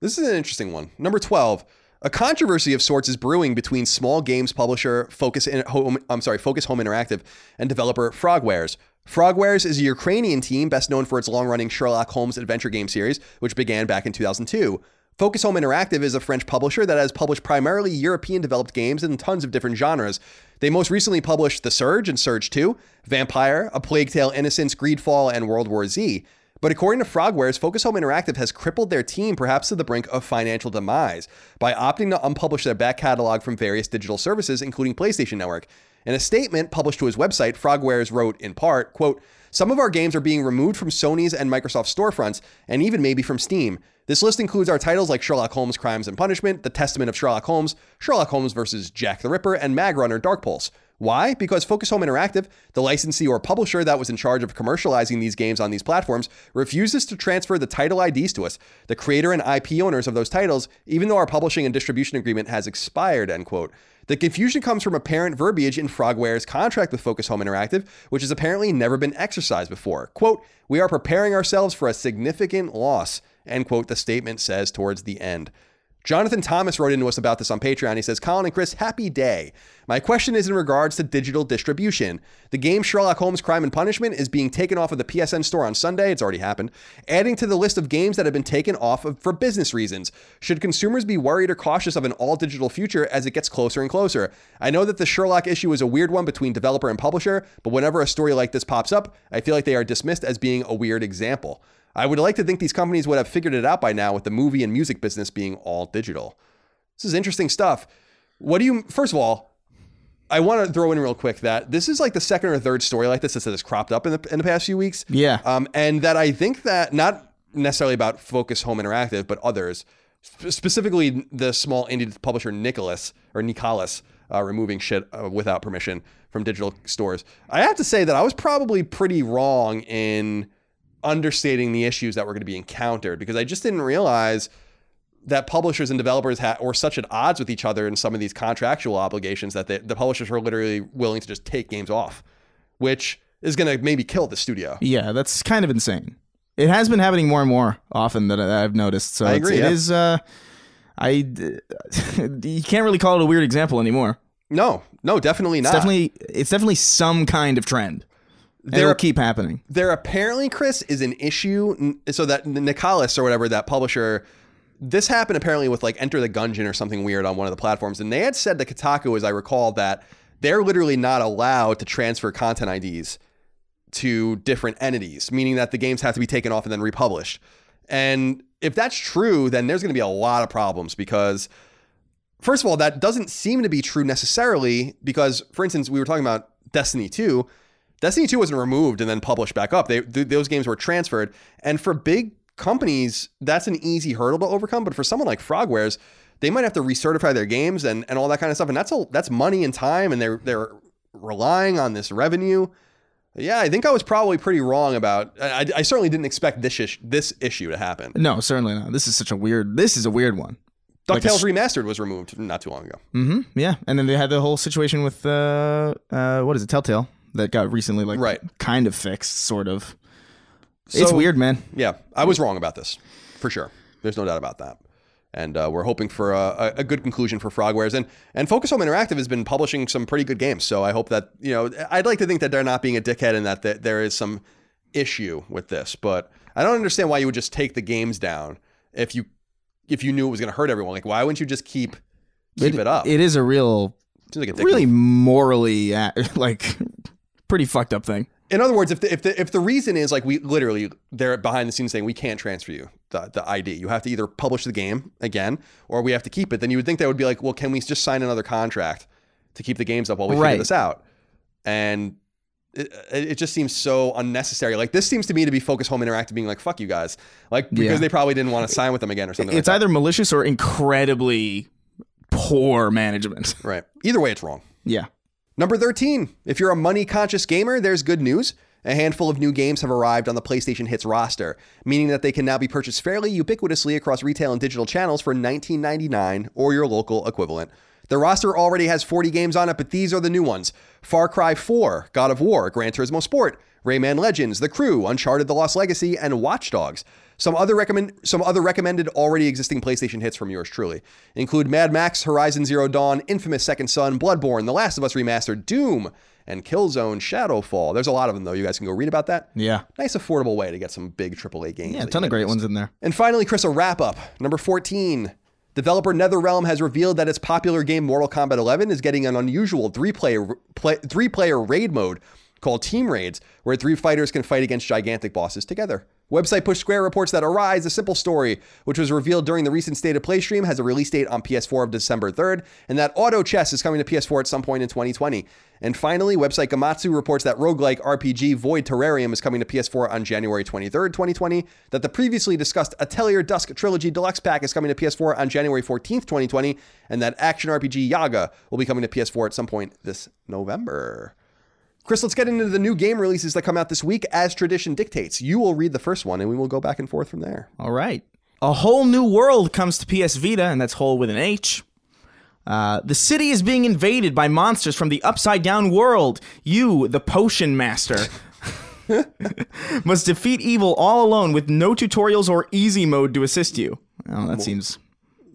A: This is an interesting one. Number 12. A controversy of sorts is brewing between small games publisher Focus in Home I'm sorry, Focus Home Interactive and developer Frogwares. Frogwares is a Ukrainian team best known for its long-running Sherlock Holmes adventure game series, which began back in 2002. Focus Home Interactive is a French publisher that has published primarily European developed games in tons of different genres. They most recently published The Surge and Surge 2, Vampyr, A Plague Tale Innocence, Greedfall, and World War Z. But according to Frogwares, Focus Home Interactive has crippled their team perhaps to the brink of financial demise by opting to unpublish their back catalog from various digital services, including PlayStation Network. In a statement published to his website, Frogwares wrote in part, quote, some of our games are being removed from Sony's and Microsoft storefronts, and even maybe from Steam. This list includes our titles like Sherlock Holmes Crimes and Punishment, The Testament of Sherlock Holmes, Sherlock Holmes vs. Jack the Ripper, and Mag Runner Dark Pulse. Why? Because Focus Home Interactive, the licensee or publisher that was in charge of commercializing these games on these platforms, refuses to transfer the title IDs to us, the creator and IP owners of those titles, even though our publishing and distribution agreement has expired, end quote. The confusion comes from apparent verbiage in Frogware's contract with Focus Home Interactive, which has apparently never been exercised before. Quote, we are preparing ourselves for a significant loss, end quote, the statement says towards the end. Jonathan Thomas wrote into us about this on Patreon. He says, Colin and Chris, happy day. My question is in regards to digital distribution. The game Sherlock Holmes Crime and Punishment is being taken off of the PSN store on Sunday. It's already happened. Adding to the list of games that have been taken off of for business reasons. Should consumers be worried or cautious of an all digital future as it gets closer and closer? I know that the Sherlock issue is a weird one between developer and publisher, but whenever a story like this pops up, I feel like they are dismissed as being a weird example. I would like to think these companies would have figured it out by now with the movie and music business being all digital. This is interesting stuff. What do you, first of all, I want to throw in real quick that this is like the second or third story like this that has cropped up in the, in the past few weeks.
B: Yeah.
A: Um, and that I think that not necessarily about Focus Home Interactive, but others, specifically the small indie publisher Nicholas or Nicholas, uh, removing shit uh, without permission from digital stores. I have to say that I was probably pretty wrong in understating the issues that were going to be encountered because I just didn't realize that publishers and developers ha- were such at odds with each other in some of these contractual obligations that they, the publishers were literally willing to just take games off, which is going to maybe kill the studio.
B: Yeah, that's kind of insane. It has been happening more and more often that I've noticed. So
A: I
B: it's-
A: agree,
B: It
A: yeah.
B: is, Uh, I [laughs] you can't really call it a weird example anymore.
A: No, no, definitely
B: It's
A: not.
B: definitely it's definitely some kind of trend. It'll keep happening.
A: there apparently, Chris, is an issue. So that Nicholas or whatever that publisher this happened apparently with like Enter the Gungeon or something weird on one of the platforms, and they had said to Kotaku, as I recall, that they're literally not allowed to transfer content IDs to different entities, meaning that the games have to be taken off and then republished. And if that's true, then there's going to be a lot of problems because, first of all, that doesn't seem to be true necessarily. Because, for instance, we were talking about Destiny 2. Destiny 2 wasn't removed and then published back up. They, th- those games were transferred. And for big companies, that's an easy hurdle to overcome. But for someone like Frogwares, they might have to recertify their games and, and all that kind of stuff. And that's a, that's money and time, and they're they're relying on this revenue. Yeah, I think I was probably pretty wrong about. I, I certainly didn't expect this ish, this issue to happen.
B: No, certainly not. This is such a weird. This is a weird one. Like
A: DuckTales
B: s-
A: Remastered was removed not too long ago.
B: Mm-hmm. Yeah, and then they had the whole situation with uh, uh, what is it, Telltale, that got recently like
A: Right.
B: kind of fixed, sort of. it's weird, man.
A: Yeah, I was wrong about this for sure. There's no doubt about that. And uh, we're hoping for a, a- good conclusion for Frogwares. And and Focus Home Interactive has been publishing some pretty good games. So I hope that you know I'd like to think that they're not being a dickhead and that th- there is some issue with this. But I don't understand why you would just take the games down if you if you knew it was going to hurt everyone. Like why wouldn't you just keep keep it, up?
B: It is a real,
A: Seems like a
B: really morally uh, [laughs] like pretty fucked up thing.
A: In other words, if the, if the if the reason is like we literally they're behind the scenes saying we can't transfer you the, the ID, you have to either publish the game again or we have to keep it. Then you would think that would be like, well, can we just sign another contract to keep the games up while we
B: Right.
A: figure this out? And it, it just seems so unnecessary. Like this seems to me to be Focus Home Interactive being like, fuck you guys, like because
B: Yeah.
A: they probably didn't want to sign with them again or something.
B: It's
A: like
B: either malicious or incredibly poor management.
A: right. Either way, it's wrong.
B: yeah.
A: Number 13. If you're a money conscious gamer, there's good news. A handful of new games have arrived on the PlayStation Hits roster, meaning that they can now be purchased fairly ubiquitously across retail and digital channels for $19.99 or your local equivalent. The roster already has 40 games on it, but these are the new ones Far Cry 4, God of War, Gran Turismo Sport, Rayman Legends, The Crew, Uncharted The Lost Legacy, and Watch Dogs. Some other recommend some other recommended already existing PlayStation hits from yours truly include Mad Max, Horizon Zero Dawn, Infamous Second Son, Bloodborne, The Last of Us Remastered, Doom, and Killzone Shadowfall. There's a lot of them though. You guys can go read about that.
B: Yeah.
A: Nice affordable way to get some big AAA games.
B: Yeah, a ton of great ones in there.
A: And finally, Chris, a wrap up. Number 14. Developer NetherRealm has revealed that its popular game Mortal Kombat 11 is getting an unusual three-player play, three-player raid mode called Team Raids, where three fighters can fight against gigantic bosses together. Website Push Square reports that Arise, a simple story, which was revealed during the recent State of Play stream, has a release date on PS4 of December 3rd, and that Auto Chess is coming to PS4 at some point in 2020. And finally, website Gematsu reports that roguelike RPG Void Terrarium is coming to PS4 on January 23rd, 2020, that the previously discussed Atelier Dusk Trilogy Deluxe Pack is coming to PS4 on January 14th, 2020, and that action RPG Yaga will be coming to PS4 at some point this November. Chris, let's get into the new game releases that come out this week as tradition dictates. You will read the first one and we will go back and forth from there.
B: All right. A whole new world comes to PS Vita, and that's whole with an H. Uh, the city is being invaded by monsters from the upside down world. You, the potion master, [laughs] must defeat evil all alone with no tutorials or easy mode to assist you. Oh, that seems.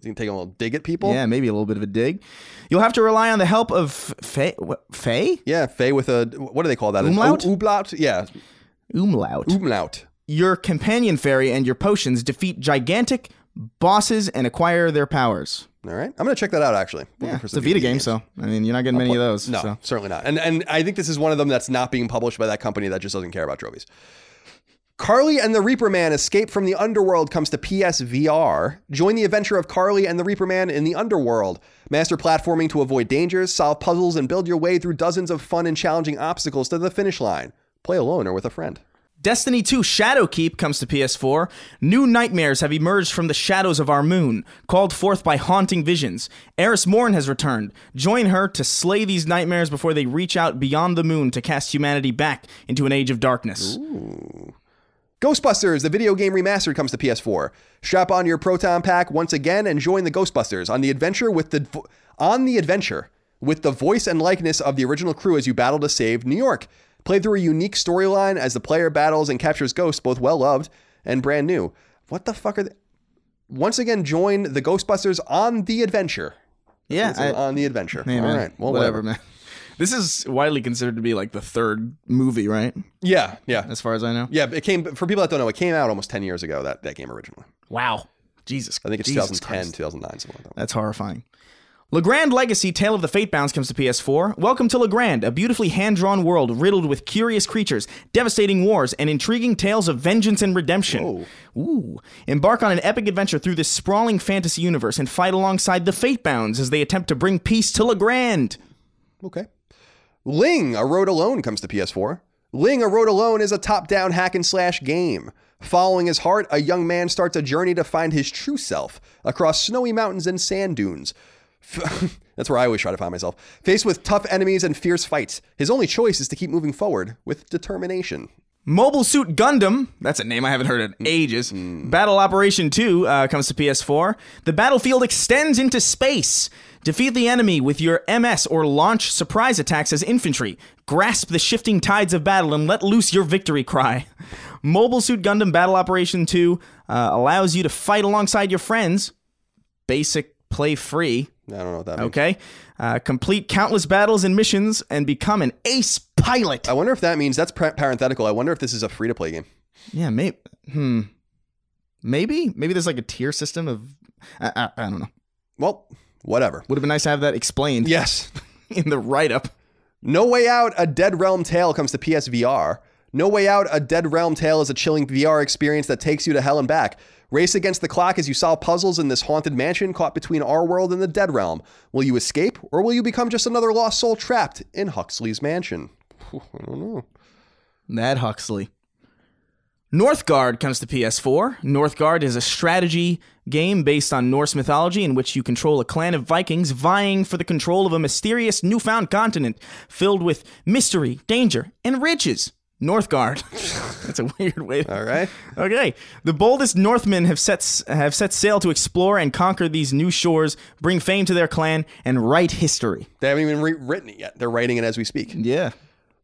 A: You can take a little dig at people.
B: Yeah, maybe a little bit of a dig. You'll have to rely on the help of Faye.
A: Yeah, Faye with a, what do they call that?
B: Umlaut?
A: u- Umlaut? Yeah,
B: Umlaut.
A: Umlaut.
B: Your companion fairy and your potions defeat gigantic bosses and acquire their powers.
A: All right. I'm going to check that out actually. Looking
B: Yeah, it's a Vita
A: Vita
B: game,
A: games.
B: so I mean, you're not getting many of those.
A: No,
B: so.
A: certainly not. And and I think this is one of them that's not being published by that company that just doesn't care about trophies. Carly and the Reaper Man Escape from the Underworld comes to PSVR. Join the adventure of Carly and the Reaper Man in the Underworld. Master platforming to avoid dangers, solve puzzles, and build your way through dozens of fun and challenging obstacles to the finish line. Play alone or with a friend.
B: Destiny 2 Shadowkeep comes to PS4. New nightmares have emerged from the shadows of our moon, called forth by haunting visions. Eris Morn has returned. Join her to slay these nightmares before they reach out beyond the moon to cast humanity back into an age of darkness.
A: Ghostbusters, the video game remastered, comes to PS4. Strap on your proton pack once again and join the Ghostbusters on the adventure with the vo- on the adventure with the voice and likeness of the original crew as you battle to save New York. Play through a unique storyline as the player battles and captures ghosts, both well loved and brand new. What the fuck are they? Once again, join the Ghostbusters on the adventure.
B: Yeah, I-
A: on the adventure.
B: Hey,
A: All
B: man.
A: right, well,
B: whatever,
A: whatever.
B: man. This is widely considered to be like the third movie, right?
A: Yeah, yeah,
B: As far as I know.
A: yeah. It came for people that don't know. It came out almost ten years ago. That that game originally.
B: Wow. Jesus.
A: I think it's
B: Jesus
A: 2010,
B: Christ.
A: 2009, something like that.
B: That's horrifying. Legrand Legacy Tale of the Fate Bounds comes to PS4. Welcome to Legrand, a beautifully hand drawn world riddled with curious creatures, devastating wars, and intriguing tales of vengeance and redemption. Ooh. Embark on an epic adventure through this sprawling fantasy universe and fight alongside the Fate Bounds as they attempt to bring peace to Legrand.
A: Okay. Ling, A Road Alone comes to PS4. Ling, A Road Alone is a top down hack and slash game. Following his heart, a young man starts a journey to find his true self across snowy mountains and sand dunes. [laughs] That's where I always try to find myself. Faced with tough enemies and fierce fights, his only choice is to keep moving forward with determination.
B: Mobile Suit Gundam, that's a name I haven't heard in ages. Battle Operation 2 uh, comes to PS4. The battlefield extends into space. Defeat the enemy with your MS or launch surprise attacks as infantry. Grasp the shifting tides of battle and let loose your victory cry. [laughs] Mobile Suit Gundam Battle Operation 2 uh, allows you to fight alongside your friends. Basic play free.
A: I don't know what that means.
B: Okay. Uh, complete countless battles and missions and become an ace pilot.
A: I wonder if that means that's parenthetical. I wonder if this is a free to play game.
B: Yeah, maybe. Hmm. Maybe. Maybe there's like a tier system of. I, I, I don't know.
A: Well, whatever.
B: Would have been nice to have that explained.
A: Yes. [laughs]
B: in the write up.
A: No Way Out, a Dead Realm Tale comes to PSVR. No Way Out, a Dead Realm Tale is a chilling VR experience that takes you to hell and back. Race against the clock as you solve puzzles in this haunted mansion caught between our world and the Dead Realm. Will you escape, or will you become just another lost soul trapped in Huxley's mansion? I don't know.
B: Mad Huxley. Northgard comes to PS4. Northgard is a strategy game based on Norse mythology in which you control a clan of Vikings vying for the control of a mysterious newfound continent filled with mystery, danger, and riches. Northgard. [laughs] That's a weird way.
A: All right.
B: Okay. The boldest Northmen have set have set sail to explore and conquer these new shores, bring fame to their clan, and write history.
A: They haven't even re- written it yet. They're writing it as we speak.
B: Yeah.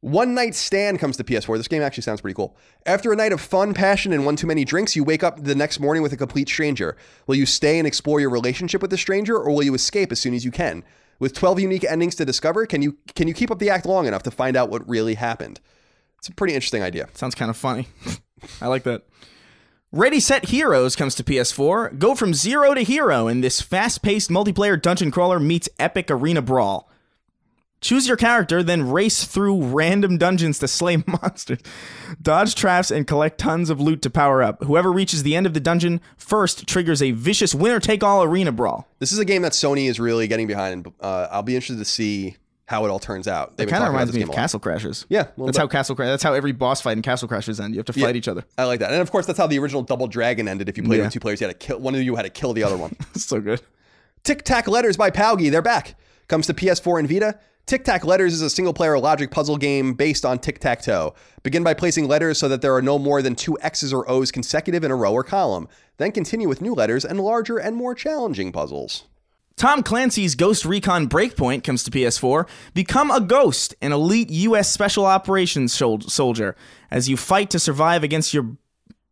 A: One Night Stand comes to PS4. This game actually sounds pretty cool. After a night of fun, passion, and one too many drinks, you wake up the next morning with a complete stranger. Will you stay and explore your relationship with the stranger, or will you escape as soon as you can? With 12 unique endings to discover, can you can you keep up the act long enough to find out what really happened? It's a pretty interesting idea.
B: Sounds kind of funny. [laughs] I like that. Ready Set Heroes comes to PS4. Go from zero to hero in this fast paced multiplayer dungeon crawler meets epic arena brawl. Choose your character, then race through random dungeons to slay [laughs] monsters, dodge traps, and collect tons of loot to power up. Whoever reaches the end of the dungeon first triggers a vicious winner take all arena brawl.
A: This is a game that Sony is really getting behind, and uh, I'll be interested to see how it all turns out. They've
B: It kind of reminds me of. Castle Crashers.
A: Yeah,
B: that's
A: bit.
B: how Castle Crash. That's how every boss fight in Castle Crashers end. You have to fight each other.
A: I like that, and of course, that's how the original Double Dragon ended. If you played
B: Yeah.
A: with two players, you had to kill one of you had to kill the other one. [laughs]
B: so good.
A: Tic Tac Letters by POWGI, they're back. Comes to PS4 and Vita. Tic Tac Letters is a single player logic puzzle game based on tic tac toe. Begin by placing letters so that there are no more than two X's or O's consecutive in a row or column. Then continue with new letters and larger and more challenging puzzles.
B: Tom Clancy's Ghost Recon Breakpoint comes to PS4. Become a ghost, an elite U.S. Special Operations soldier, as you fight to survive against your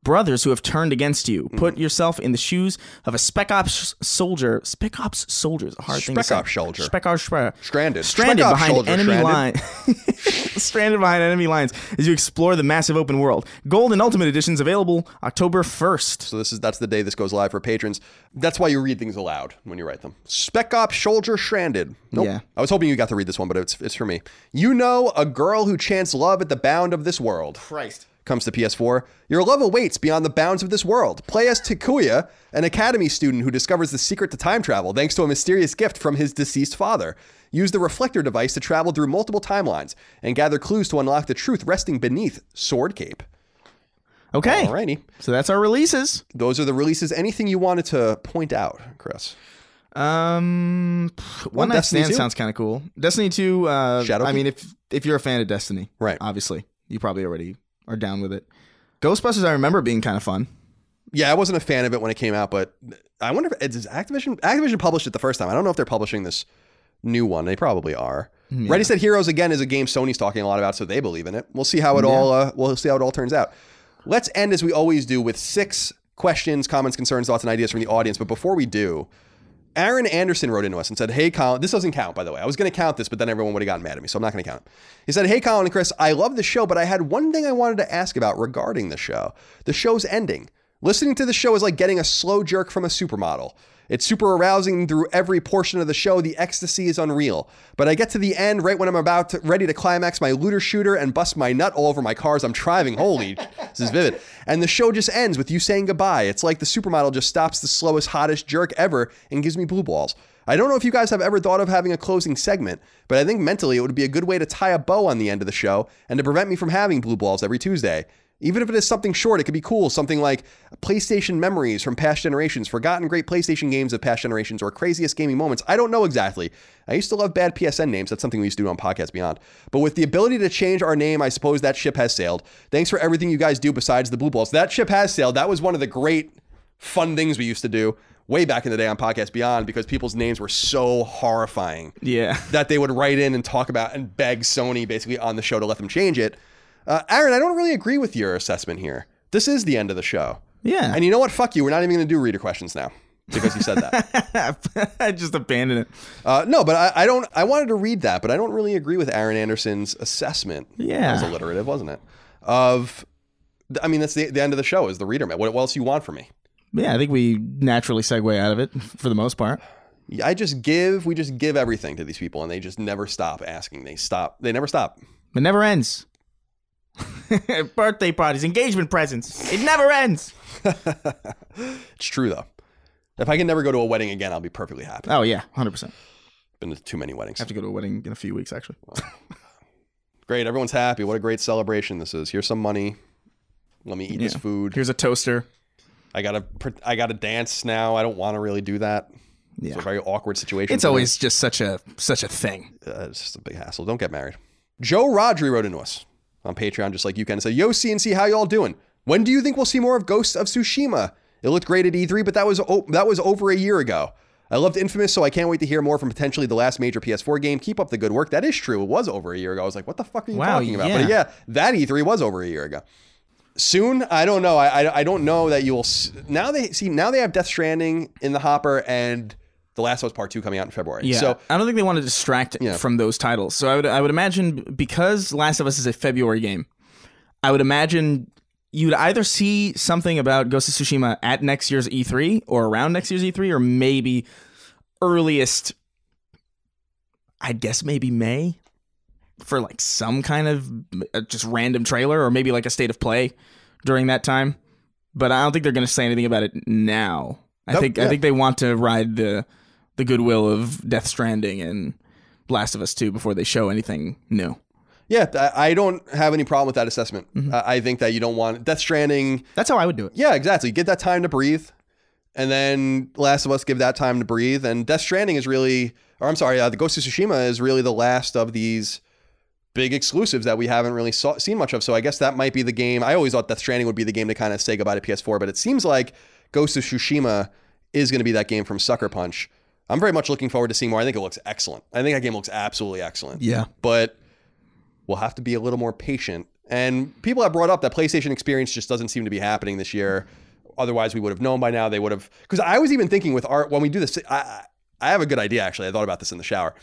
B: brothers who have turned against you.
A: Hmm.
B: Put yourself in the shoes of a Spec Ops soldier. Spec Ops soldier is a hard thing to
A: Spec
B: say.
A: Ops soldier.
B: Spec Ops spre-
A: Stranded.
B: Stranded
A: Spec
B: behind
A: soldier,
B: enemy lines. [laughs] stranded behind enemy lines as you explore the massive open world. Gold and Ultimate editions available October 1st.
A: So this is that's the day this goes live for patrons. That's why you read things aloud when you write them. Spec Ops Soldier Stranded. Nope.
B: Yeah.
A: I was hoping you got to read this one, but it's it's for me. YU-NO: a girl who chants love at the bound of this world.
B: Christ.
A: Comes to PS4. Your love awaits beyond the bounds of this world. Play as Takuya, an academy student who discovers the secret to time travel thanks to a mysterious gift from his deceased father. Use the reflector device to travel through multiple timelines and gather clues to unlock the truth resting beneath Sword Cape.
B: Okay.
A: Alrighty.
B: So that's our releases.
A: Those are the releases. Anything you wanted to point out, Chris?
B: Um, One Night
A: Destiny
B: Stand
A: 2?
B: sounds kind of cool. Destiny Two. Uh,
A: Shadowkeep?
B: I mean, if if you're a fan of Destiny,
A: Right.
B: Obviously, you probably already are down with it. Ghostbusters, I remember being kind of fun.
A: Yeah, I wasn't a fan of it when it came out, but I wonder if does Activision Activision published it the first time. I don't know if they're publishing this new one. They probably are. Ready Set Heroes again is a game Sony's talking a lot about, so they believe in it. We'll see how it all uh, we'll see how it all turns out. Let's end as we always do with six questions, comments, concerns, thoughts, and ideas from the audience. But before we do, Aaron Anderson wrote into us and said, Hey, Colin, this doesn't count, by the way. I was going to count this, but then everyone would have gotten mad at me, so I'm not going to count. He said, Hey, Colin and Chris, I love the show, but I had one thing I wanted to ask about regarding the show. The show's ending. Listening to the show is like getting a slow jerk from a supermodel. It's super arousing through every portion of the show. The ecstasy is unreal. But I get to the end right when I'm about to, ready to climax my looter shooter and bust my nut all over my cars I'm driving. Holy, [laughs] this is vivid. And the show just ends with you saying goodbye. It's like the supermodel just stops the slowest, hottest jerk ever and gives me blue balls. I don't know if you guys have ever thought of having a closing segment, but I think mentally it would be a good way to tie a bow on the end of the show and to prevent me from having blue balls every Tuesday. Even if it is something short, it could be cool. Something like PlayStation memories from past generations, forgotten great PlayStation games of past generations, or craziest gaming moments. I don't know exactly. I used to love bad PSN names. That's something we used to do on Podcast Beyond. But with the ability to change our name, I suppose that ship has sailed. Thanks for everything you guys do besides the blue balls. That ship has sailed. That was one of the great fun things we used to do way back in the day on Podcast Beyond because people's names were so horrifying.
B: Yeah.
A: That they would write in and talk about and beg Sony basically on the show to let them change it. Uh, Aaron, I don't really agree with your assessment here. This is the end of the show.
B: Yeah.
A: And you know what? Fuck you. We're not even going to do reader questions now because you said that. [laughs]
B: I just abandoned it.
A: Uh, no, but I, I don't. I wanted to read that, but I don't really agree with Aaron Anderson's assessment.
B: Yeah.
A: that was alliterative, wasn't it? Of, I mean, that's the, the end of the show. Is the reader man? What, what else you want from me?
B: Yeah, I think we naturally segue out of it for the most part.
A: I just give. We just give everything to these people, and they just never stop asking. They stop. They never stop.
B: It never ends. [laughs] Birthday parties, engagement presents. It never ends. [laughs]
A: It's true though. If I can never go to a wedding again, I'll be perfectly happy.
B: Oh yeah, hundred percent.
A: Been to too many weddings.
B: I have to go to a wedding in a few weeks, actually.
A: Great, everyone's happy. What a great celebration this is. Here's some money. Let me eat this food.
B: Here's a toaster.
A: I gotta, I gotta dance now. I don't want to really do that. It's
B: Yeah.
A: a very awkward situation.
B: It's
A: for me.
B: always just such a such a thing.
A: uh, it's just a big hassle. Don't get married. Joe Rodri wrote into us on Patreon, just like you can, said, "Yo, CNC, how y'all doing? When do you think we'll see more of Ghosts of Tsushima? It looked great at E3, but that was o- that was over a year ago. I loved Infamous, so I can't wait to hear more from potentially the last major PS4 game. Keep up the good work. That is true. It was over a year ago. I was like, what the fuck are you
B: Wow,
A: talking about?
B: yeah.
A: But yeah, that E3 was over a year ago. Soon, I don't know. I, I, I don't know that you'll s- now they see now they have Death Stranding in the hopper and The Last of Us Part Two coming out in February.
B: Yeah.
A: So
B: I don't think they want to distract
A: Yeah.
B: from those titles. So I would I would imagine because Last of Us is a February game, I would imagine you'd either see something about Ghost of Tsushima at next year's E3 or around next year's E3 or maybe earliest I guess maybe May for like some kind of uh, just random trailer or maybe like a state of play during that time. But I don't think they're going to say anything about it now. I
A: Nope,
B: think I think they want to ride the the goodwill of Death Stranding and Last of Us 2 before they show anything new.
A: Yeah, I don't have any problem with that assessment.
B: Mm-hmm.
A: I I think that you don't want Death Stranding.
B: That's how I would do it.
A: Yeah, exactly. Get that time to breathe, and then Last of Us give that time to breathe. And Death Stranding is really, or I'm sorry, uh, the Ghost of Tsushima is really the last of these big exclusives that we haven't really saw, seen much of. So I guess that might be the game. I always thought Death Stranding would be the game to kind of say goodbye to PS4, but it seems like Ghost of Tsushima is going to be that game from Sucker Punch. I'm very much looking forward to seeing more. I think it looks excellent. I think that game looks absolutely excellent
B: Yeah.
A: but we'll have to be a little more patient. And people have brought up that PlayStation experience just doesn't seem to be happening this year. Otherwise, we would have known by now. They would have because I was even thinking with our when we do this. I I I have a good idea actually. I thought about this in the shower.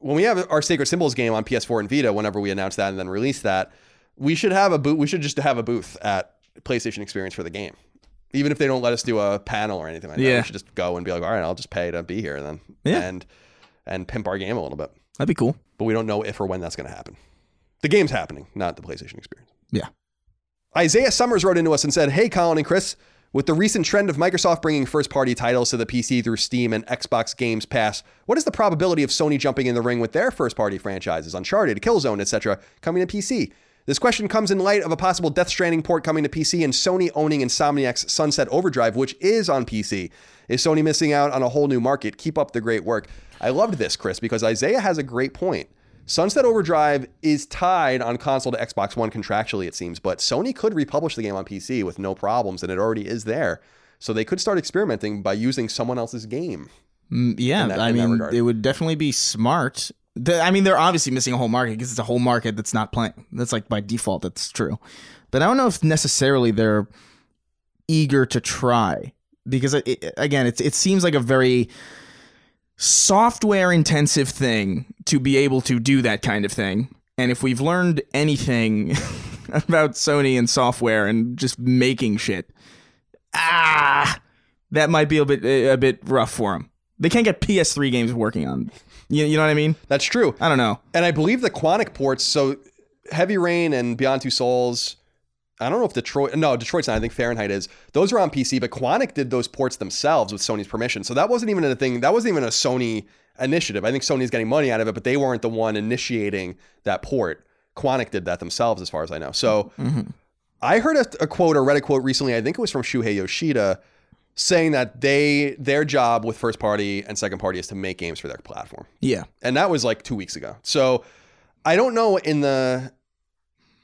A: When we have our Sacred Symbols game on PS4 and Vita, whenever we announce that and then release that, we should have a booth. We should just have a booth at PlayStation Experience for the game. Even if they don't let us do a panel or anything like that,
B: Yeah.
A: we should just go and be like, all right, I'll just pay to be here then,
B: Yeah.
A: and and pimp our game a little bit
B: That'd be cool.
A: but we don't know if or when that's going to happen. The game's happening, not the PlayStation experience.
B: Yeah.
A: Isaiah Summers wrote into us and said, Hey, Colin and Chris, with the recent trend of Microsoft bringing first party titles to the PC through Steam and Xbox Games Pass, what is the probability of Sony jumping in the ring with their first party franchises, Uncharted, Killzone, etc., coming to PC? This question comes in light of a possible Death Stranding port coming to PC and Sony owning Insomniac's Sunset Overdrive, which is on PC. Is Sony missing out on a whole new market? Keep up the great work. I loved this, Chris, because Isaiah has a great point. Sunset Overdrive is tied on console to Xbox One contractually, it seems, but Sony could republish the game on PC with no problems, and it already is there. So they could start experimenting by using someone else's game.
B: Mm, yeah,
A: that-
B: I mean, it would definitely be smart. The, I mean, they're obviously missing a whole market because it's a whole market that's not playing. That's like by default, that's true. But I don't know if necessarily they're eager to try because it, it- again, it's it seems like a very software intensive thing to be able to do that kind of thing. And if we've learned anything [laughs] about Sony and software and just making shit, ah, that might be a bit a bit rough for them. They can't get PS3 games working on. You, you know what I mean?
A: That's true.
B: I don't know.
A: And I believe the Quantic ports, so Heavy Rain and Beyond Two Souls, I don't know if Detroit, no, Detroit's not, I think Fahrenheit is. Those are on PC, but Quantic did those ports themselves with Sony's permission. So that wasn't even a thing, that wasn't even a Sony initiative. I think Sony's getting money out of it, but they weren't the one initiating that port. Quantic did that themselves, as far as I know. So mm-hmm. I heard a, a quote or read a quote recently, I think it was from Shuhei Yoshida, saying that they their job with first party and second party is to make games for their platform
B: Yeah.
A: and that was like two weeks ago. So I don't know in the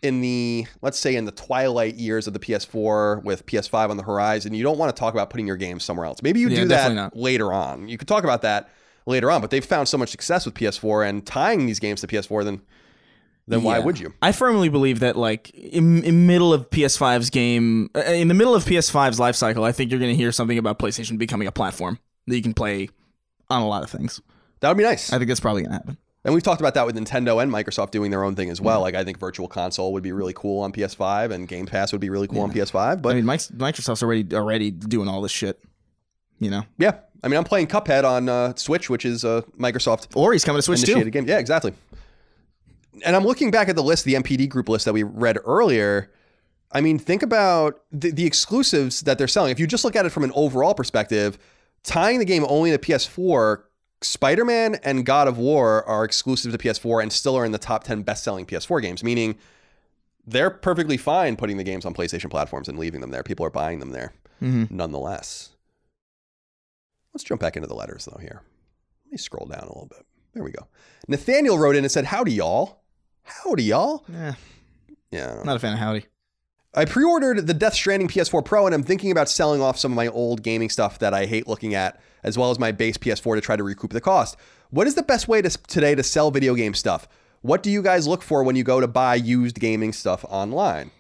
A: in the let's say in the twilight years of the PS4 with PS5 on the horizon, you don't want to talk about putting your games somewhere else. Maybe you
B: Yeah,
A: do that
B: not.
A: later on. You could talk about that later on, but they've found so much success with PS4 and tying these games to PS4. Then then why
B: Yeah.
A: would you?
B: I firmly believe that, like, in, in middle of PS5's game, uh, in the middle of PS5's life cycle, I think you're going to hear something about PlayStation becoming a platform that you can play on a lot of things.
A: That would be nice.
B: I think that's probably going to happen.
A: And we've talked about that with Nintendo and Microsoft doing their own thing as well. Like I think Virtual Console would be really cool on PS5 and Game Pass would be really cool on PS5. But
B: I mean, Microsoft's already already doing all this shit. You know,
A: yeah, I mean I'm playing Cuphead on uh, Switch, which is uh, Microsoft
B: or he's coming to Switch too.
A: game. Yeah, exactly. And I'm looking back at the list, the NPD Group list that we read earlier. I mean, think about the, the exclusives that they're selling. If you just look at it from an overall perspective, tying the game only to PS4, Spider Man and God of War are exclusive to PS4 and still are in the top 10 best selling PS4 games, meaning they're perfectly fine putting the games on PlayStation platforms and leaving them there. People are buying them there
B: Mm-hmm.
A: nonetheless. Let's jump back into the letters though here. Let me scroll down a little bit. There we go. Nathaniel wrote in and said, Howdy, y'all. Howdy, y'all.
B: Eh,
A: yeah, Yeah. Don't
B: not a fan of Howdy.
A: I pre ordered the Death Stranding PS4 Pro and I'm thinking about selling off some of my old gaming stuff that I hate looking at, as well as my base PS4 to try to recoup the cost. What is the best way to, today to sell video game stuff? What do you guys look for when you go to buy used gaming stuff online?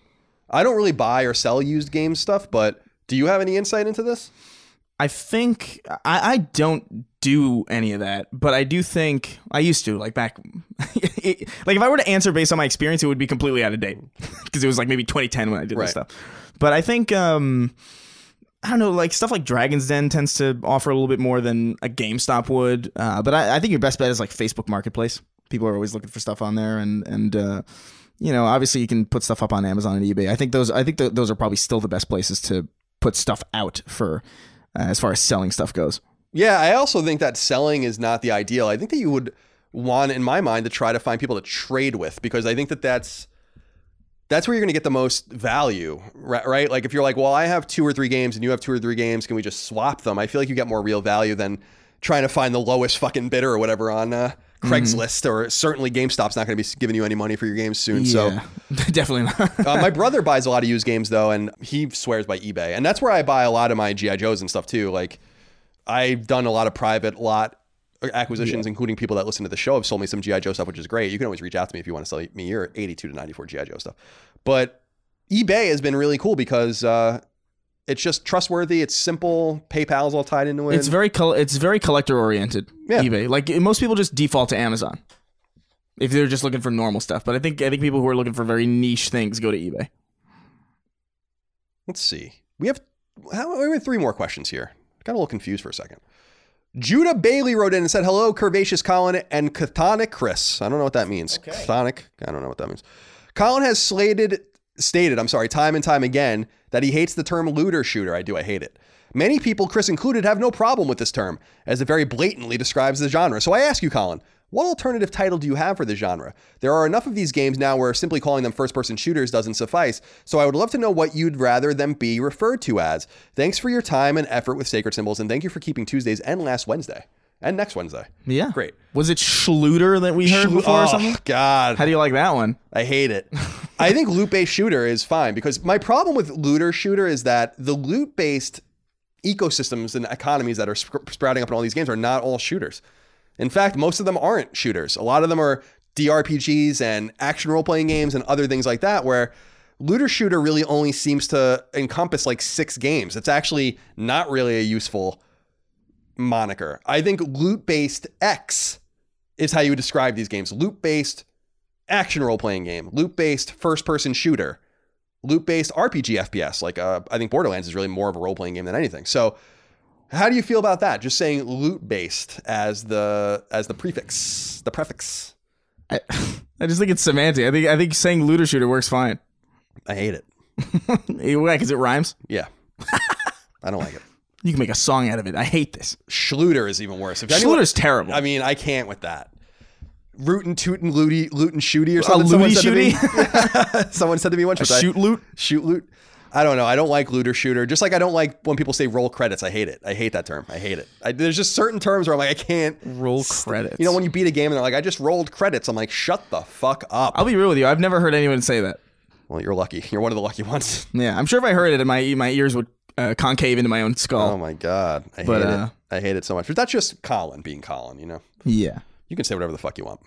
A: I don't really buy or sell used game stuff, but do you have any insight into this?
B: I think I, I don't do any of that, but I do think I used to like back. [laughs] it- like if I were to answer based on my experience, it would be completely out of date [laughs] because it was like maybe 2010 when I did
A: Right.
B: this stuff. But I think um, I don't know, like stuff like Dragon's Den tends to offer a little bit more than a GameStop would. Uh, but I, I think your best bet is like Facebook Marketplace. People are always looking for stuff on there, and and uh, you know, obviously you can put stuff up on Amazon and eBay. I think those I think th- those are probably still the best places to put stuff out for uh, as far as selling stuff goes.
A: Yeah, I also think that selling is not the ideal. I think that you would want, in my mind, to try to find people to trade with because I think that that's that's where you're going to get the most value, right? right? Like if you're like, well, I have two or three games and you have two or three games, can we just swap them? I feel like you get more real value than trying to find the lowest fucking bidder or whatever on uh, Craigslist or certainly GameStop's not going to be giving you any money for your games soon. So [laughs]
B: definitely not.
A: uh, my brother buys a lot of used games though, and he swears by eBay, and that's where I buy a lot of my GI Joes and stuff too. Like I've done a lot of private lot acquisitions, including people that listen to the show have sold me some GI Joe stuff, which is great. You can always reach out to me if you want to sell me your 82 to 94 GI Joe stuff. But eBay has been really cool because uh, it's just trustworthy. It's simple. PayPal's all tied into it.
B: it's very col- it's very collector oriented.
A: Yeah.
B: eBay. Like most people just default to Amazon if they're just looking for normal stuff. But I think I think people who are looking for very niche things go to eBay.
A: Let's see. We have how, we have three more questions here. Got a little confused for a second. Judah Bailey wrote in and said, "Hello, Curvaceous Colin and Chthonic Chris." I don't know what that means. Chthonic. I don't know what that means. Colin has slated, stated, I'm sorry, time and time again that he hates the term looter shooter. I do. I hate it. Many people, Chris included, have no problem with this term, as it very blatantly describes the genre. So I ask you, Colin, what alternative title do you have for the genre? There are enough of these games now where simply calling them first person shooters doesn't suffice, so I would love to know what you'd rather them be referred to as. Thanks for your time and effort with Sacred Symbols, and thank you for keeping Tuesdays and last Wednesday. And next Wednesday.
B: Yeah,
A: Great.
B: Was it Schluter that we heard before
A: oh,
B: or something?
A: God.
B: How do you like that one?
A: I hate it. [laughs] I think loot based shooter is fine because my problem with looter shooter is that the loot based ecosystems and economies that are sp- sprouting up in all these games are not all shooters. In fact, most of them aren't shooters. A lot of them are DRPGs and action role playing games and other things like that where looter shooter really only seems to encompass like six games. It's actually not really a useful moniker. I think loot based X is how you would describe these games. Loot based action role playing game, loot based first person shooter. loot based RPG FPS. Like uh, I think Borderlands is really more of a role playing game than anything. So how do you feel about that? Just saying loot based as the as the prefix, the prefix.
B: I, [laughs] I just think it's semantic. I think I think saying looter shooter works fine.
A: I hate it. [laughs]
B: Why? Because it rhymes.
A: Yeah, [laughs] I don't like it.
B: You can make a song out of it. I hate this.
A: Schluter is even worse. If
B: Schluter's terrible.
A: I mean, I can't with that. Rootin' tootin' looty lootin' shooty or something. Someone
B: looty
A: said, to me.
B: shooty? [laughs]
A: someone said to me once.
B: A
A: which I-
B: shoot loot?
A: Shoot loot. I don't know. I don't like looter shooter. Just like I don't like when people say roll credits. I hate it. I hate that term. I hate it. I, there's just certain terms where I'm like, I can't
B: roll credits.
A: You know, when you beat a game and they're like, I just rolled credits. I'm like, shut the fuck up.
B: I'll be real with you. I've never heard anyone say that.
A: Well, you're lucky. You're one of the lucky ones.
B: Yeah, I'm sure if I heard it, my my ears would uh, concave into my own skull.
A: Oh my god, I
B: But,
A: hate
B: uh,
A: it. I hate it so much. But that's just Colin being Colin. You know.
B: yeah.
A: You can say whatever the fuck you want.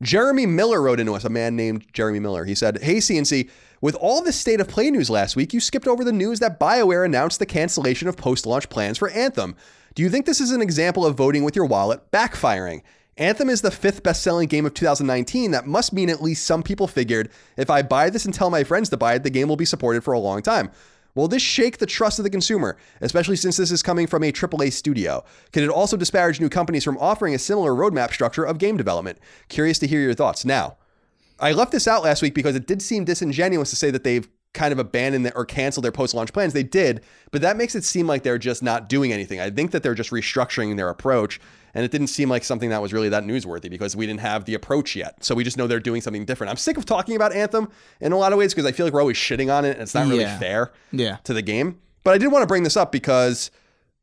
A: Jeremy Miller wrote into us, a man named Jeremy Miller. He said, Hey, CNC, with all the state of play news last week, you skipped over the news that BioWare announced the cancellation of post launch plans for Anthem. Do you think this is an example of voting with your wallet backfiring? Anthem is the fifth best selling game of 2019. That must mean at least some people figured if I buy this and tell my friends to buy it, the game will be supported for a long time. Will this shake the trust of the consumer, especially since this is coming from a AAA studio? Could it also disparage new companies from offering a similar roadmap structure of game development? Curious to hear your thoughts. Now, I left this out last week because it did seem disingenuous to say that they've kind of abandoned or canceled their post launch plans. They did, but that makes it seem like they're just not doing anything. I think that they're just restructuring their approach. And it didn't seem like something that was really that newsworthy because we didn't have the approach yet. So we just know they're doing something different. I'm sick of talking about Anthem in a lot of ways because I feel like we're always shitting on it and it's not really
B: Yeah.
A: fair
B: Yeah.
A: to the game. But I did want to bring this up because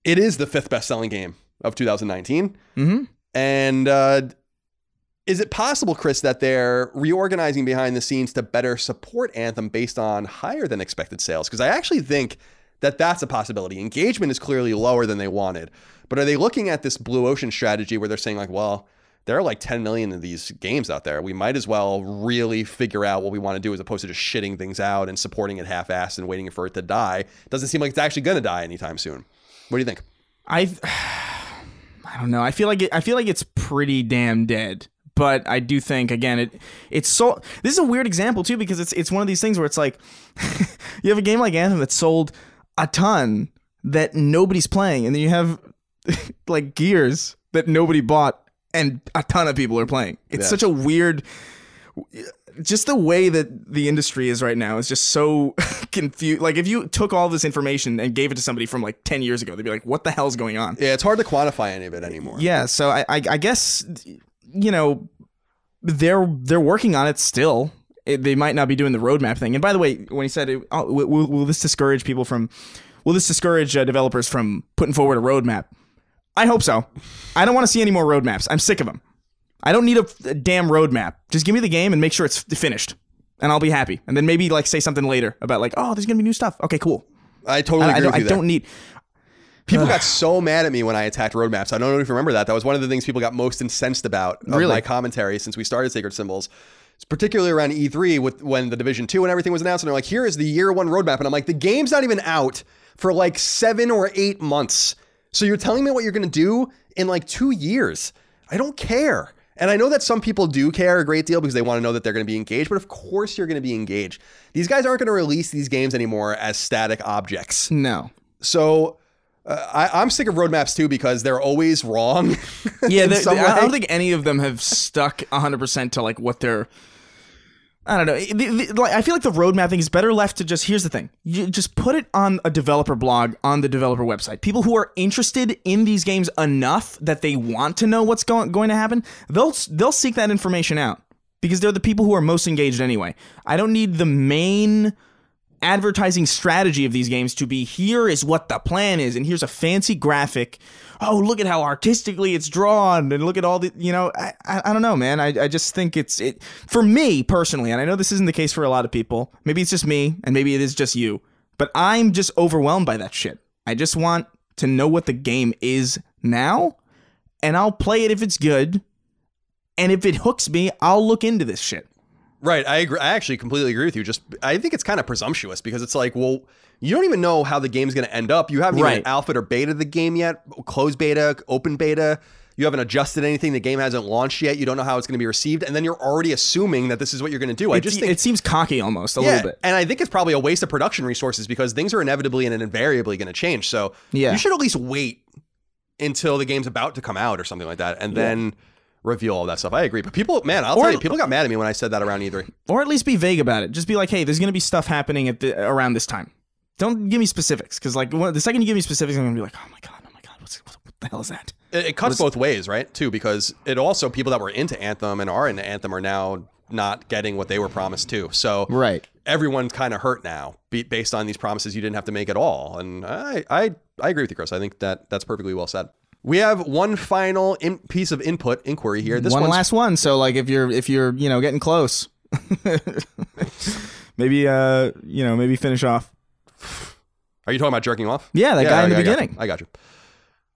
A: it is the fifth best selling game of 2019.
B: Mm-hmm.
A: And uh, is it possible, Chris, that they're reorganizing behind the scenes to better support Anthem based on higher than expected sales? Because I actually think that that's a possibility. Engagement is clearly lower than they wanted. But are they looking at this blue ocean strategy where they're saying, like, well, there are like 10 million of these games out there. We might as well really figure out what we want to do as opposed to just shitting things out and supporting it half assed and waiting for it to die. Doesn't seem like it's actually going to die anytime soon. What do you think?
B: I [sighs] I don't know. I feel like it, I feel like it's pretty damn dead. But I do think again it it's so this is a weird example too because it's it's one of these things where it's like [laughs] you have a game like Anthem that sold a ton that nobody's playing and then you have [laughs] like Gears that nobody bought and a ton of people are playing. It's such a weird just the way that the industry is right now is just so [laughs] confused. Like if you took all this information and gave it to somebody from like 10 years ago, they'd be like, what the hell's going on?
A: Yeah, it's hard to quantify any of it anymore.
B: Yeah, so I, I, I guess you know they're they're working on it still. It, they might not be doing the roadmap thing. And by the way, when he said, it, oh, will, will, this discourage people from? Will this discourage uh, developers from putting forward a roadmap? I hope so. I don't want to see any more roadmaps. I'm sick of them. I don't need a, a damn roadmap. Just give me the game and make sure it's finished, and I'll be happy. And then maybe like say something later about like, oh, there's gonna be new stuff. Okay, cool.
A: I totally
B: I, I
A: agree
B: I
A: there.
B: don't need.
A: People got so mad at me when I attacked roadmaps. I don't know if you remember that. That was one of the things people got most incensed about of
B: Really?
A: my commentary since we started Sacred Symbols. It's particularly around E3 with when the Division 2 and everything was announced. And they're like, here is the year one roadmap. And I'm like, the game's not even out for like seven or eight months. So you're telling me what you're going to do in like two years. I don't care. And I know that some people do care a great deal because they want to know that they're going to be engaged, but of course you're going to be engaged. These guys aren't going to release these games anymore as static objects.
B: No.
A: So uh, I, I'm sick of roadmaps too because they're always wrong. [laughs]
B: Yeah, they- they- I don't think any of them have stuck 100% to like what they're. I don't know. The- the- like, I feel like the roadmap thing is better left to just. Here's the thing: you just put it on a developer blog on the developer website. People who are interested in these games enough that they want to know what's going going to happen, they'll they'll seek that information out because they're the people who are most engaged anyway. I don't need the main advertising strategy of these games to be here is what the plan is and here's a fancy graphic. Oh look at how artistically it's drawn and look at all the you know i i, I don't know man. I, I just think it's it for me personally and i know this isn't the case for a lot of people maybe it's just me and maybe it is just you but i'm just overwhelmed by that shit. I just want to know what the game is now and i'll play it if it's good and if it hooks me i'll look into this shit
A: Right. I agree. I actually completely agree with you. Just I think it's kind of presumptuous because it's like, well, you don't even know how the game's going to end up. You haven't
B: Right.
A: even alpha or beta the game yet, closed beta, open beta. You haven't adjusted anything. The game hasn't launched yet. You don't know how it's going to be received, and then you're already assuming that this is what you're going to do. I
B: It,
A: just think
B: it seems cocky almost a
A: yeah,
B: little bit.
A: and I think it's probably a waste of production resources because things are inevitably and invariably going to change. So
B: Yeah.
A: you should at least wait until the game's about to come out or something like that, and then reveal all that stuff. I agree, but people, man, I'll
B: Or-
A: tell you, people got mad at me when I said that around E E3.
B: Or at least be vague about it. Just be like, hey, there's gonna be stuff happening at the around this time. Don't give me specifics because like when- the second you give me specifics, I'm gonna be like, oh my god, oh my god, what's, what, what the hell is that?
A: It, it cuts both ways, right? Too, because it also people that were into Anthem and are into Anthem are now not getting what they were promised too. So
B: Right.
A: everyone's kind of hurt now be- based on these promises you didn't have to make at all. And I, I, I agree with you, Chris. I think that that's perfectly well said. We have one final in- piece of input inquiry here. This
B: one last one. So like if you're if you're you know getting close, [laughs] maybe uh you know maybe finish off.
A: Are you talking about jerking off?
B: Yeah, that guy in the
A: I got
B: beginning.
A: I got you.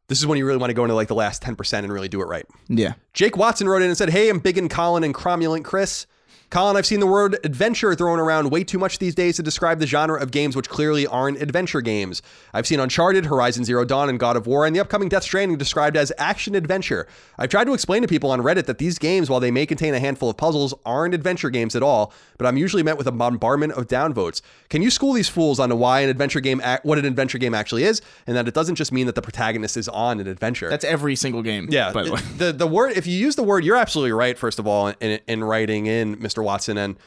A: This is when you really want to go into like the last 10% and really do it right.
B: Yeah.
A: Jake Watson wrote in and said, Hey, I'm big in Colin and cromulent Chris. Colin, I've seen the word adventure thrown around way too much these days to describe the genre of games which clearly aren't adventure games. I've seen Uncharted, Horizon Zero Dawn, and God of War, and the upcoming Death Stranding described as action adventure. I've tried to explain to people on Reddit that these games, while they may contain a handful of puzzles, aren't adventure games at all, but I'm usually met with a bombardment of downvotes. Can you school these fools on why an adventure game, what an adventure game actually is, and that it doesn't just mean that the protagonist is on an adventure?
B: That's every single game.
A: Yeah,
B: By the way.
A: the the word if you use the word, you're absolutely right. First of all, in, in writing in Mr. Watson, and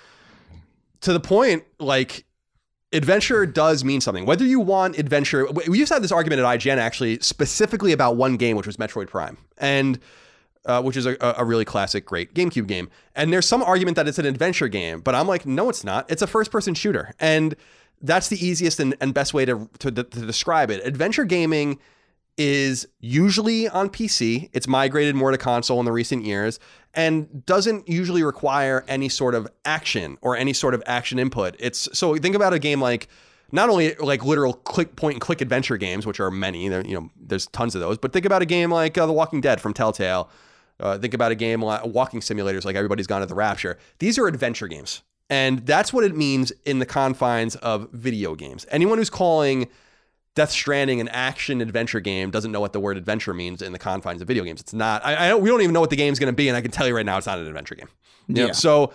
A: to the point, like adventure does mean something. Whether you want adventure, we used to have this argument at IGN actually specifically about one game, which was Metroid Prime, and uh, which is a, a really classic, great GameCube game. And there's some argument that it's an adventure game, but I'm like, no, it's not. It's a first-person shooter, and that's the easiest and, and best way to, to to describe it. Adventure gaming is usually on PC. It's migrated more to console in the recent years and doesn't usually require any sort of action or any sort of action input. It's so think about a game like not only like literal click point and click adventure games, which are many, you know, there's tons of those, but think about a game like uh, The Walking Dead from Telltale. Uh, think about a game like walking simulators like Everybody's Gone to the Rapture. These are adventure games. And that's what it means in the confines of video games. Anyone who's calling Death Stranding an action adventure game doesn't know what the word adventure means in the confines of video games. It's not. I, I don't, we don't even know what the game's going to be, and I can tell you right now, it's not an adventure game. You know,
B: Yeah.
A: So,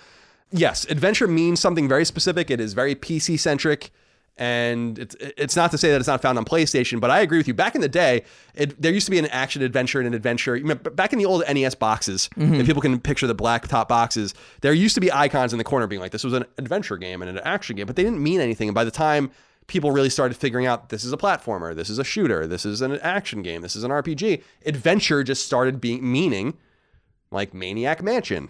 A: yes, adventure means something very specific. It is very PC centric, and it's it's not to say that it's not found on PlayStation, but I agree with you. Back in the day, it, there used to be an action adventure and an adventure. You back in the old NES boxes, mm-hmm. if people can picture the black top boxes, there used to be icons in the corner being like, "This was an adventure game and an action game," but they didn't mean anything. And by the time people really started figuring out this is a platformer, this is a shooter, this is an action game, this is an RPG. Adventure just started being meaning like Maniac Mansion,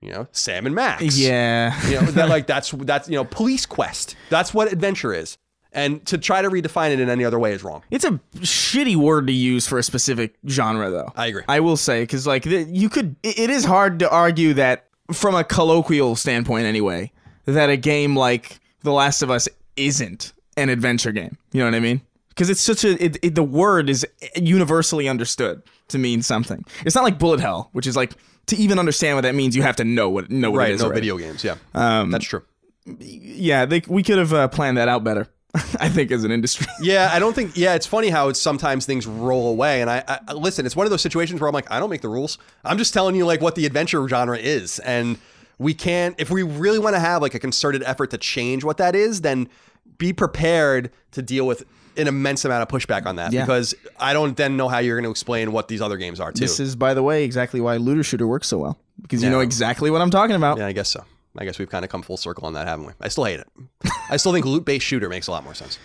A: you know, Sam and Max.
B: Yeah.
A: You know, that like [laughs] that's that's you know, police quest. That's what adventure is. And to try to redefine it in any other way is wrong.
B: It's a shitty word to use for a specific genre, though.
A: I agree.
B: I will say because like you could, it is hard to argue that from a colloquial standpoint, anyway, that a game like The Last of Us isn't an adventure game. You know what I mean? Because it's such a it, it, the word is universally understood to mean something. It's not like bullet hell, which is like to even understand what that means, you have to know what know what
A: right,
B: it is.
A: no video games. Yeah.
B: Um,
A: that's true.
B: Yeah, they, we could have uh, planned that out better. [laughs] I think as an industry. [laughs]
A: Yeah, I don't think. Yeah, it's funny how it's sometimes things roll away. And I I- listen. It's one of those situations where I'm like, I don't make the rules. I'm just telling you like what the adventure genre is, and we can't. If we really want to have like a concerted effort to change what that is, then be prepared to deal with an immense amount of pushback on that.
B: Yeah.
A: Because I don't then know how you're going to explain what these other games are too.
B: This is, by the way, exactly why looter shooter works so well because you
A: Yeah.
B: know exactly what I'm talking about.
A: yeah, I guess so. I guess we've kind of come full circle on that, haven't we? I still hate it. [laughs] I still think loot based shooter makes a lot more sense.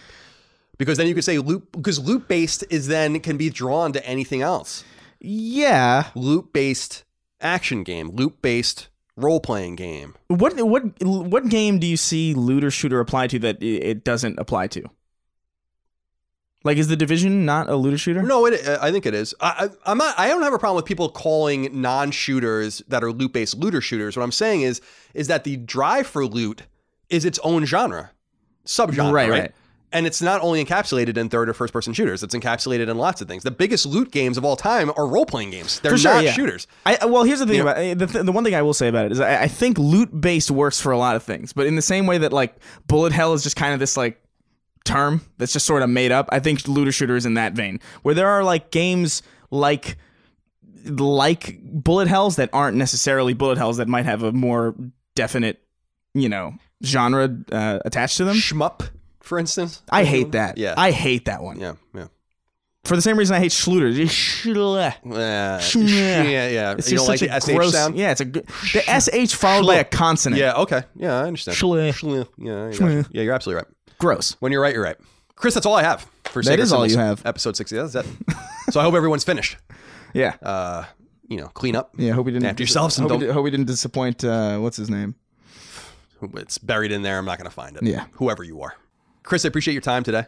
A: Because then you could say loot because loot based is then can be drawn to anything else.
B: Yeah.
A: loot based action game, loot based role playing game.
B: What what what game do you see looter shooter apply to that it doesn't apply to? Like, is the division not a looter shooter?
A: No, it, I think it is. I, I, I'm not. I don't have a problem with people calling non shooters that are loot based looter shooters. What I'm saying is is that the drive for loot is its own genre, subgenre,
B: Right,
A: right?
B: right.
A: And it's not only encapsulated in third or first person shooters. It's encapsulated in lots of things. The biggest loot games of all time are role playing games. They're
B: sure,
A: not
B: yeah.
A: shooters.
B: I well, here's the thing
A: You
B: about eh, the, th- the one thing I will say about it is I, I think loot based works for a lot of things, but in the same way that like bullet hell is just kind of this like term that's just sort of made up, I think looter shooter is in that vein where there are like games like like bullet hells that aren't necessarily bullet hells that might have a more definite, you know, genre uh, attached to them.
A: Shmup, for instance.
B: I hate that.
A: Yeah.
B: I hate that one.
A: Yeah, yeah.
B: For the same reason I hate Schluter. Schle.
A: Uh,
B: Schle.
A: yeah, yeah.
B: It's
A: you don't like the
B: a
A: SH
B: gross
A: sound?
B: Yeah, it's a good. The sh followed by a consonant.
A: Yeah, okay. Yeah, I understand.
B: Schle.
A: Schle. Yeah, I
B: Schle.
A: you. yeah, you're absolutely right.
B: Gross.
A: When you're right, you're right. Chris, that's all I have for
B: That
A: Sacred
B: is all
A: Symbols,
B: you have.
A: Episode 60. That's it. so I hope everyone's finished. [laughs]
B: Yeah.
A: Uh, you know, clean up.
B: Yeah. Hope we didn't.
A: After yourselves and
B: hope, we
A: don't-
B: di- hope we didn't disappoint. Uh, what's his name? [sighs]
A: It's buried in there. I'm not going to find it.
B: Yeah.
A: Whoever you are. Chris, I appreciate your time today.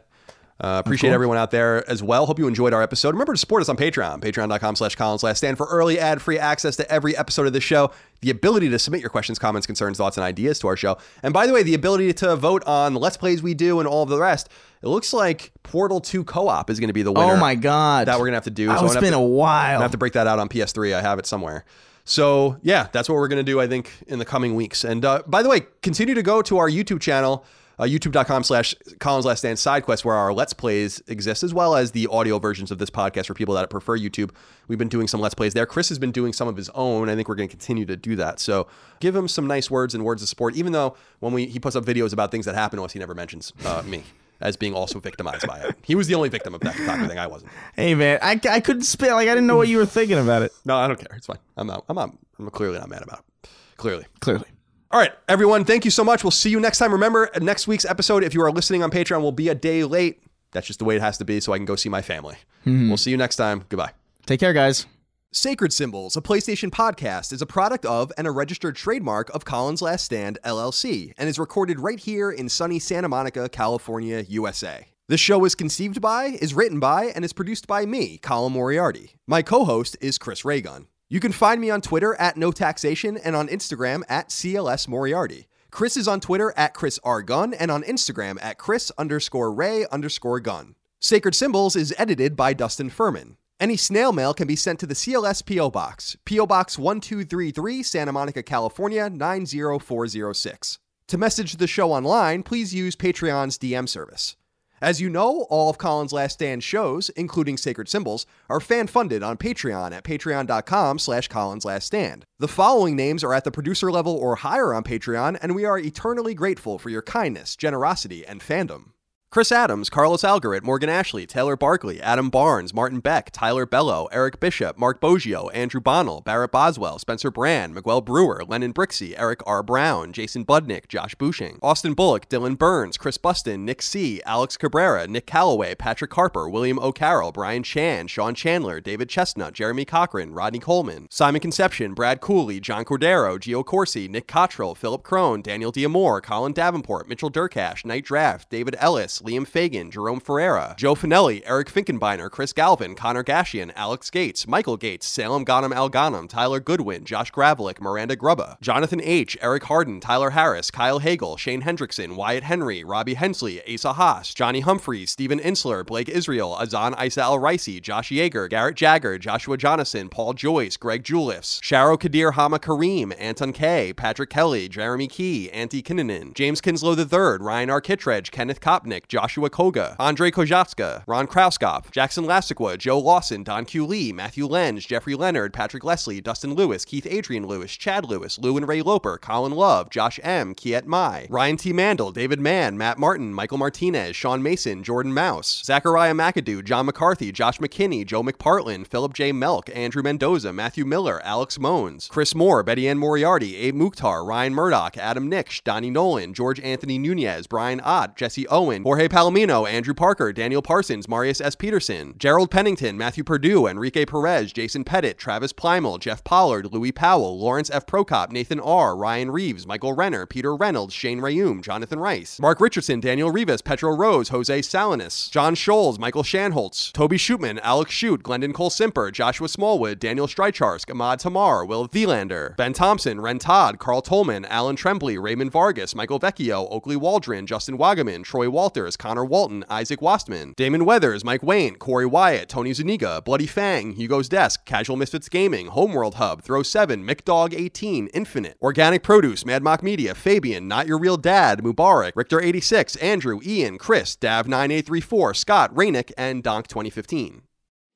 A: Uh, appreciate everyone out there as well. Hope you enjoyed our episode. Remember to support us on Patreon, patreon.com slash Colin's Last Stand for early ad-free access to every episode of this show, the ability to submit your questions, comments, concerns, thoughts, and ideas to our show. And by the way, the ability to vote on the Let's Plays we do and all of the rest. It looks like Portal 2 Co-op is going to be the winner.
B: Oh my god.
A: That we're going to have to do.
B: Oh,
A: I'm
B: it's been
A: to-
B: a while.
A: I have to break that out on PS3. I have it somewhere. So yeah, that's what we're gonna do. I think in the coming weeks. And uh, by the way, continue to go to our YouTube channel, uh, YouTube.com/slash Colin's Last Stand Side Quest, where our Let's Plays exist, as well as the audio versions of this podcast for people that prefer YouTube. We've been doing some Let's Plays there. Chris has been doing some of his own. I think we're gonna continue to do that. So give him some nice words and words of support. Even though when we he puts up videos about things that happen to us, he never mentions uh, me. As being also victimized by it. He was the only victim of that Kotaku thing. I wasn't.
B: Hey man, I, I couldn't spit. Like I didn't know what you were thinking about it.
A: No, I don't care. It's fine. I'm not. I'm not. I'm clearly not mad about it. Clearly.
B: Clearly.
A: All right, everyone. Thank you so much. We'll see you next time. Remember, next week's episode, if you are listening on Patreon, will be a day late. That's just the way it has to be, so I can go see my family. Mm-hmm. We'll see you next time. Goodbye.
B: Take care, guys.
A: Sacred Symbols, a PlayStation podcast, is a product of and a registered trademark of Colin's Last Stand LLC and is recorded right here in sunny Santa Monica, California, USA. This show is conceived by, is written by, and is produced by me, Colin Moriarty. My co host is Chris Ray Gun. You can find me on Twitter at No Taxation and on Instagram at CLS Moriarty. Chris is on Twitter at Chris R. Gunn and on Instagram at Chris underscore Ray underscore Gun. Sacred Symbols is edited by Dustin Furman. Any snail mail can be sent to the CLS P.O. Box, P.O. Box 1233, Santa Monica, California 90406. To message the show online, please use Patreon's DM service. As you know, all of Colin's Last Stand shows, including Sacred Symbols, are fan-funded on Patreon at patreon.com slash Colin's Last Stand. The following names are at the producer level or higher on Patreon, and we are eternally grateful for your kindness, generosity, and fandom. Chris Adams, Carlos Algarit, Morgan Ashley, Taylor Barkley, Adam Barnes, Martin Beck, Tyler Bello, Eric Bishop, Mark Boggio, Andrew Bonnell, Barrett Boswell, Spencer Brand, Miguel Brewer, Lennon Brixey, Eric R. Brown, Jason Budnick, Josh Bushing, Austin Bullock, Dylan Burns, Chris Buston, Nick C., Alex Cabrera, Nick Calloway, Patrick Harper, William O'Carroll, Brian Chan, Sean Chandler, David Chestnut, Jeremy Cochran, Rodney Coleman, Simon Conception, Brad Cooley, John Cordero, Gio Corsi, Nick Cottrell, Philip Crone, Daniel Diamore, Colin Davenport, Mitchell Durkash, Night Draft, David Ellis, Liam Fagan, Jerome Ferreira, Joe Finelli, Eric Finkenbeiner, Chris Galvin, Connor Gashian, Alex Gates, Michael Gates, Salem Ghanem Al Ghanem, Tyler Goodwin, Josh Gravelick, Miranda Grubba, Jonathan H., Eric Harden, Tyler Harris, Kyle Hagel, Shane Hendrickson, Wyatt Henry, Robbie Hensley, Asa Haas, Johnny Humphreys, Stephen Insler, Blake Israel, Azan Isa Al Ricey, Josh Yeager, Garrett Jagger, Joshua Jonathan, Paul Joyce, Greg Julius, Sharo Kadir Hama Kareem, Anton K., Patrick Kelly, Jeremy Key, Antti Kinnunen, James Kinslow III, Ryan R. Kittredge, Kenneth Kopnick, Joshua Koga, Andre Kozhatska, Ron Krauskopf, Jackson Lastiqua, Joe Lawson, Don Q. Lee, Matthew Lenz, Jeffrey Leonard, Patrick Leslie, Dustin Lewis, Keith Adrian Lewis, Chad Lewis, Lou and Ray Loper, Colin Love, Josh M., Kiet Mai, Ryan T. Mandel, David Mann, Matt Martin, Michael Martinez, Sean Mason, Jordan Mouse, Zachariah McAdoo, John McCarthy, Josh McKinney, Joe McPartlin, Philip J. Melk, Andrew Mendoza, Matthew Miller, Alex Mones, Chris Moore, Betty Ann Moriarty, Abe Mukhtar, Ryan Murdoch, Adam Nix, Donnie Nolan, George Anthony Nunez, Brian Ott, Jesse Owen, Jorge Palomino, Andrew Parker, Daniel Parsons, Marius S. Peterson, Gerald Pennington, Matthew Purdue, Enrique Perez, Jason Pettit, Travis Plymel, Jeff Pollard, Louis Powell, Lawrence F. Prokop, Nathan R., Ryan Reeves, Michael Renner, Peter Reynolds, Shane Rayum, Jonathan Rice, Mark Richardson, Daniel Rivas, Petro Rose, Jose Salinas, John Scholes, Michael Shanholtz, Toby Schutman, Alex Shute, Glendon Cole Simper, Joshua Smallwood, Daniel Strycharsk, Ahmad Tamar, Will Thielander, Ben Thompson, Ren Todd, Carl Tolman, Alan Trembley, Raymond Vargas, Michael Vecchio, Oakley Waldron, Justin Wagaman, Troy Walters, Connor Walton, Isaac Wastman, Damon Weathers, Mike Wayne, Corey Wyatt, Tony Zuniga, Bloody Fang, Hugo's Desk, Casual Misfits Gaming, Homeworld Hub, Throw 7, McDog 18, Infinite, Organic Produce, Mad Mock Media, Fabian, Not Your Real Dad, Mubarak, Richter 86, Andrew, Ian, Chris, Dav 9834, Scott, Rainick, and Donk 2015.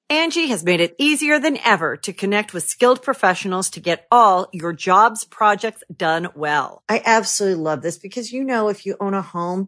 E: Angi has made it easier than ever to connect with skilled professionals to get all your jobs projects done well. I absolutely love this because, you know, if you own a home,